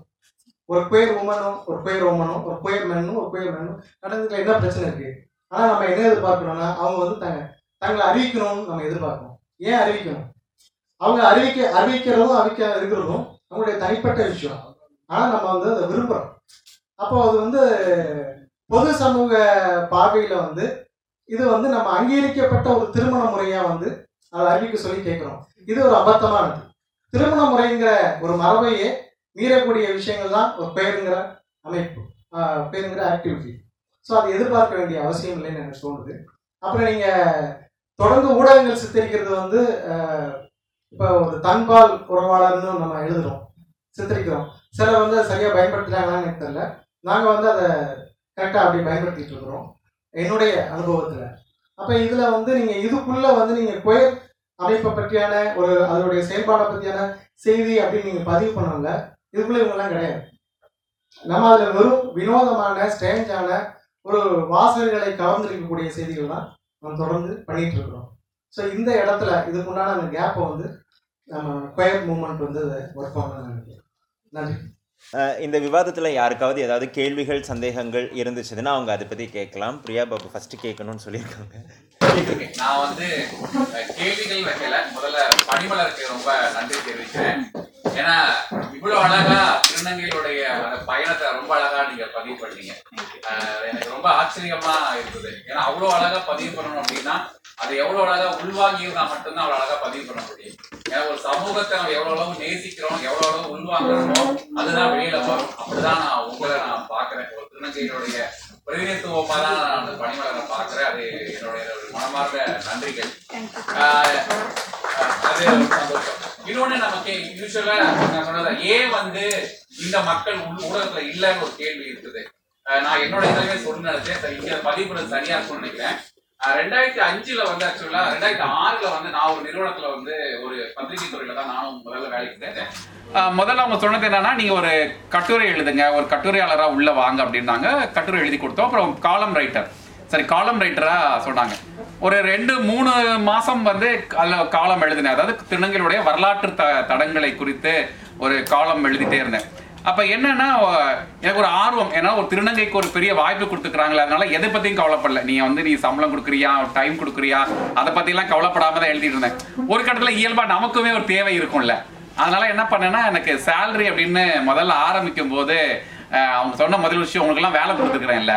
ஒரு குயர் உமனும் ஒரு குயர் உமனும் ஒரு குயர் மென்னும் ஒரு குயர் மென்னும் நடந்ததுல என்ன பிரச்சனை இருக்கு? ஆனால் நம்ம என்ன எதிர்பார்க்கணும்னா அவங்க வந்து தங்க தங்களை அறிவிக்கணும்னு நம்ம எதிர்பார்க்கணும். ஏன் அறிவிக்கணும்? அவங்க அறிவிக்க அறிவிக்கிறதும் அறிவிக்க இருக்கிறதும் அவங்களுடைய தனிப்பட்ட விஷயம். ஆனால் நம்ம வந்து அதை விரும்புகிறோம் அப்போ அது வந்து பொது சமூக பார்வையில் வந்து இது வந்து நம்ம அங்கீகரிக்கப்பட்ட ஒரு திருமண முறையாக வந்து அதை அறிவிக்க சொல்லி கேட்குறோம். இது ஒரு அபத்தமானது. திருமண முறைங்கிற ஒரு மரபையே மீறக்கூடிய விஷயங்கள் தான் ஒரு பெயருங்கிற அமைப்பு பேருங்கிற பெயருங்கிற ஆக்டிவிட்டி ஸோ அதை எதிர்பார்க்க வேண்டிய அவசியம் இல்லைன்னு எனக்கு தோணுது. அப்புறம் நீங்கள் தொடர்ந்து ஊடகங்கள் சித்தரிக்கிறது வந்து இப்போ ஒரு தன்பால் உறவாளர்னு நம்ம எழுதுறோம் சித்தரிக்கிறோம். சிலர் வந்து அதை சரியாக பயன்படுத்துகிறாங்களான்னு எனக்கு தெரியல. நாங்கள் வந்து அதை கரெக்டாக அப்படி பயன்படுத்திட்டு இருக்கிறோம் என்னுடைய அனுபவத்தில். அப்போ இதில் வந்து நீங்கள் இதுக்குள்ளே வந்து நீங்கள் கோயில் அமைப்பை பற்றியான ஒரு அதனுடைய செயல்பாடை பற்றியான செய்தி அப்படின்னு நீங்கள் பதிவு பண்ணல இதுக்குள்ளே இவங்கெல்லாம் கிடையாது. நம்ம அதில் வெறும் வினோதமான ஸ்டேஞ்சான ஒரு வாசகர்களை கவர்ந்திருக்கக்கூடிய செய்திகள் தான் நம்ம தொடர்ந்து பண்ணிகிட்டு இருக்கிறோம். ஸோ இந்த இடத்துல இதுக்குண்டான அந்த கேப்பை வந்து நம்ம கொயர் மூமெண்ட் வந்து ஒர்க் பண்ணணும்னு நினைக்கிறேன். நன்றி. அஹ் இந்த விவாதத்தில் யாருக்காவது ஏதாவது கேள்விகள் சந்தேகங்கள் இருந்துச்சுன்னா அவங்க அதை பற்றி கேட்கலாம். பிரியா பாபு ஃபஸ்ட்டு கேட்கணும்னு சொல்லியிருக்காங்க. நான் வந்து கேள்விகள் வைக்கல. முதல்ல பனிமலருக்கு ரொம்ப நன்றி தெரிவிக்கிறேன். ஏன்னா இவ்வளவு அழகா திருநங்கையுடைய அந்த பயணத்தை ரொம்ப அழகா நீங்க பதிவு பண்ணீங்க. எனக்கு ரொம்ப ஆச்சரியமா இருக்குது ஏன்னா அவ்வளவு அழகா பதிவு பண்ணணும் அப்படின்னா அது எவ்வளவு அழகா உள்வாங்கியிருந்தா மட்டும்தான் அவ்வளவு அழகா பதிவு பண்ண முடியும். ஏன்னா ஒரு சமூகத்தை நம்ம எவ்வளவு அளவு நேசிக்கிறோம் எவ்வளவு அளவு உள்வாங்குறோமோ அதுதான் வெளியில வரும். அப்படிதான் நான் உங்களை நான் பாக்குறேன் ஒரு திருநங்கையினுடைய பிரதிநிதித்துவமா தான் நான் அந்த பணிமலரை பாக்குறேன் அது என்னுடைய மனமார்ந்த நன்றிகள். ஆஹ் அது சந்தோஷம். இன்னொன்னு நமக்கு யூஸ்வலா நான் சொன்னது ஏன் வந்து இந்த மக்கள் உள் ஊடகத்துல இல்லைன்னு ஒரு கேள்வி இருக்குது. நான் என்னோட இதுலயே சொல்லி சரி, இங்க பதிவு சரியா இருக்கும்னு நினைக்கிறேன். ரெண்டாயிரத்தி அஞ்சுல வந்து ஆக்சுவலா ரெண்டாயிரத்தி ஆறுல வந்து நான் ஒரு நிறுவனத்துல வந்து ஒரு பத்திரிகை துறையில தான் நானும் முதல்ல வேலைக்கு சேர்ந்தேன் முதல்ல அவங்க சொன்னது என்னன்னா நீங்க ஒரு கட்டுரை எழுதுங்க ஒரு கட்டுரையாளரா உள்ள வாங்க அப்படின்னாங்க. கட்டுரை எழுதி கொடுத்தோம். அப்புறம் காலம் ரைட்டர் சரி காலம் ரைட்டரா சொன்னாங்க. ஒரு ரெண்டு மூணு மாசம் வந்து அதில் காலம் எழுதினேன். அதாவது திருநங்கையுடைய வரலாற்று த தடங்களை குறித்து ஒரு காலம் எழுதிட்டே இருந்தேன். அப்போ என்னன்னா எனக்கு ஒரு ஆர்வம். ஏன்னா ஒரு திருநங்கைக்கு ஒரு பெரிய வாய்ப்பு கொடுத்துக்கிறாங்களே அதனால எதை பற்றியும் கவலைப்படல. நீ வந்து நீ சம்பளம் கொடுக்குறியா டைம் கொடுக்குறியா அதை பற்றிலாம் கவலைப்படாம தான் எழுதிட்டு இருந்தேன். ஒரு கட்டத்தில் இயல்பாக நமக்குமே ஒரு தேவை இருக்கும்ல. அதனால என்ன பண்ணேன்னா எனக்கு சேலரி அப்படின்னு முதல்ல ஆரம்பிக்கும் போது அவங்க சொன்ன முதல் விஷயம் உங்களுக்கெல்லாம் வேலை கொடுத்துக்கிறேன்ல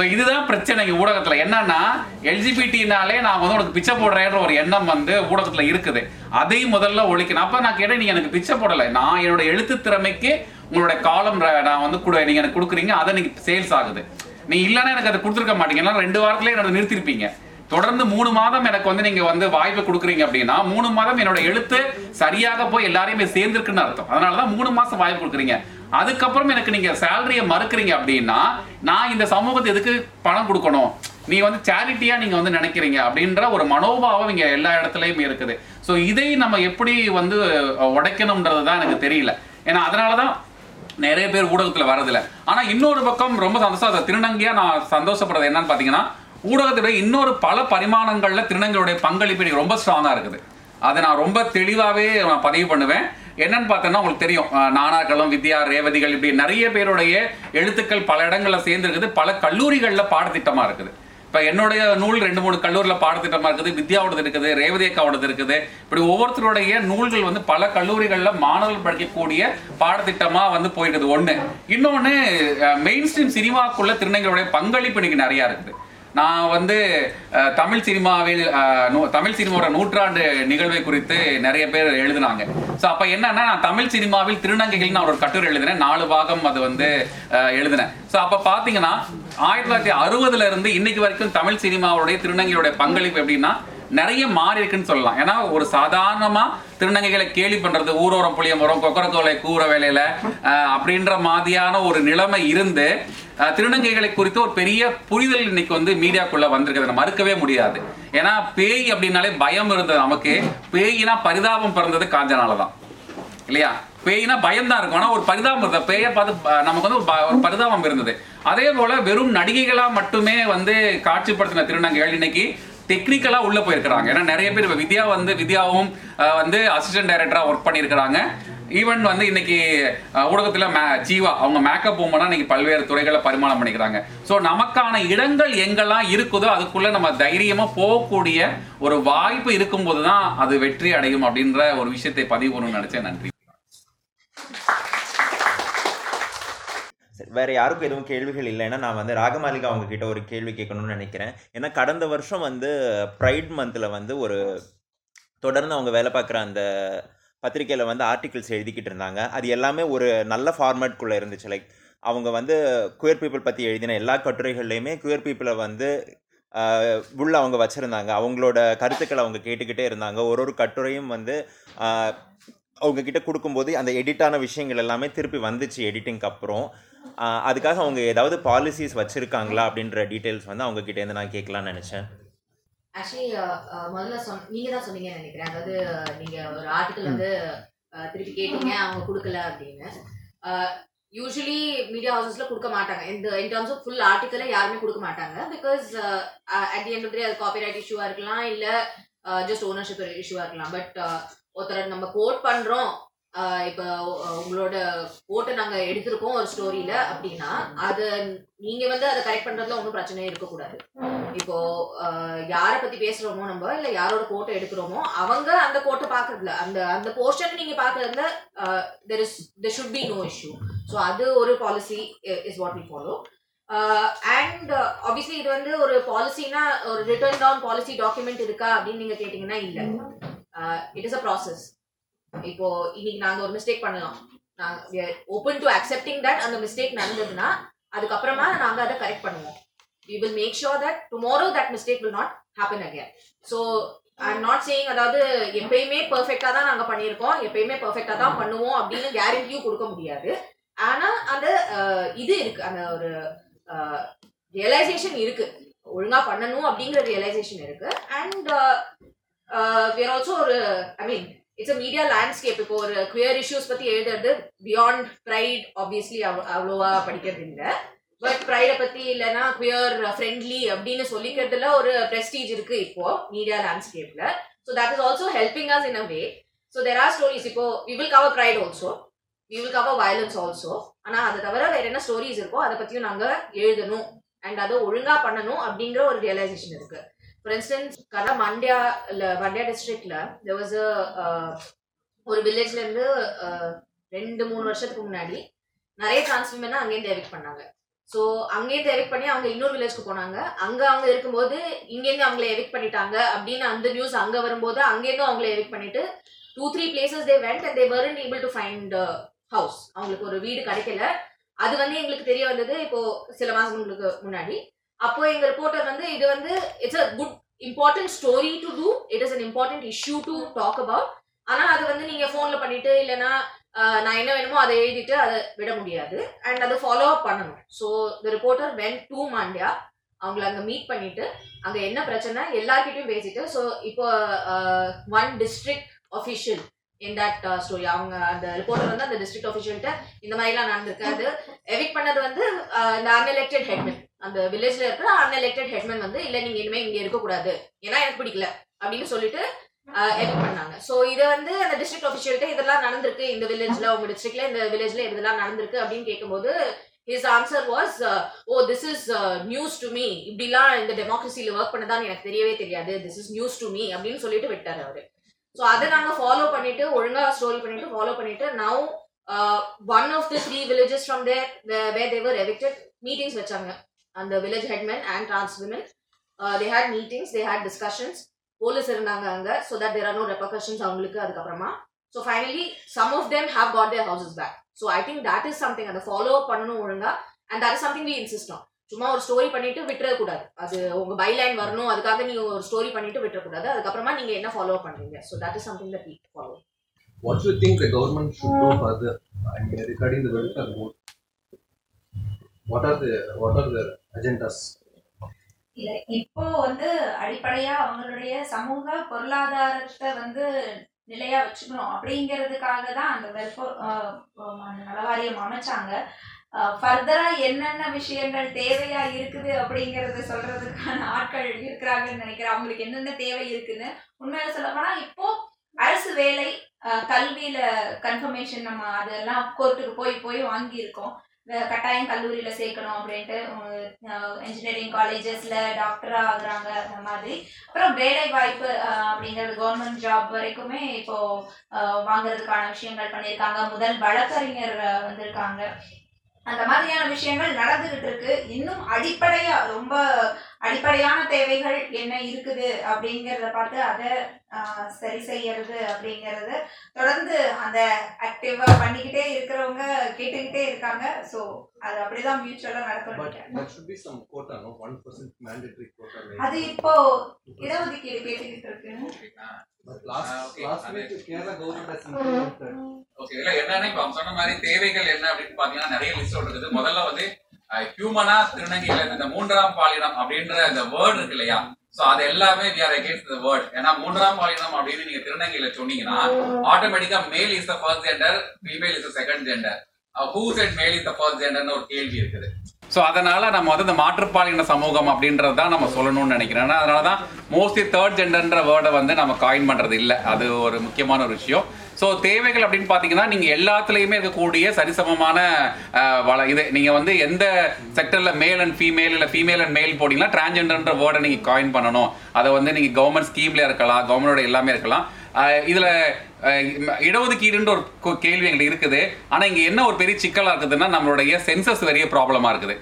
ஸோ இதுதான் பிரச்சனை ஊடகத்தில். என்னன்னா எல்ஜிபிடினாலே நான் வந்து உனக்கு பிச்சை போடுறேன்ற ஒரு எண்ணம் வந்து ஊடகத்தில் இருக்குது. அதை முதல்ல ஒழிக்கணும். அப்போ நான் கேட்டேன் நீங்க எனக்கு பிச்சை போடலை. நான் என்னோட எழுத்து திறமைக்கு உங்களோட காலம் நான் வந்து கூட நீங்க எனக்கு கொடுக்குறீங்க அதை நீங்க சேல்ஸ் ஆகுது. நீ இல்லைன்னா எனக்கு அதை கொடுத்துருக்க மாட்டீங்க. ரெண்டு வாரத்துலேயே என்னோட நிறுத்திருப்பீங்க. தொடர்ந்து மூணு மாதம் எனக்கு வந்து நீங்க வந்து வாய்ப்பு கொடுக்குறீங்க அப்படின்னா மூணு மாதம் என்னோட எழுத்து சரியாக போய் எல்லாரையுமே சேர்ந்துருக்குன்னு அர்த்தம். அதனாலதான் மூணு மாசம் வாய்ப்பு கொடுக்குறீங்க. அதுக்கப்புறம் எனக்கு நீங்க சேலரியை மறுக்கிறீங்க அப்படின்னா நான் இந்த சமூகத்தை எதுக்கு பணம் கொடுக்கணும்? நீ வந்து சேரிட்டியா நீங்க வந்து நினைக்கிறீங்க அப்படின்ற ஒரு மனோபாவம் இங்க எல்லா இடத்துலயுமே இருக்குது. ஸோ இதை நம்ம எப்படி வந்து உடைக்கணும்ன்றது தான் எனக்கு தெரியல. ஏன்னா அதனாலதான் நிறைய பேர் ஊடகத்தில் வரதில்ல ஆனால் இன்னொரு பக்கம் ரொம்ப சந்தோஷம். அதை திருநங்கையாக நான் சந்தோஷப்படுறது என்னன்னு பார்த்தீங்கன்னா ஊடகத்துடைய இன்னொரு பல பரிமாணங்களில் திருநங்கையுடைய பங்களிப்பு எனக்கு ரொம்ப ஸ்ட்ராங்காக இருக்குது. அதை நான் ரொம்ப தெளிவாகவே நான் பதிவு பண்ணுவேன். என்னன்னு பார்த்தோன்னா உங்களுக்கு தெரியும். நானாக்களும் வித்யா ரேவதிகள் இப்படி நிறைய பேருடைய எழுத்துக்கள் பல இடங்களில் சேர்ந்துருக்குது. பல கல்லூரிகளில் பாடத்திட்டமாக இருக்குது. இப்போ என்னுடைய நூல் ரெண்டு மூணு கல்லூரியில் பாடத்திட்டமாக இருக்குது. வித்யாவோடது இருக்குது ரேவதி அக்காவோடது இருக்குது. இப்படி ஒவ்வொருத்தருடைய நூல்கள் வந்து பல கல்லூரிகளில் மாணவர்கள் படிக்கக்கூடிய பாடத்திட்டமாக வந்து போயிருக்குது. ஒன்று இன்னொன்று மெயின் ஸ்ட்ரீம் சினிமாக்குள்ள திருநங்கைகளுடைய பங்களிப்பு இன்னைக்கு நிறையா இருக்குது. நான் வந்து தமிழ் சினிமாவில் நூ- தமிழ் சினிமாவோட நூற்றாண்டு நிகழ்வை குறித்து நிறைய பேர் எழுதினாங்க. ஸோ அப்போ என்னன்னா நான் தமிழ் சினிமாவில் திருநங்கைகள் நான் ஒரு கட்டுரை எழுதினேன். நாலு பாகம் அது வந்து எழுதினேன். ஸோ அப்போ பார்த்தீங்கன்னா ஆயிரத்தி தொள்ளாயிரத்தி அறுபதுல இருந்து இன்னைக்கு வரைக்கும் தமிழ் சினிமாவுடைய திருநங்கையோட பங்களிப்பு எப்படின்னா நிறைய மாறி இருக்குன்னு சொல்லலாம். ஏன்னா ஒரு சாதாரணமா திருநங்கைகளை கேலி பண்றது ஊரோரம் புளியமரம் கொக்கரக்கோலை கூற வேலையில அப்படின்ற மாதிரியான ஒரு நிலைமை இருந்து திருநங்கைகளை குறித்து ஒரு பெரிய புரிதல் இன்னைக்கு வந்து மீடியாக்குள்ள வந்திருக்கிறது மறுக்கவே முடியாது. ஏன்னா பேய் அப்படின்னாலே பயம் இருந்தது நமக்கு. பேயினா பரிதாபம் பிறந்தது காஞ்சனால தான். இல்லையா? பேய்னா பயம் தான் இருக்கும். ஆனா ஒரு பரிதாபம் இருந்தது. பேயை பார்த்து நமக்கு வந்து ஒரு ப- ஒரு பரிதாபம் இருந்தது. அதே போல வெறும் நடிகைகளா மட்டுமே வந்து காட்சிப்படுத்தின திருநங்கைகள் இன்னைக்கு டெக்னிக்கலா உள்ள போயிருக்கிறாங்க. ஏன்னா நிறைய பேர் வித்யா வந்து வித்யாவும் அஹ், வந்து அசிஸ்டன்ட் டைரக்டரா ஒர்க் பண்ணியிருக்கிறாங்க. ஈவன் வந்து இன்னைக்கு ஊடகத்தில் ஊடகத்துல மே- ஜீவா அவங்க மேக்கப் உமனா இன்னைக்கு பல்வேறு துறைகளை பரிமாணம் பண்ணிக்கிறாங்க. ஸோ நமக்கான இடங்கள் எங்கெல்லாம் இருக்குதோ அதுக்குள்ள நம்ம தைரியமா போகக்கூடிய ஒரு வாய்ப்பு இருக்கும்போது தான் அது வெற்றி அடையும் அப்படின்ற ஒரு விஷயத்தை பதிவு பண்ணணும்னு நினைச்சேன். நன்றி. வேற யாருக்கும் எதுவும் கேள்விகள் இல்லைன்னா நான் வந்து ராகமாலிகா அவங்க கிட்ட ஒரு கேள்வி கேட்கணும்னு நினைக்கிறேன். ஏன்னா கடந்த வருஷம் வந்து ப்ரைட் மந்தில் வந்து ஒரு தொடர்ந்து அவங்க வேலை பார்க்குற அந்த பத்திரிக்கையில் வந்து ஆர்டிகிள்ஸ் எழுதிக்கிட்டு இருந்தாங்க. அது எல்லாமே ஒரு நல்ல ஃபார்மேட்குள்ளே இருந்துச்சு. லைக் அவங்க வந்து குயர் பீப்புள் பற்றி எழுதின எல்லா கட்டுரைகள்லையுமே குயர் பீப்புளை வந்து உள்ள அவங்க வச்சுருந்தாங்க. அவங்களோட கருத்துக்களை அவங்க கேட்டுக்கிட்டே இருந்தாங்க. ஒரு ஒரு கட்டுரையும் வந்து அவங்கக்கிட்ட அவங்க கொடுக்கும்போது அந்த எடிட்டான விஷயங்கள் எல்லாமே திருப்பி வந்துச்சு எடிட்டிங்க்கு அப்புறம். அதுக்காக அவங்க ஏதாவது பாலிசிஸ் வச்சுருக்காங்களா அப்படின்ற டீட்டெயில்ஸ் வந்து அவங்க கிட்டேருந்து நான் கேட்கலான்னு நினச்சேன். ஆக்சுவலி முதல்ல சொன்ன நீங்க தான் சொன்னீங்கன்னு நினைக்கிறேன். அதாவது அஹ், நீங்க ஒரு ஆர்டிக்கல் வந்து திருப்பி கேட்டீங்க அவங்க கொடுக்கல அப்படின்னு. யூஸ்வலி மீடியா ஹவுசஸ்ல கொடுக்க மாட்டாங்க. இந்த இன் டர்ம்ஸ் ஆஃப் ஃபுல் ஆர்டிக்கலை யாருமே கொடுக்க மாட்டாங்க. Because at the end of அது காப்பிரைட் இஷ்யூவா இருக்கலாம் இல்ல ஜஸ்ட் ஓனர்ஷிப் இஷ்யூவா இருக்கலாம். பட் ஒருத்தர் நம்ம கோட் பண்றோம் இப்போ உங்களோட கோட்டை நாங்க எடுத்திருக்கோம் ஒரு ஸ்டோரியில அப்படின்னா அது நீங்க வந்து அதை கரெக்ட் பண்றதுல ஒன்றும் பிரச்சனையே இருக்கக்கூடாது. இப்போ யாரை பத்தி பேசுறோமோ நம்ம இல்ல யாரோட கோட்டை எடுக்கிறோமோ அவங்க அந்த கோட்டை பாக்குறதுல அந்த அந்த போர்ஷன் நீங்க பாக்குறதுல there is there should be no issue so அது ஒரு policy is what we follow and obviously இது வந்து ஒரு பாலிசினா ஒரு ரிட்டர்ன் டவுன் பாலிசி டாக்குமெண்ட் இருக்கா அப்படின்னு நீங்க கேட்டீங்கன்னா இல்ல. இட் இஸ் அ ப்ராசஸ் இப்போ இன்னைக்கு நாங்க ஒரு மிஸ்டேக் பண்ணலாம். நாங்க ஓப்பன் டு அக்செப்டிங் தட் அந்த மிஸ்டேக் நடந்ததுன்னா அதுக்கப்புறமா நாங்க அதை கரெக்ட் பண்ணுவோம். We will make sure that tomorrow that mistake will not not again so I am not saying அதாவது எப்பயுமே பெர்ஃபெக்டா தான் நாங்கள் பண்ணியிருக்கோம். எப்பயுமே பெர்ஃபெக்டா தான் பண்ணுவோம் அப்படின்னு கேரண்டியும் கொடுக்க முடியாது. ஆனால் அந்த இது இருக்கு. அந்த ஒரு ரியலைசேஷன் இருக்கு. ஒழுங்காக பண்ணணும் அப்படிங்கிற ரியலைசேஷன் இருக்கு. அண்ட் வேற ஆல்சோ ஒரு I mean it's a media landscape இப்போ ஒரு குயர் இஷ்யூஸ் பத்தி எழுதுறது பியாண்ட் ப்ரைட் ஆப்வியஸ்லி அவ்வளோவா படிக்கிறது இல்லை. பட் ப்ரைடை பத்தி இல்லைன்னா குயர் ஃப்ரெண்ட்லி அப்படின்னு சொல்லிக்கிறதுல ஒரு ப்ரெஸ்டீஜ் இருக்கு இப்போ media லேண்ட்ஸ்கேப்ல so that is also helping us in a way so there are stories இப்போ we will cover pride also we will cover violence also ஆனால் அதை தவிர வேற என்ன ஸ்டோரிஸ் இருக்கோ அதை பத்தியும் நாங்கள் எழுதணும். அண்ட் அதை ஒழுங்கா பண்ணணும் அப்படிங்கிற ஒரு ரியலைசேஷன் இருக்கு. ஃபார் இன்ஸ்டன்ஸ் கதா மண்டியா இல்லை மண்டியா டிஸ்ட்ரிக்ட்ல there was uh, ஒரு வில்லேஜ்ல இருந்து uh, ரெண்டு மூணு வருஷத்துக்கு முன்னாடி நிறைய டிரான்ஸ் அங்கேயும் அங்கேருந்து பண்ணாங்க. ஸோ அங்கேயே எவிக் பண்ணி அவங்க இன்னொரு வில்லேஜ்க்கு போனாங்க. அங்கே அவங்க இருக்கும்போது இங்கேருந்து அவங்கள எவிக் பண்ணிட்டாங்க அப்படின்னு அந்த நியூஸ் அங்கே வரும்போது அங்கேருந்து அவங்கள எவிக் பண்ணிட்டு two three places they went and they weren't able to find house அவங்களுக்கு ஒரு வீடு கிடைக்கல. அது வந்து எங்களுக்கு தெரிய வந்தது இப்போ சில மாதங்களுக்கு முன்னாடி. அப்போ எங்க ரிப்போர்ட்டர் வந்து இது வந்து it's a good important story to do it is an important issue to talk about ஆனால் அது வந்து நீங்கள் ஃபோனில் பண்ணிட்டு இல்லைன்னா நான் என்ன வேணுமோ அதை எழுதிட்டு அதை விட முடியாது. அண்ட் அதை ஃபாலோ அப் பண்ணணும். So the reporter went to Mandya அவங்கள அங்கே மீட் பண்ணிட்டு அங்கே என்ன பிரச்சனை எல்லார்கிட்டயும் பேசிட்டு ஸோ இப்போ one district official in that story அவங்க அந்த ரிப்போர்ட்டர் வந்து அந்த டிஸ்ட்ரிக்ட் அஃபிஷியல்கிட்ட இந்த மாதிரிலாம் நடந்திருக்கு அது எவிக் பண்ணது வந்து இந்த அன்எலெக்டட் ஹெட்மேன் அந்த வில்லேஜ்ல இருக்கிற அன்எலெக்டட் ஹெட்மேன் வந்து இல்ல நீங்க இனிமே இங்க இருக்கக்கூடாது. ஏன்னா எனக்கு பிடிக்கல. அப்படின்னு சொல்லிட்டு எவிக் பண்ணாங்க. சோ இதை வந்து அந்த டிஸ்ட்ரிக்ட் அஃபிஷியல்கிட்ட இதெல்லாம் நடந்திருக்கு. இந்த வில்லேஜ்ல உங்க டிஸ்ட்ரிக்ட்ல இந்த வில்லேஜ்ல இதெல்லாம் நடந்திருக்கு அப்படின்னு கேட்கும்போது his answer was oh this is news to me இப்படிலாம் இந்த டெமோக்ரஸில ஒர்க் பண்ணதான் எனக்கு தெரியவே தெரியாது. This is news to me அப்படின்னு சொல்லிட்டு விட்டார் அவரு. ஸோ அதை நாங்க ஃபாலோ பண்ணிட்டு ஒழுங்கா ஸ்டோரி பண்ணிட்டு ஃபாலோ பண்ணிட்டு now one of the three villages from there where they were evicted meetings வச்சாங்க. அந்த village headmen and trans women they had meetings they had discussions police இருந்தாங்க அங்க so that there are no repercussions அவங்களுக்கு அதுக்கப்புறமா. So finally some of them have got their houses back so I think that is something அதை follow பண்ணணும் ஒழுங்கா. And that is something we insist on சும்மா ஒரு story பண்ணிட்டு விட்டுறக்கூடாது அது உங்க பைலைன் வரணும் அதுக்காக நீங்க ஒரு ஸ்டோரி பண்ணிட்டு விட்டுறக்கூடாது அதுக்கப்புறமா நீங்க என்ன ஃபாலோ பண்றீங்க? So that is something that we follow What do you think the government should do further I mean, regarding the welfare board? What are the what are the agendas இப்போ வந்து அடிப்படையா அவங்களுடைய சமூக பொருளாதாரத்தை வந்து நிலையா வச்சுக்கணும் அப்படிங்கிறதுக்காக தான் அந்த வெல்ஃபோர் நலவாரியம் அமைச்சாங்க. ஃபர்தரா என்னென்ன விஷயங்கள் தேவையா இருக்குது அப்படிங்கறத சொல்றதுக்கான ஆட்கள் இருக்கிறாங்கன்னு நினைக்கிறேன். அவங்களுக்கு என்னென்ன தேவை இருக்குன்னு உண்மையில சொல்ல போனா இப்போ அரசு வேலை கல்வியில கன்ஃபர்மேஷன் நம்ம அதெல்லாம் கோர்ட்டுக்கு போய் போய் வாங்கியிருக்கோம். கட்டாயம் கல்லூரியில சேர்க்கணும் அப்படின்ட்டு இன்ஜினியரிங் காலேஜஸ்ல டாக்டரா ஆகுறாங்க அந்த மாதிரி. அப்புறம் வேலை வாய்ப்பு அஹ், அப்படிங்கிறது கவர்மெண்ட் ஜாப் வரைக்குமே இப்போ வாங்குறதுக்கான விஷயங்கள் பண்ணியிருக்காங்க. முதல் வழக்கறிஞர் வந்திருக்காங்க. அந்த மாதிரியான விஷயங்கள் நடந்துகிட்டு இருக்கு இன்னும் அடிப்படையா ரொம்ப அடிப்படையான தேவைகள் என்ன இருக்குது அப்படிங்கறத பார்த்து அதை சரி செய்யறது அப்படிங்கறது தொடர்ந்து அந்த ஆக்டிவா பண்ணிக்கிட்டே இருக்கிறவங்க கேட்டுக்கிட்டே இருக்காங்க. ஸோ அது அப்படிதான் மியூச்சுவலா நடக்கணும் there should be some quota, no? One percent mandatory quota. Like, அது இப்போ இடஒதுக்கீடு கேட்டுக்கிட்டு இருக்கு but last Ah, மாதிரி தேவைகள் என்ன அப்படின்னு பாத்தீங்கன்னா நிறைய லிஸ்ட் இருக்குது முதல்ல வந்து ஹியூமனா இருந்து இந்த மூன்றாம் பாலினம் அப்படின்ற அந்த வேர்ட் இருக்கு இல்லையா? சோ அது எல்லாமே we are against the word ஏன்னா மூன்றாம் பாலினம் அப்படின்னு நீங்க திருநங்கையில சொன்னீங்கன்னா ஆட்டோமேட்டிக்கா male is the first gender female is second gender who said male is the first ஜெண்டர்னு ஒரு கேள்வி இருக்குது. ஸோ அதனால நம்ம வந்து இந்த மாற்றுப்பாலின சமூகம் அப்படின்றது தான் நம்ம சொல்லணும்னு நினைக்கிறேன். ஏன்னா அதனால தான் மோஸ்ட்லி தேர்ட் ஜெண்டர்ன்ற வேர்டை வந்து நம்ம காயின் பண்ணுறது இல்லை. அது ஒரு முக்கியமான ஒரு விஷயம். ஸோ தேவைகள் அப்படின்னு பார்த்தீங்கன்னா நீங்கள் எல்லாத்துலேயுமே இருக்கக்கூடிய சரிசமமான வள இது நீங்கள் வந்து எந்த செக்டரில் மேல் அண்ட் ஃபீமேல் இல்லை ஃபீமேல் அண்ட் மேல் போட்டிங்கன்னா டிரான்ஜெண்டர்ன்ற வேர்டை நீங்கள் காயின் பண்ணணும். அதை வந்து நீங்கள் கவர்மெண்ட் ஸ்கீம்ல இருக்கலாம் கவர்மெண்டோட எல்லாமே இருக்கலாம். இதில் இடஒதுக்கீடுன்ற ஒரு கேள்வி எங்களுக்கு இருக்குது. ஆனால் இங்கே என்ன ஒரு பெரிய சிக்கலாக இருக்குதுன்னா நம்மளுடைய சென்சஸ் பெரிய ப்ராப்ளமா இருக்குது.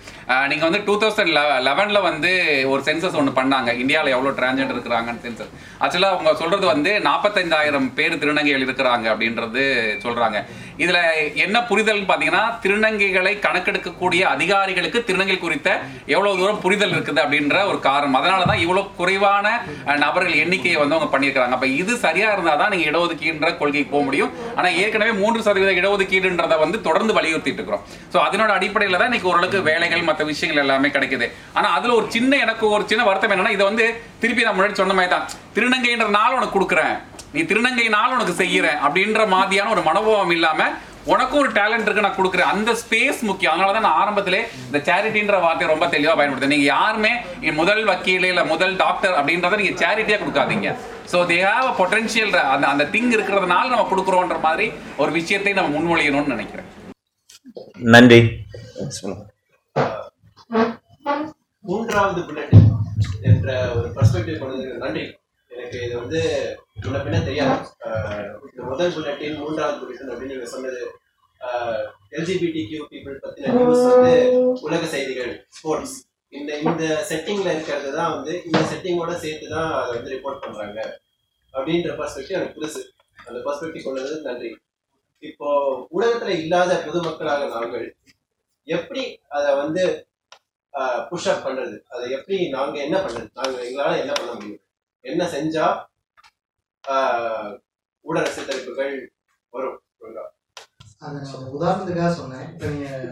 நீங்க வந்து டூ தௌசண்ட் லெவன்ல வந்து ஒரு சென்சஸ் ஒன்று பண்ணாங்க. இந்தியாவில் எவ்வளோ டிரான்ஜெண்டர் இருக்கிறாங்கன்னு சென்சஸ் ஆக்சுவலாக அவங்க சொல்றது வந்து நாற்பத்தைந்தாயிரம் பேர் திருநங்கைகள் இருக்கிறாங்க அப்படின்றது சொல்றாங்க. இதுல என்ன புரிதல் பார்த்தீங்கன்னா திருநங்கைகளை கணக்கெடுக்கக்கூடிய அதிகாரிகளுக்கு திருநங்கை குறித்த எவ்வளவு தூரம் புரிதல் இருக்குது அப்படின்ற ஒரு காரணம். அதனால தான் இவ்வளோ குறைவான நபர்கள் எண்ணிக்கையை வந்து அவங்க பண்ணியிருக்காங்க அப்ப இது சரியா இருந்தால் தான் நீங்க இடஒதுக்கீடுன்ற கொள்கைக்கு போக முடியும். ஆனா ஏற்கனவே மூன்று சதவீத இடஒதுக்கீடுன்றதை வந்து தொடர்ந்து வலியுறுத்திட்டு இருக்கிறோம். ஸோ அதனோட அடிப்படையில் தான் இன்னைக்கு ஓரளவுக்கு வேலைகள் மற்ற விஷயங்கள் எல்லாமே கிடைக்குது. ஆனா அதுல ஒரு சின்ன எனக்கு ஒரு சின்ன வருத்தம் என்னன்னா இதை வந்து திருப்பி நான் முன்னாடி சொன்ன மாதிரி தான் திருநங்கைன்ற நாள் உனக்கு கொடுக்குறேன். நீ திருநங்கைனால உனக்கு செய்யறேன் அப்படின்ற மாதிரியான ஒரு மனோபாவம் இல்லாம உனக்கும் ஒரு டேலண்ட் இருக்கு நான் கொடுக்குறேன். அந்த ஸ்பேஸ் முக்கியம். அதனால தான் நான் ஆரம்பத்திலே இந்த சேரிட்டின்ற வார்த்தையை ரொம்ப தெளிவாக பயன்படுத்தேன் நீங்க யாருமே முதல் வக்கீல் இல்ல முதல் டாக்டர் அப்படின்றத நீங்க சேரிட்டியா கொடுக்காதீங்க. So they have a potential அந்த அந்த திங் இருக்கிறதுனால நம்ம கொடுக்குறோன்ற மாதிரி ஒரு விஷயத்தை நம்ம முன்மொழியணும்னு நினைக்கிறேன். நன்றி. மூன்றாவது புல்லட் என்ற ஒரு பர்ஸ்பெக்டிவ் கொண்டதுக்கு நன்றி. எனக்கு இது வந்து முன்ன பின்ன தெரியாது. இந்த முதல் புல்லட்டின் மூன்றாவது புல்லட்டின் அப்படின்னு நீங்க சொன்னது எல்ஜிபிடி கியூ பீப்புள் பத்தின நியூஸ் வந்து உலக செய்திகள் ஸ்போர்ட்ஸ் இந்த இந்த செட்டிங்ல இருக்கிறது தான் வந்து இந்த செட்டிங்கோட சேர்த்து தான் அதை வந்து ரிப்போர்ட் பண்றாங்க. அப்படின்ற பர்ஸ்பெக்டிவ் எனக்கு புதுசு. அந்த பர்ஸ்பெக்டிவ் கொண்டது நன்றி. இப்போ ஊடகத்துல இல்லாத பொதுமக்களாக நாங்கள் எப்படி அதை வந்து புஷ் அப் பண்றது. அதை எப்படி நாங்க என்ன பண்றது? நாங்க எங்களால என்ன பண்ண முடியும்? என்ன செஞ்சா உடல் சித்தரிப்புகள் வரும்? அதை உதாரணத்துக்காக சொன்னேன். இப்போ நீங்கள்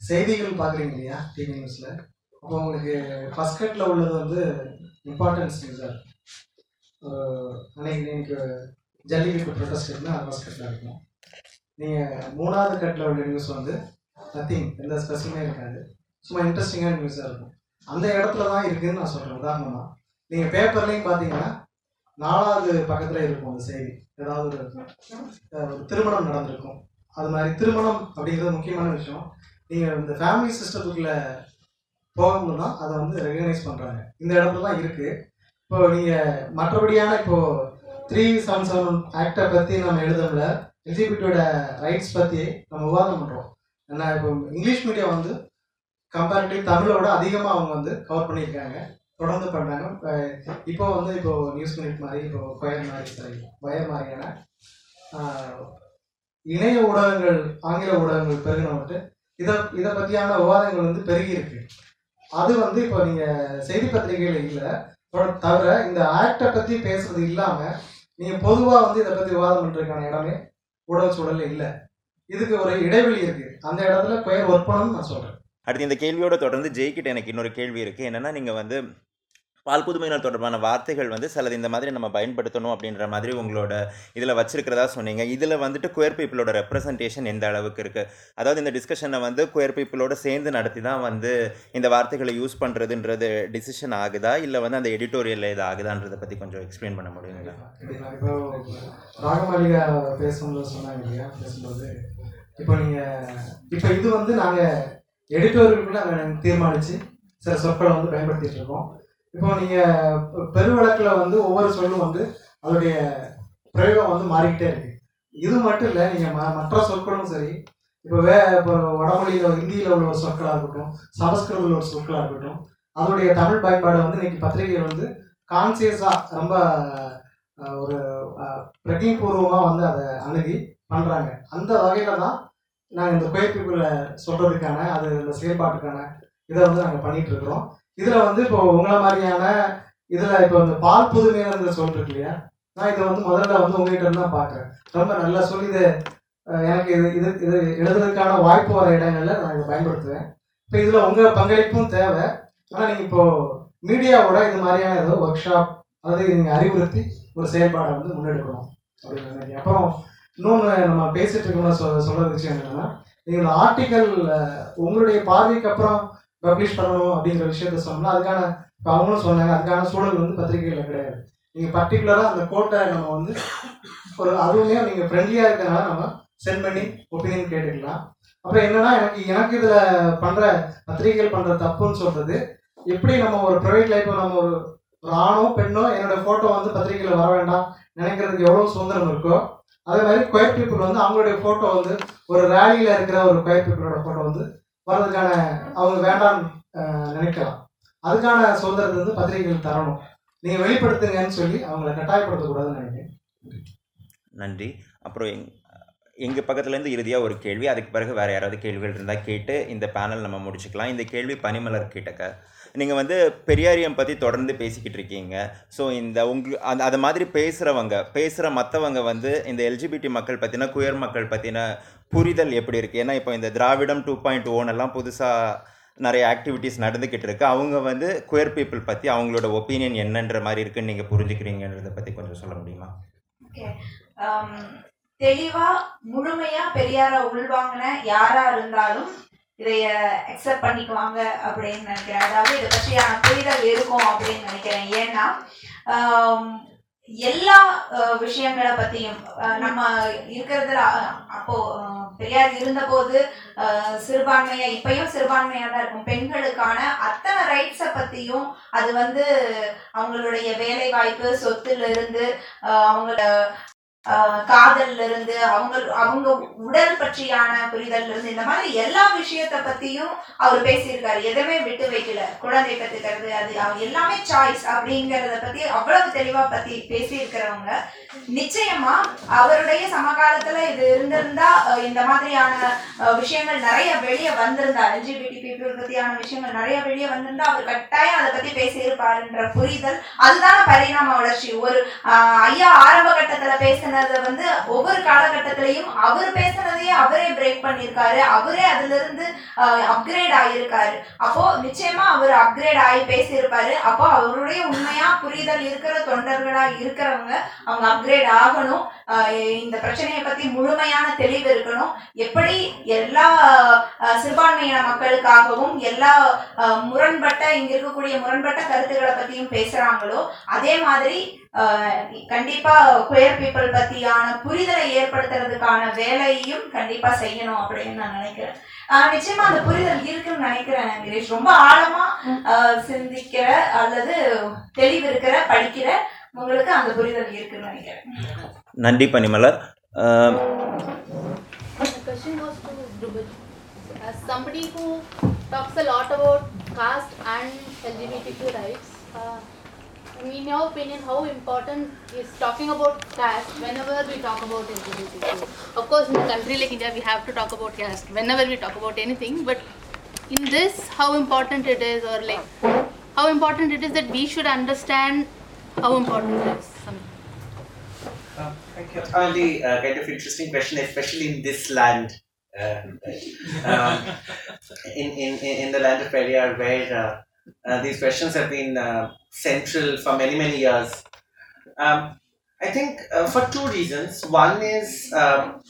செய்திகள் பார்க்குறீங்க இல்லையா டிவி நியூஸில் அப்போ உங்களுக்கு ஃபர்ஸ்ட் கட்ல உள்ளது வந்து இம்பார்ட்டன்ஸ் நியூஸாக இருக்கும். அன்னைக்கு இன்னைக்கு ஜல்லிக்கட்டு ப்ரொடெஸ்ட் இருக்குன்னா ஃபர்ஸ்ட் கட்ல இருக்கும். நீங்கள் மூணாவது கட்ல உள்ள நியூஸ் வந்து நத்திங் எந்த ஸ்பெஷலுமே இருக்காது. சும்மா இன்ட்ரெஸ்டிங்காக நியூஸாக இருக்கும். அந்த இடத்துல தான் இருக்குதுன்னு நான் சொல்கிறேன் உதாரணமாக நீங்கள் பேப்பர்லேயும் பார்த்தீங்கன்னா நாலாவது பக்கத்தில் இருக்கும் அந்த செய்தி. ஏதாவது ஒரு திருமணம் நடந்திருக்கும். அது மாதிரி திருமணம் அப்படிங்கிறது முக்கியமான விஷயம். நீங்கள் இந்த ஃபேமிலி சிஸ்டத்துக்குள்ள போகணும்னா அதை வந்து ரெகனைஸ் பண்ணுறாங்க இந்த இடத்துல தான் இருக்குது இப்போ நீங்கள் மற்றபடியான இப்போ த்ரீ செவன் செவன் ஆக்டை பற்றி நம்ம எழுதல எல்ஜிபிட்டியோட ரைட்ஸ் பற்றி நம்ம விவாதம் பண்ணுறோம் ஏன்னா இப்போ இங்கிலீஷ் மீடியம் வந்து கம்பேரிட்டிவ் தமிழோட அதிகமாக அவங்க வந்து கவர் பண்ணியிருக்காங்க. தொடர்ந்து பண்ணுறாங்க இப்போ வந்து இப்போ நியூஸ் மினிட் மாதிரி இப்போ கொயர் மாதிரி சாரி வயர் மாதிரியான இணைய ஊடகங்கள் ஆங்கில ஊடகங்கள் பெருகின வந்துட்டு இதை இதை பற்றியான விவாதங்கள் வந்து பெருகி இருக்கு. அது வந்து இப்போ நீங்கள் செய்தி பத்திரிகைகள் இல்லை தவிர இந்த ஆக்டை பற்றி பேசுறது இல்லாமல் நீங்கள் பொதுவாக வந்து இதை பற்றி விவாதம் பண்ணுறதுக்கான இடமே ஊடக சூழல் இல்லை. இதுக்கு ஒரு இடைவெளி இருக்கு. அந்த இடத்துல கொயர் ஒர்க் பண்ணணும்னு நான் சொல்கிறேன் அடுத்து இந்த கேள்வியோட தொடர்ந்து ஜெய்கிட்ட எனக்கு இன்னொரு கேள்வி இருக்குது என்னென்னா நீங்கள் வந்து பால் புதுமையினர் தொடர்பான வார்த்தைகள் வந்து சிலது இந்த மாதிரி நம்ம பயன்படுத்தணும் அப்படின்ற மாதிரி உங்களோட இதில் வச்சிருக்கிறதா சொன்னீங்க. இதில் வந்துட்டு குயர் பீப்புளோட ரெப்ரசன்டேஷன் எந்த அளவுக்கு இருக்குது அதாவது இந்த டிஸ்கஷனை வந்து குயர் பீப்புளோட சேர்ந்து நடத்தி தான் வந்து இந்த வார்த்தைகளை யூஸ் பண்ணுறதுன்றது டிசிஷன் ஆகுதா? இல்லை வந்து அந்த எடிட்டோரியலில் இது ஆகுதான்றதை பற்றி கொஞ்சம் எக்ஸ்பிளைன் பண்ண முடியுங்களா? இப்போ ராகமாளிகா சொன்னாங்க இல்லையா? பேசும்போது. இப்போ நீங்கள் இப்போ இது வந்து நாங்கள் எடிட்டோரியல் கூட தீர்மானித்து சில சொற்களை வந்து பயன்படுத்திட்டு இருக்கோம். இப்போ நீங்கள் பெருவழக்கில் வந்து ஒவ்வொரு சொல்லும் வந்து அதோடைய பிரயோகம் வந்து மாறிக்கிட்டே இருக்கு. இது மட்டும் இல்லை நீங்கள் ம மற்ற சொற்களும் சரி இப்போ வே இப்போ வடமொழியில் ஹிந்தியில் உள்ள ஒரு சொற்களாக இருக்கட்டும் சமஸ்கிருதத்தில் ஒரு சொற்களாக இருக்கட்டும் அதோடைய தமிழ் பயன்பாடு வந்து இன்னைக்கு பத்திரிகைகள் வந்து கான்சியஸாக ரொம்ப ஒரு பிரஜைபூர்வமாக வந்து அதை அணுகி பண்ணுறாங்க அந்த வகையில் தான் நாங்கள் இந்த குயப்பிக்குள்ள சொல்கிறதுக்கான அது இந்த செயல்பாட்டுக்கான இதை வந்து நாங்கள் பண்ணிட்டு இருக்கிறோம் இதில் வந்து இப்போ உங்களை மாதிரியான இதில் இப்போ இந்த பால் புதுமையான சொல் இல்லையா? நான் இதை வந்து முதல்ல வந்து உங்ககிட்ட இருந்து தான் பார்க்குறேன் ரொம்ப நல்லா சொல்லி இது எனக்கு இது இது இது எழுதுறதுக்கான வாய்ப்பு வர இடங்களில் நான் இதை பயன்படுத்துவேன். இப்போ இதில் உங்கள் பங்களிப்பும் தேவை. ஆனால் நீங்கள் இப்போது மீடியாவோட இது மாதிரியான ஏதோ ஒர்க் ஷாப் அதாவது நீங்கள் அறிவுறுத்தி ஒரு செயல்பாடை வந்து முன்னெடுக்கணும். அப்படின்னு அப்புறம் இன்னொன்று நம்ம பேசிட்டு இருக்கோம்னா சொ சொல்கிற விஷயம் என்னென்னா நீங்கள் இந்த ஆர்டிக்கல் உங்களுடைய பார்வைக்கு அப்புறம் பப்ளிஷ் பண்ணணும் அப்படிங்கிற விஷயத்த சொன்னோம்னா அதுக்கான இப்போ அவங்களும் சொன்னாங்க அதுக்கான சூழல் வந்து பத்திரிகைகளில் கிடையாது. நீங்கள் பர்டிகுலராக அந்த கோட்டை நம்ம வந்து ஒரு அதுவுமே நீங்கள் ஃப்ரெண்ட்லியாக இருக்கனால நம்ம சென்ட் பண்ணி ஒப்பீனியன் கேட்டுக்கலாம். அப்புறம் என்னன்னா எனக்கு எனக்கு இதில் பண்ணுற பத்திரிகைகள் பண்ணுற தப்புன்னு சொல்கிறது எப்படி நம்ம ஒரு ப்ரைவேட் லைஃப்பை நம்ம ஒரு ஒரு ஆணோ பெண்ணோ என்னோட ஃபோட்டோ வந்து பத்திரிகையில் வர வேண்டாம் நினைக்கிறதுக்கு எவ்வளோ சுதந்திரம் இருக்கோ அதே மாதிரி கொயர் பீப்புள் வந்து அவங்களுடைய ஃபோட்டோ வந்து ஒரு ரேலியில் இருக்கிற ஒரு கொயர் பீப்புளோட ஃபோட்டோ வந்து வர்றதுக்கான அவங்க வேண்டாம்னு நினைக்கலாம். அதுக்கான சுதந்திரத்தை வந்து பத்திரிகைகள் தரணும். நீங்கள் வெளிப்படுத்துங்கன்னு சொல்லி அவங்கள கட்டாயப்படுத்தக்கூடாதுன்னு நினைக்கிறேன். நன்றி. அப்புறம் எங் எங்கள் பக்கத்துலேருந்து இறுதியாக ஒரு கேள்வி அதுக்கு பிறகு வேறு யாராவது கேள்விகள் இருந்தால் கேட்டு இந்த பேனல் நம்ம முடிச்சுக்கலாம். இந்த கேள்வி பனிமலர் கிட்டக்க. நீங்கள் வந்து பெரியாரியம் பற்றி தொடர்ந்து பேசிக்கிட்டு இருக்கீங்க. ஸோ இந்த உங்கள் அந்த அது மாதிரி பேசுகிறவங்க பேசுகிற மற்றவங்க வந்து இந்த எல்ஜிபிடி மக்கள் பற்றின குயர் மக்கள் பற்றின புரிதல் எப்படி இருக்குது ஏன்னா இப்போ இந்த திராவிடம் டூ பாயிண்ட் oh ஓனெல்லாம் புதுசாக நிறைய ஆக்டிவிட்டீஸ் நடந்துக்கிட்டு இருக்கு. அவங்க வந்து குயர் பீப்புள் பற்றி அவங்களோட ஒப்பீனியன் என்னன்ற மாதிரி இருக்குன்னு நீங்கள் புரிஞ்சுக்கிறீங்கன்றதை பற்றி கொஞ்சம் சொல்ல முடியுமா? ஓகே um, தெளிவா முழுமையா பெரியார உள்வாங்கின யாரா இருந்தாலும் இதைய அக்செப்ட் பண்ணிக்குவாங்க அப்படின்னு நினைக்கிறேன். அதாவது இதை பற்றியான புரிதல் இருக்கும் அப்படின்னு நினைக்கிறேன். ஏன்னா எல்லா விஷயங்களை பத்தியும் நம்ம இருக்கிறதுல அப்போ பெரியார் இருந்தபோது சிறுபான்மையா இப்பயும் சிறுபான்மையா தான் இருக்கும். பெண்களுக்கான அத்தனை ரைட்ஸை பத்தியும் அது வந்து அவங்களுடைய வேலை வாய்ப்பு சொத்துல இருந்து அவங்கள அவங்களோட காதல்ல இருந்து அவங்க அவங்க உடல் பற்றியான புரிதல் இருந்து இந்த மாதிரி எல்லா விஷயத்த பத்தியும் அவர் பேசியிருக்காரு. எதுவுமே விட்டு வைக்கல. குழந்தை பெற்றுக்கிறது அது அவங்க எல்லாமே சாய்ஸ் அப்படிங்கறத பத்தி அவ்வளவு தெளிவா பத்தி பேசியிருக்கிறவங்க. நிச்சயமா அவருடைய சமகாலத்துல இது இருந்திருந்தா இந்த மாதிரியான விஷயங்கள் நிறைய வெளியே வந்திருந்தா எல்ஜிபிடி பீப்புள் பத்தியான விஷயங்கள் நிறைய வெளியே வந்திருந்தா அவர் கட்டாயம் அதை பத்தி பேசியிருப்பாருன்ற புரிதல் அதுதான பரிணாம வளர்ச்சி. ஒரு ஐயா ஆரம்ப கட்டத்துல பேசினதை வந்து ஒவ்வொரு காலகட்டத்திலையும் அவர் பேசினதையே அவரே பிரேக் பண்ணியிருக்காரு. அவரே அதுல இருந்து அப்கிரேட் ஆகியிருக்காரு அப்போ நிச்சயமா அவர் அப்கிரேட் ஆகி பேசியிருப்பாரு. அப்போ அவருடைய உண்மையா புரிதல் இருக்கிற தொண்டர்களா இருக்கிறவங்க அவங்க அப்கிரேட் ஆகணும். இந்த பிரச்சனையை பத்தி முழுமையான தெளிவு இருக்கணும். எப்படி எல்லா சிறுபான்மையின மக்களுக்காகவும் எல்லா ஆஹ் முரண்பட்ட இங்க இருக்கக்கூடிய முரண்பட்ட கருத்துக்களை பத்தியும் பேசுறாங்களோ அதே மாதிரி ஆஹ் கண்டிப்பா குயர் பீப்புள் பத்தியான புரிதலை ஏற்படுத்துறதுக்கான வேலையையும் கண்டிப்பா செய்யணும் அப்படின்னு நான் நினைக்கிறேன். ஆஹ் நிச்சயமா அந்த புரிதல் இருக்குன்னு நினைக்கிறேன் கிரீஷ் ரொம்ப ஆழமா ஆஹ் சிந்திக்கிற அல்லது தெளிவு இருக்கிற படிக்கிற உங்களுக்கு அந்த புரிதல் இருக்குன்னு நினைக்கிறேன் நன்றி பனிமலர் அஹ், My question was to Drupal. As somebody who talks a lot about caste and LGBTQ rights, Uh, in your opinion, how important is talking about caste whenever we talk about LGBTQ? Of course, in a country like India, we have to talk about caste whenever we talk about anything. But in this, how important it is, or like how important it is that we should understand how important it is. Uh, Thank you. Uh, the uh, kind of interesting question, especially in this land, uh, um, in, in, in the land of Periyar, where uh, uh, these questions have been uh, central for many, many years. Um, I think uh, for two reasons. One is um,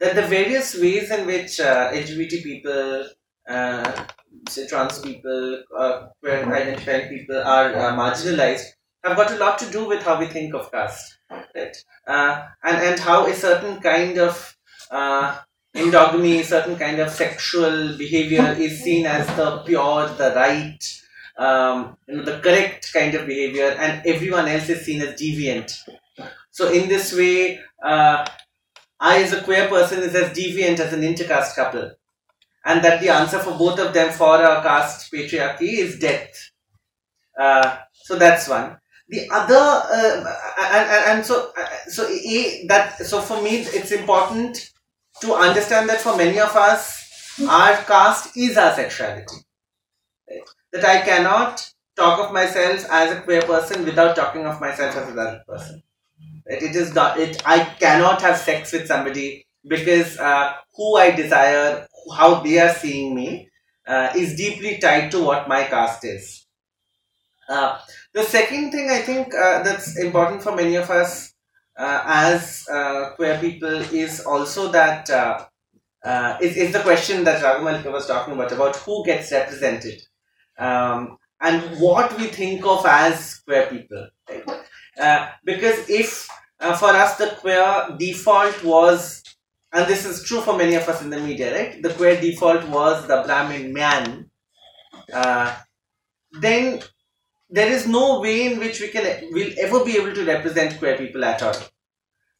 that the various ways in which uh, LGBT people, uh, say trans people, uh, queer identifying people are uh, marginalized have got a lot to do with how we think of caste, right? Uh, and and how a certain kind of uh, endogamy, certain kind of sexual behavior is seen as the pure, the right, um, you know, the correct kind of behavior, and everyone else is seen as deviant. So in this way, uh, I as a queer person is as deviant as an intercaste couple, and that the answer for both of them for our caste patriarchy is death. Uh, so that's one the other uh, and, and, and so uh, so a, that so for me it's important to understand that for many of us our caste is our sexuality right? that i cannot talk of myself as a queer person without talking of myself as another person right? it is not it i cannot have sex with somebody because uh, who i desire how they are seeing me uh, is deeply tied to what my caste is uh, the second thing I think uh, that's important for many of us uh, as uh, queer people is also that uh, is, is the question that Raghumalika was talking about about who gets represented um, and what we think of as queer people. Right? Because if for us the queer default was and this is true for many of us in the media, right? The queer default was the Brahmin man. Uh, then there is no way in which we can will ever be able to represent queer people at all.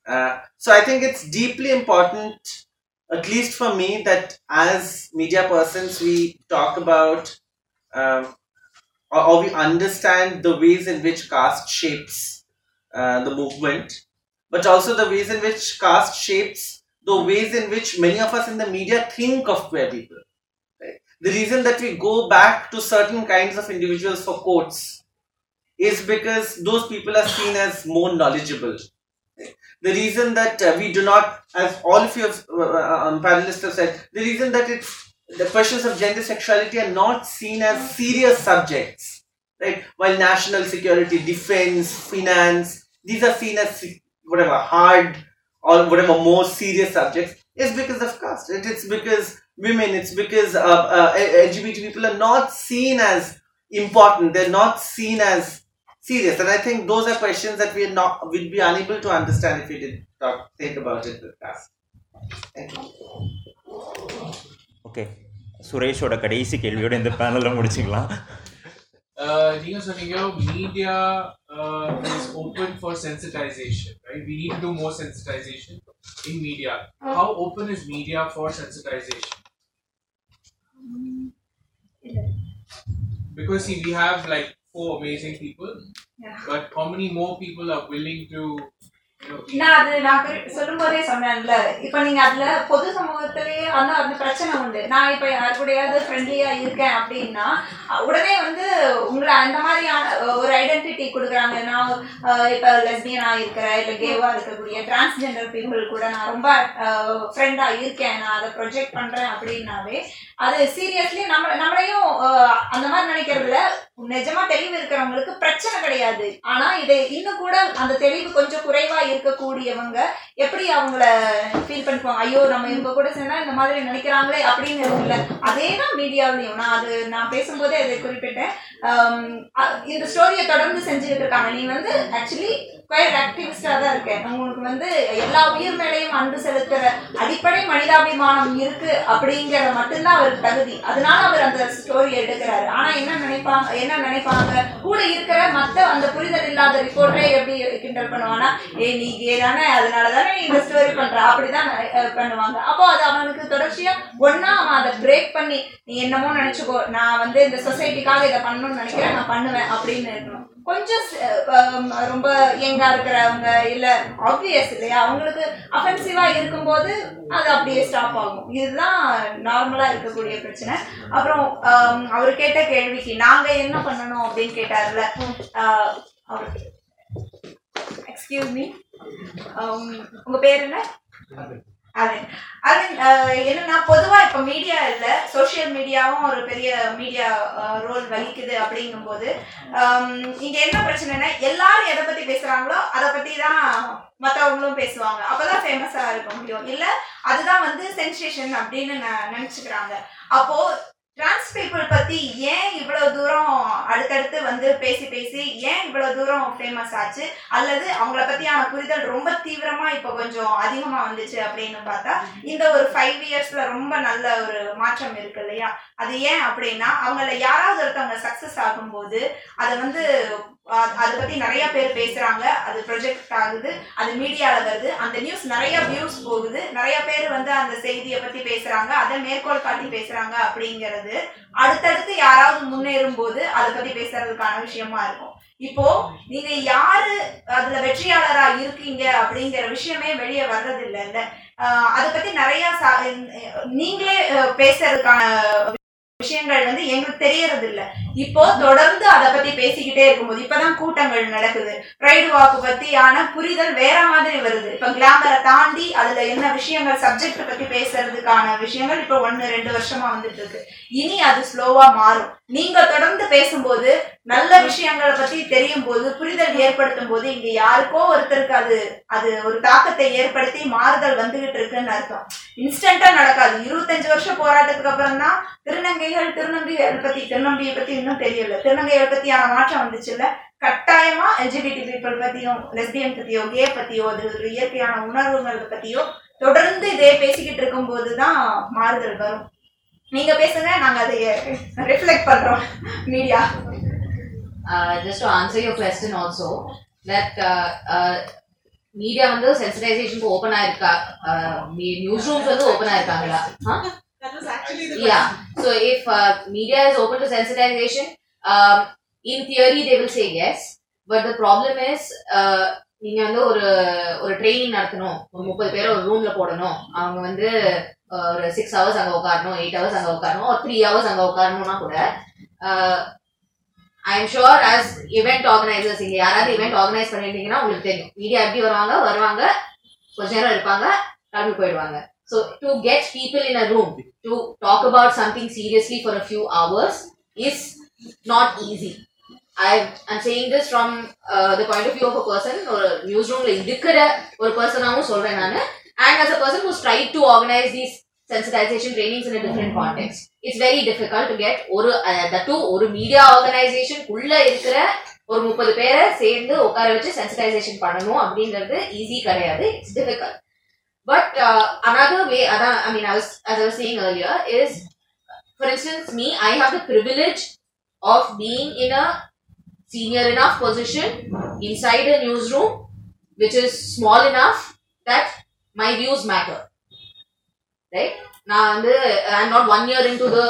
Uh, so I think it's deeply important, at least for me, that as media persons we talk about um, or, or we understand the ways in which caste shapes uh, the movement, but also the ways in which caste shapes the ways in which many of us in the media think of queer people. Right? The reason that we go back to certain kinds of individuals for quotes is because those people are seen as more knowledgeable. The reason that uh, we do not, as all of you have, uh, uh, um, panelists have said, the reason that it's the questions of gender sexuality are not seen as serious subjects, right? While national security, defense, finance, these are seen as whatever hard or whatever more serious subjects, is because of caste. It, it's because women, it's because uh, uh, LGBT people are not seen as important. They're not seen as serious. And I think those are questions that we are not we'd be unable to understand if we did talk think about it with caste. Thank you. Okay சுரேஷோட கடைசி கேள்வியோட இந்த பேனலில் முடிச்சுக்கலாம் uh, Nios media uh, is open for sensitization, right? We need to do more sensitization in media. How open is media for sensitization? Because see, we have like four amazing people, yeah. but how many more people are willing to நான் அது நான் சொல்லும் போதே சொன்னேன்ல. இப்ப நீங்க அதுல பொது சமூகத்திலேயே வந்து அந்த பிரச்சனை உண்டு. நான் இப்ப யார் கூடயாவது ஃப்ரெண்ட்லியா இருக்கேன் அப்படின்னா உடனே வந்து உங்களை அந்த மாதிரியான ஒரு ஐடென்டிட்டி கொடுக்குறாங்க. நான் அஹ், இப்ப லெஸ்பியனா இருக்கிறேன் இல்ல கேவா இருக்கக்கூடிய டிரான்ஸ்ஜெண்டர் பீப்புள் கூட நான் ரொம்ப ஃப்ரெண்டா இருக்கேன். நான் அதை ப்ரொஜெக்ட் பண்றேன் அப்படின்னாவே அது சீரியஸ்லி நம்ம நம்மளையும் அந்த மாதிரி நினைக்கிறதுல நிஜமா தெளிவு இருக்கிறவங்களுக்கு பிரச்சனை கிடையாது. ஆனா இதை இன்னும் கூட அந்த தெளிவு கொஞ்சம் குறைவா இருக்கக்கூடியவங்க எப்படி அவங்கள ஃபீல் பண்ணிக்குவாங்க? ஐயோ நம்ம இவங்க கூட சேர்ந்தா இந்த மாதிரி நினைக்கிறாங்களே அப்படின்னு இல்ல. அதே தான் மீடியாவிலையும். நான் அது நான் பேசும்போதே அதை குறிப்பிட்டேன். இந்த ஸ்டோரியை தொடர்ந்து செஞ்சுக்கிட்டு இருக்காங்க. நீ வந்து ஆக்சுவலி குவைட் ஆக்டிவிஸ்டாக தான் இருக்கேன். உங்களுக்கு வந்து எல்லா உயிர் மேலையும் அன்பு செலுத்துகிற அடிப்படை மனிதாபிமானம் இருக்கு அப்படிங்கிறத மட்டும்தான் அவருக்கு தகுதி. அதனால அவர் அந்த ஸ்டோரி எடுக்கிறாரு. ஆனால் என்ன நினைப்பாங்க என்ன நினைப்பாங்க? கூட இருக்கிற மற்ற அந்த புரிதல் இல்லாத ரிப்போர்ட்டரே எப்படி கிண்டல் பண்ணுவானா ஏ நீ கே தானே அதனால தானே நீ இந்த ஸ்டோரி பண்ணுற அப்படிதான் பண்ணுவாங்க. அப்போ அது அவனுக்கு தொடர்ச்சியாக ஒன்றா அவன் அதை பிரேக் பண்ணி நீ என்னமோ நினச்சிக்கோ நான் வந்து இந்த சொசைட்டிக்காக இதை பண்ணணும்னு நினைக்கிறேன் நான் பண்ணுவேன் அப்படின்னு இருக்கணும். கொஞ்சம் ரொம்ப யங்கா இருக்கிறவங்க இல்ல ஆப்வியஸ் இல்லையா? அவங்களுக்கு அஃபென்சிவா இருக்கும்போது அது அப்படியே ஸ்டாப் ஆகும். இதுதான் நார்மலா இருக்கக்கூடிய பிரச்சனை. அப்புறம் அவர் கேட்ட கேள்விக்கு நாங்க என்ன பண்ணணும் அப்படின்னு கேட்டார்ல அவர் எக்ஸ்கியூஸ் மீ உங்க பேர் என்ன? அது அது என்னன்னா பொதுவா இப்ப மீடியா இல்ல சோஷியல் மீடியாவும் ஒரு பெரிய மீடியா ரோல் வகிக்குது அப்படிங்கும் போது இங்க என்ன பிரச்சனைனா எல்லாரும் எதை பத்தி பேசுறாங்களோ அதை பத்தி தான் மற்றவங்களும் பேசுவாங்க. அப்பதான் ஃபேமஸா இருக்க முடியும். இல்ல அதுதான் வந்து சென்சேஷன் அப்படின்னு ந- நினைச்சுக்கிறாங்க. அப்போ டிரான்ஸ் பீப்புள் பத்தி ஏன் இவ்வளவு தூரம் அடுத்தடுத்து வந்து பேசி பேசி ஏன் இவ்வளவு தூரம் ஃபேமஸ் ஆச்சு? அல்லது அவங்கள பத்தியான புரிதல் ரொம்ப தீவிரமா இப்ப கொஞ்சம் அதிகமா வந்துச்சு அப்படின்னு பார்த்தா இந்த ஒரு ஃபைவ் இயர்ஸ்ல ரொம்ப நல்ல ஒரு மாற்றம் இருக்கு இல்லையா? அது ஏன் அப்படின்னா அவங்கள யாராவது ஒருத்தவங்க சக்சஸ் ஆகும்போது அதை வந்து அதை பத்தி நிறைய பேர் பேசுறாங்க. அது ப்ரொஜெக்ட் ஆகுது அது மீடியால வருது. அந்த நியூஸ் நிறைய வியூஸ் போகுது. நிறைய பேர் வந்து அந்த செய்தியை பத்தி பேசுறாங்க. அதை மேற்கோள் காட்டி பேசுறாங்க அப்படிங்கிறது. அடுத்தடுத்து யாராவது முன்னேறும் போது அதை பத்தி பேசுறதுக்கான விஷயமா இருக்கும். இப்போ நீங்க யாரு அதுல வெற்றியாளரா இருக்கீங்க அப்படிங்கிற விஷயமே வெளியே வர்றது இல்ல இல்ல அதை பத்தி நிறைய நீங்களே பேசுறதுக்கான விஷயங்கள் வந்து எங்களுக்கு தெரியறது இல்லை இப்போ தொடர்ந்து அதை பத்தி பேசிக்கிட்டே இருக்கும்போது இப்பதான் கூட்டங்கள் நடக்குது. ரைடு வாக்கு பத்தியான புரிதல் வேற மாதிரி வருது. இப்ப கிளாமரை தாண்டி அதுல என்ன விஷயங்கள் சப்ஜெக்ட் பத்தி பேசுறதுக்கான விஷயங்கள் இப்ப ஒன்னு ரெண்டு வருஷமா வந்துட்டு இருக்கு. இனி அது ஸ்லோவா மாறும். நீங்க தொடர்ந்து பேசும்போது நல்ல விஷயங்களை பத்தி தெரியும் போது புரிதல் ஏற்படுத்தும் போது இங்க யாருக்கோ ஒருத்தருக்கு அது அது ஒரு தாக்கத்தை ஏற்படுத்தி மாறுதல் வந்துகிட்டு இருக்குன்னு அர்த்தம். இன்ஸ்டன்டா நடக்காது. இருபத்தஞ்சு வருஷம் போராட்டத்துக்கு அப்புறம் தான் திருநங்கைகள் திருநங்கைகள் பத்தி திருநம்பியை பத்தி இன்னும் தெரியல. திருநங்கைகள் பத்தியான மாற்றம் வந்துச்சுல்ல கட்டாயமா எல்ஜிபிடி பீப்புள் பத்தியும் லெஸ்பியன் பத்தியோ கே பத்தியோ அது ஒரு இயற்கையான உணர்வுகள் பத்தியோ தொடர்ந்து இதே பேசிக்கிட்டு இருக்கும் போதுதான் மாறுதல் வரும். நீங்க பேசுங்க நாங்க அதை ரிஃப்ளெக்ட் பண்றோம் media just to answer your question also that media வந்து சென்சிடைசேஷனுக்கு ஓப்பன் ஆயிருக்கா? நியூஸ் ரூம்ஸ் வந்து open ஆயிருக்காங்களா? Yeah so if media is open to sensitization in theory they will say yes but the problem is நீங்க வந்து ஒரு ஒரு training நடத்தணும். ஒரு முப்பது பேரை ஒரு ரூம்ல போடணும். அவங்க வந்து uh, ஒரு சிக்ஸ் ஹவர்ஸ் அங்க உட்காரணும் எயிட் ஹவர்ஸ் அங்க உட்காரணும் ஒரு த்ரீ ஹவர்ஸ் அங்க உட்காரணும்னா கூட I am sure as event organisers இங்க யாராவது இவெண்ட் ஆர்கனைஸ் பண்ணிருந்தீங்கன்னா உங்களுக்கு தெரியும். மீடியா எப்படி வருவாங்க? வருவாங்க கொஞ்ச நேரம் இருப்பாங்க கிளம்பி போயிடுவாங்க. So to get people in a room to talk about something seriously for a few hours is not easy I I'm saying this from the point of view of a person ஒரு news ரூம்ல இருக்கிற ஒரு பர்சனாகவும் சொல்றேன் நான். And as a person who's try to organise these sensitization trainings in a different context. It's very difficult to get ஒரு uh, that ஒரு media organisation உள்ள இருக்கிற ஒரு முப்பது பேரை சேர்ந்து உட்கார வச்சு சென்சிடைசேஷன் பண்ணணும் அப்படிங்கிறது ஈஸி கிடையாது. It's difficult But uh, another way, other, I mean, I was, as I was saying earlier is for instance me I have the privilege of being in a senior enough position inside a newsroom which is small enough that my views matter right நான் வந்து I not one year into the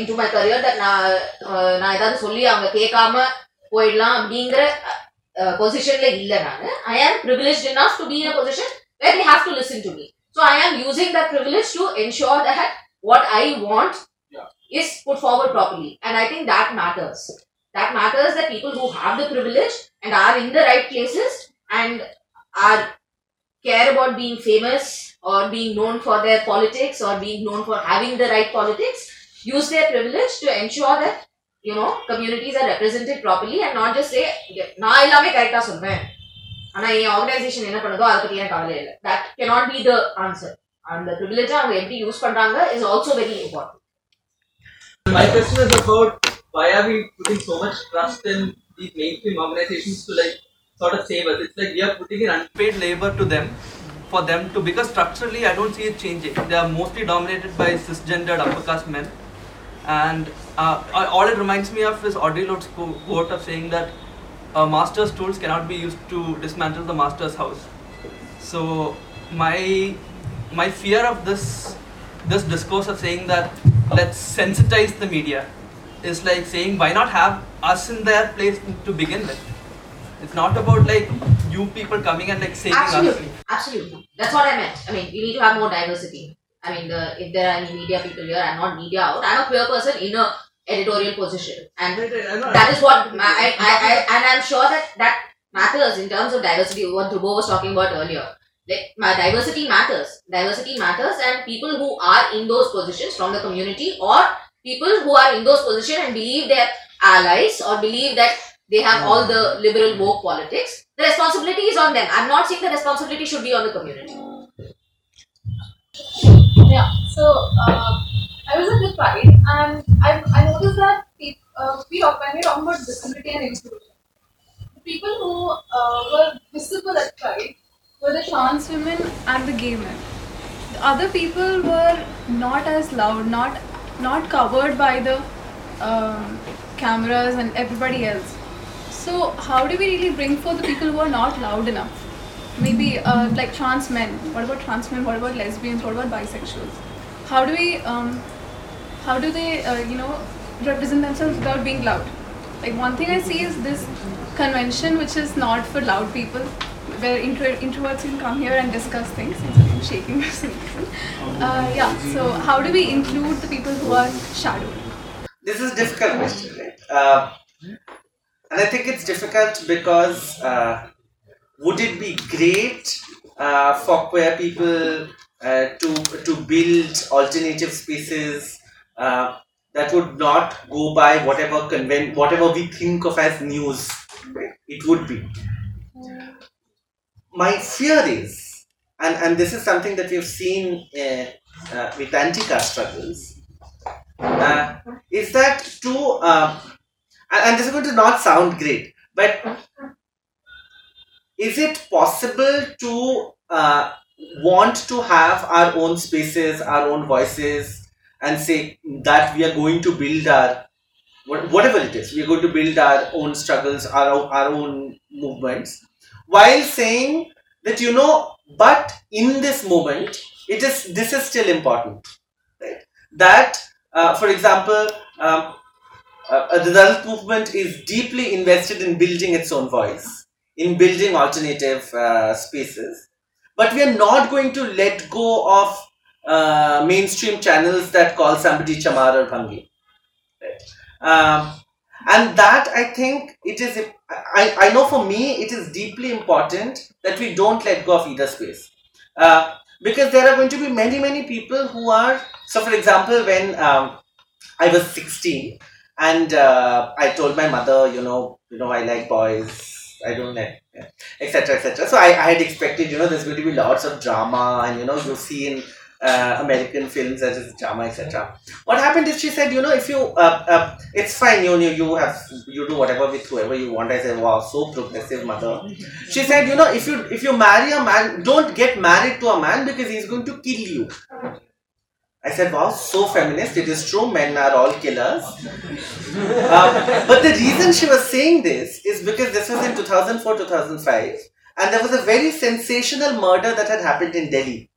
into my career that நான் uh, நான் ஏதாவது சொல்லி அவங்க கேட்காம போயிடலாம் அப்படிங்கிற பொசிஷன்ல இல்ல நான் I am privilege enough to be in a position where you have to listen to me so I am using that privilege to ensure that what I want is put forward properly and i think that matters that matters that people who have the privilege and are in the right places and are care about being famous or being known for their politics or being known for having the right politics use their privilege to ensure that you know communities are represented properly and not just say நான் எல்லாமே கரெக்டா சொல்வேன் ஆனா என் organisation என்ன பண்ணுதோ அதை பத்தி எனக்கு கவலை இல்லை that cannot be the answer அந்த ப்ரிவிலேஜ் அவங்க எப்படி யூஸ் பண்றாங்க is also very important My question is about why are we putting so much trust in these mainstream organizations to like sort of save us? It's like we are putting in unpaid labor to them for them to because structurally I don't see it changing. They are mostly dominated by cisgendered upper caste men And uh, all it reminds me of is Audre Lorde's quote of saying that a master's tools cannot be used to dismantle the master's house. So my my fear of this this discourse of saying that let's sensitize the media is like saying why not have us in their place to begin with. It's not about like you people coming and like saving us. Absolutely, absolutely. That's what I meant. I mean, we need to have more diversity. I mean, the, if there are any media people here, I'm not media out. I'm a queer person in a editorial position, and that is what ma- I, I, I and I'm sure that that matters in terms of diversity. What Dhruvo was talking about earlier. Like, my diversity matters. Diversity matters, and people who are in those positions from the community or people who are in those positions and believe they're allies or believe that they have hmm. all the liberal woke politics, the responsibility is on them. I'm not saying the responsibility should be on the community. Yeah, so uh, I was at the Pride and I, I noticed that peop uh, when we talk about disability and inclusion, the people who uh, were visible at Pride were the trans women and the gay men. The other people were not as loud, not not covered by the um, cameras and everybody else. So how do we really bring forth the people who are not loud enough? Maybe uh, like trans men. What about trans men? What about lesbians? What about bisexuals? How do we um, how do they uh, you know represent themselves without being loud? Like one thing i see is this convention which is not for loud people where intro- introverts can come here and discuss things i'm shaking uh, yeah so how do we include the people who are shadowed? This is a difficult question, right? Uh, and I think it's difficult because uh, would it be great uh, for queer people uh, to to build alternative spaces uh, that would not go by whatever conven- whatever we think of as news? It would be. My fear is, and, and this is something that we've seen uh, uh, with anti-caste struggles, uh, is that to and this is going to not sound great but is it possible to uh, want to have our own spaces our own voices and say that we are going to build our whatever it is we are going to build our own struggles our, own- our own movements while saying that you know but in this moment it is this is still important right? That uh, for example, um, uh, the Dalit movement is deeply invested in building its own voice, in building alternative uh, spaces. But we are not going to let go of uh, mainstream channels that call somebody Chamar or Bhangi. Right? Um, and that I think it is, I, I know for me, it is deeply important that we don't let go of either space. Uh, because there are going to be many, many people who are so, for example, when um, I was 16 and uh, I told my mother, you know, you know, I like boys, I don't like, etc., etc. So I, I had expected, you know, there's going to be lots of drama, and you know, you see in uh, American films is drama, etc. What happened is she said, you know, if you, uh, uh, it's fine, you, you you have you do whatever with whoever you want. I said, wow, so progressive, mother. She said, you know, if you if you marry a man, don't get married to a man because he's going to kill you. I said, wow, so feminist. It is true, men are all killers. Uh, <laughs> but the reason she was saying this is because this was in 2004 2005, and there was a very sensational murder that had happened in Delhi.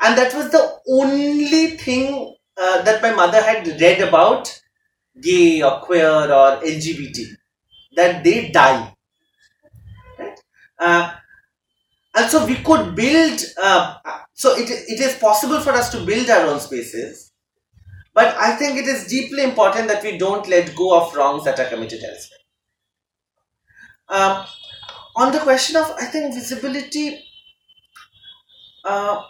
And that was the only thing uh, that my mother had read about gay or queer or LGBT, that they die. Right? Uh, and so we could build uh, so it, it is possible for us to build our own spaces but i think it is deeply important that we don't let go of wrongs that are committed elsewhere. Um, on the question of i think visibility uh,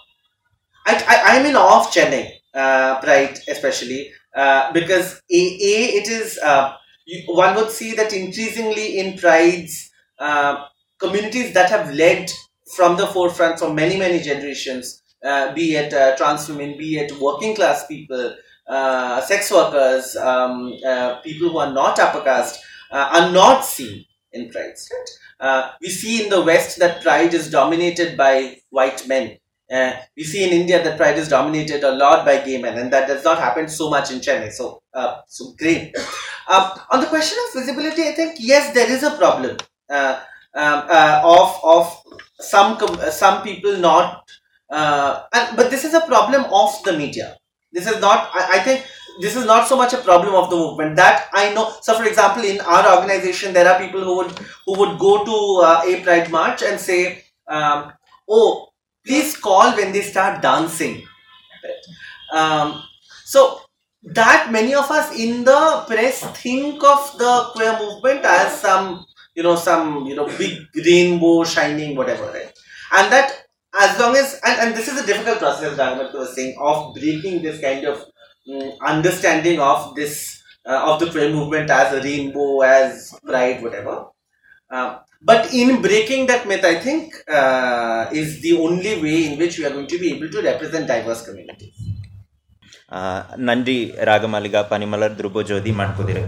I, I, i'm in awe of chennai uh, pride especially uh, because a, a it is uh, you, one would see that increasingly in prides uh, communities that have led from the forefront for many many generations uh, be it uh, trans women be it working class people uh, sex workers um, uh, people who are not upper caste uh, are not seen in prides right uh, we see in the west that pride is dominated by white men we see in India that pride is dominated a lot by gay men, and that does not happen so much in Chennai. So, so great. On the question of visibility, I think yes, there is a problem um, of of some some people not, uh, and, but this is a problem of the media. This is not. I, I think this is not so much a problem of the movement that I know. So, for example, in our organization, there are people who would who would go to uh, a Pride march and say, um, "Oh, please call when they start dancing." Um, so that many of us in the press think of the queer movement as some you know some you know big rainbow shining whatever right? And that as long as and, and this is a difficult process Raghunath was saying of breaking this kind of um, understanding of this uh, of the prayer movement as a rainbow as pride whatever. Uh, but in breaking that myth i think uh, is the only way in which we are going to be able to represent diverse communities. ನನ್ರಿ ರಾಗಮಾಲಿಗ ಪನಿಮಲರ್ ಧ್ರುಬೋ ಜ್ಯೋತಿ ಮಾಡ್ಕೋದಿರ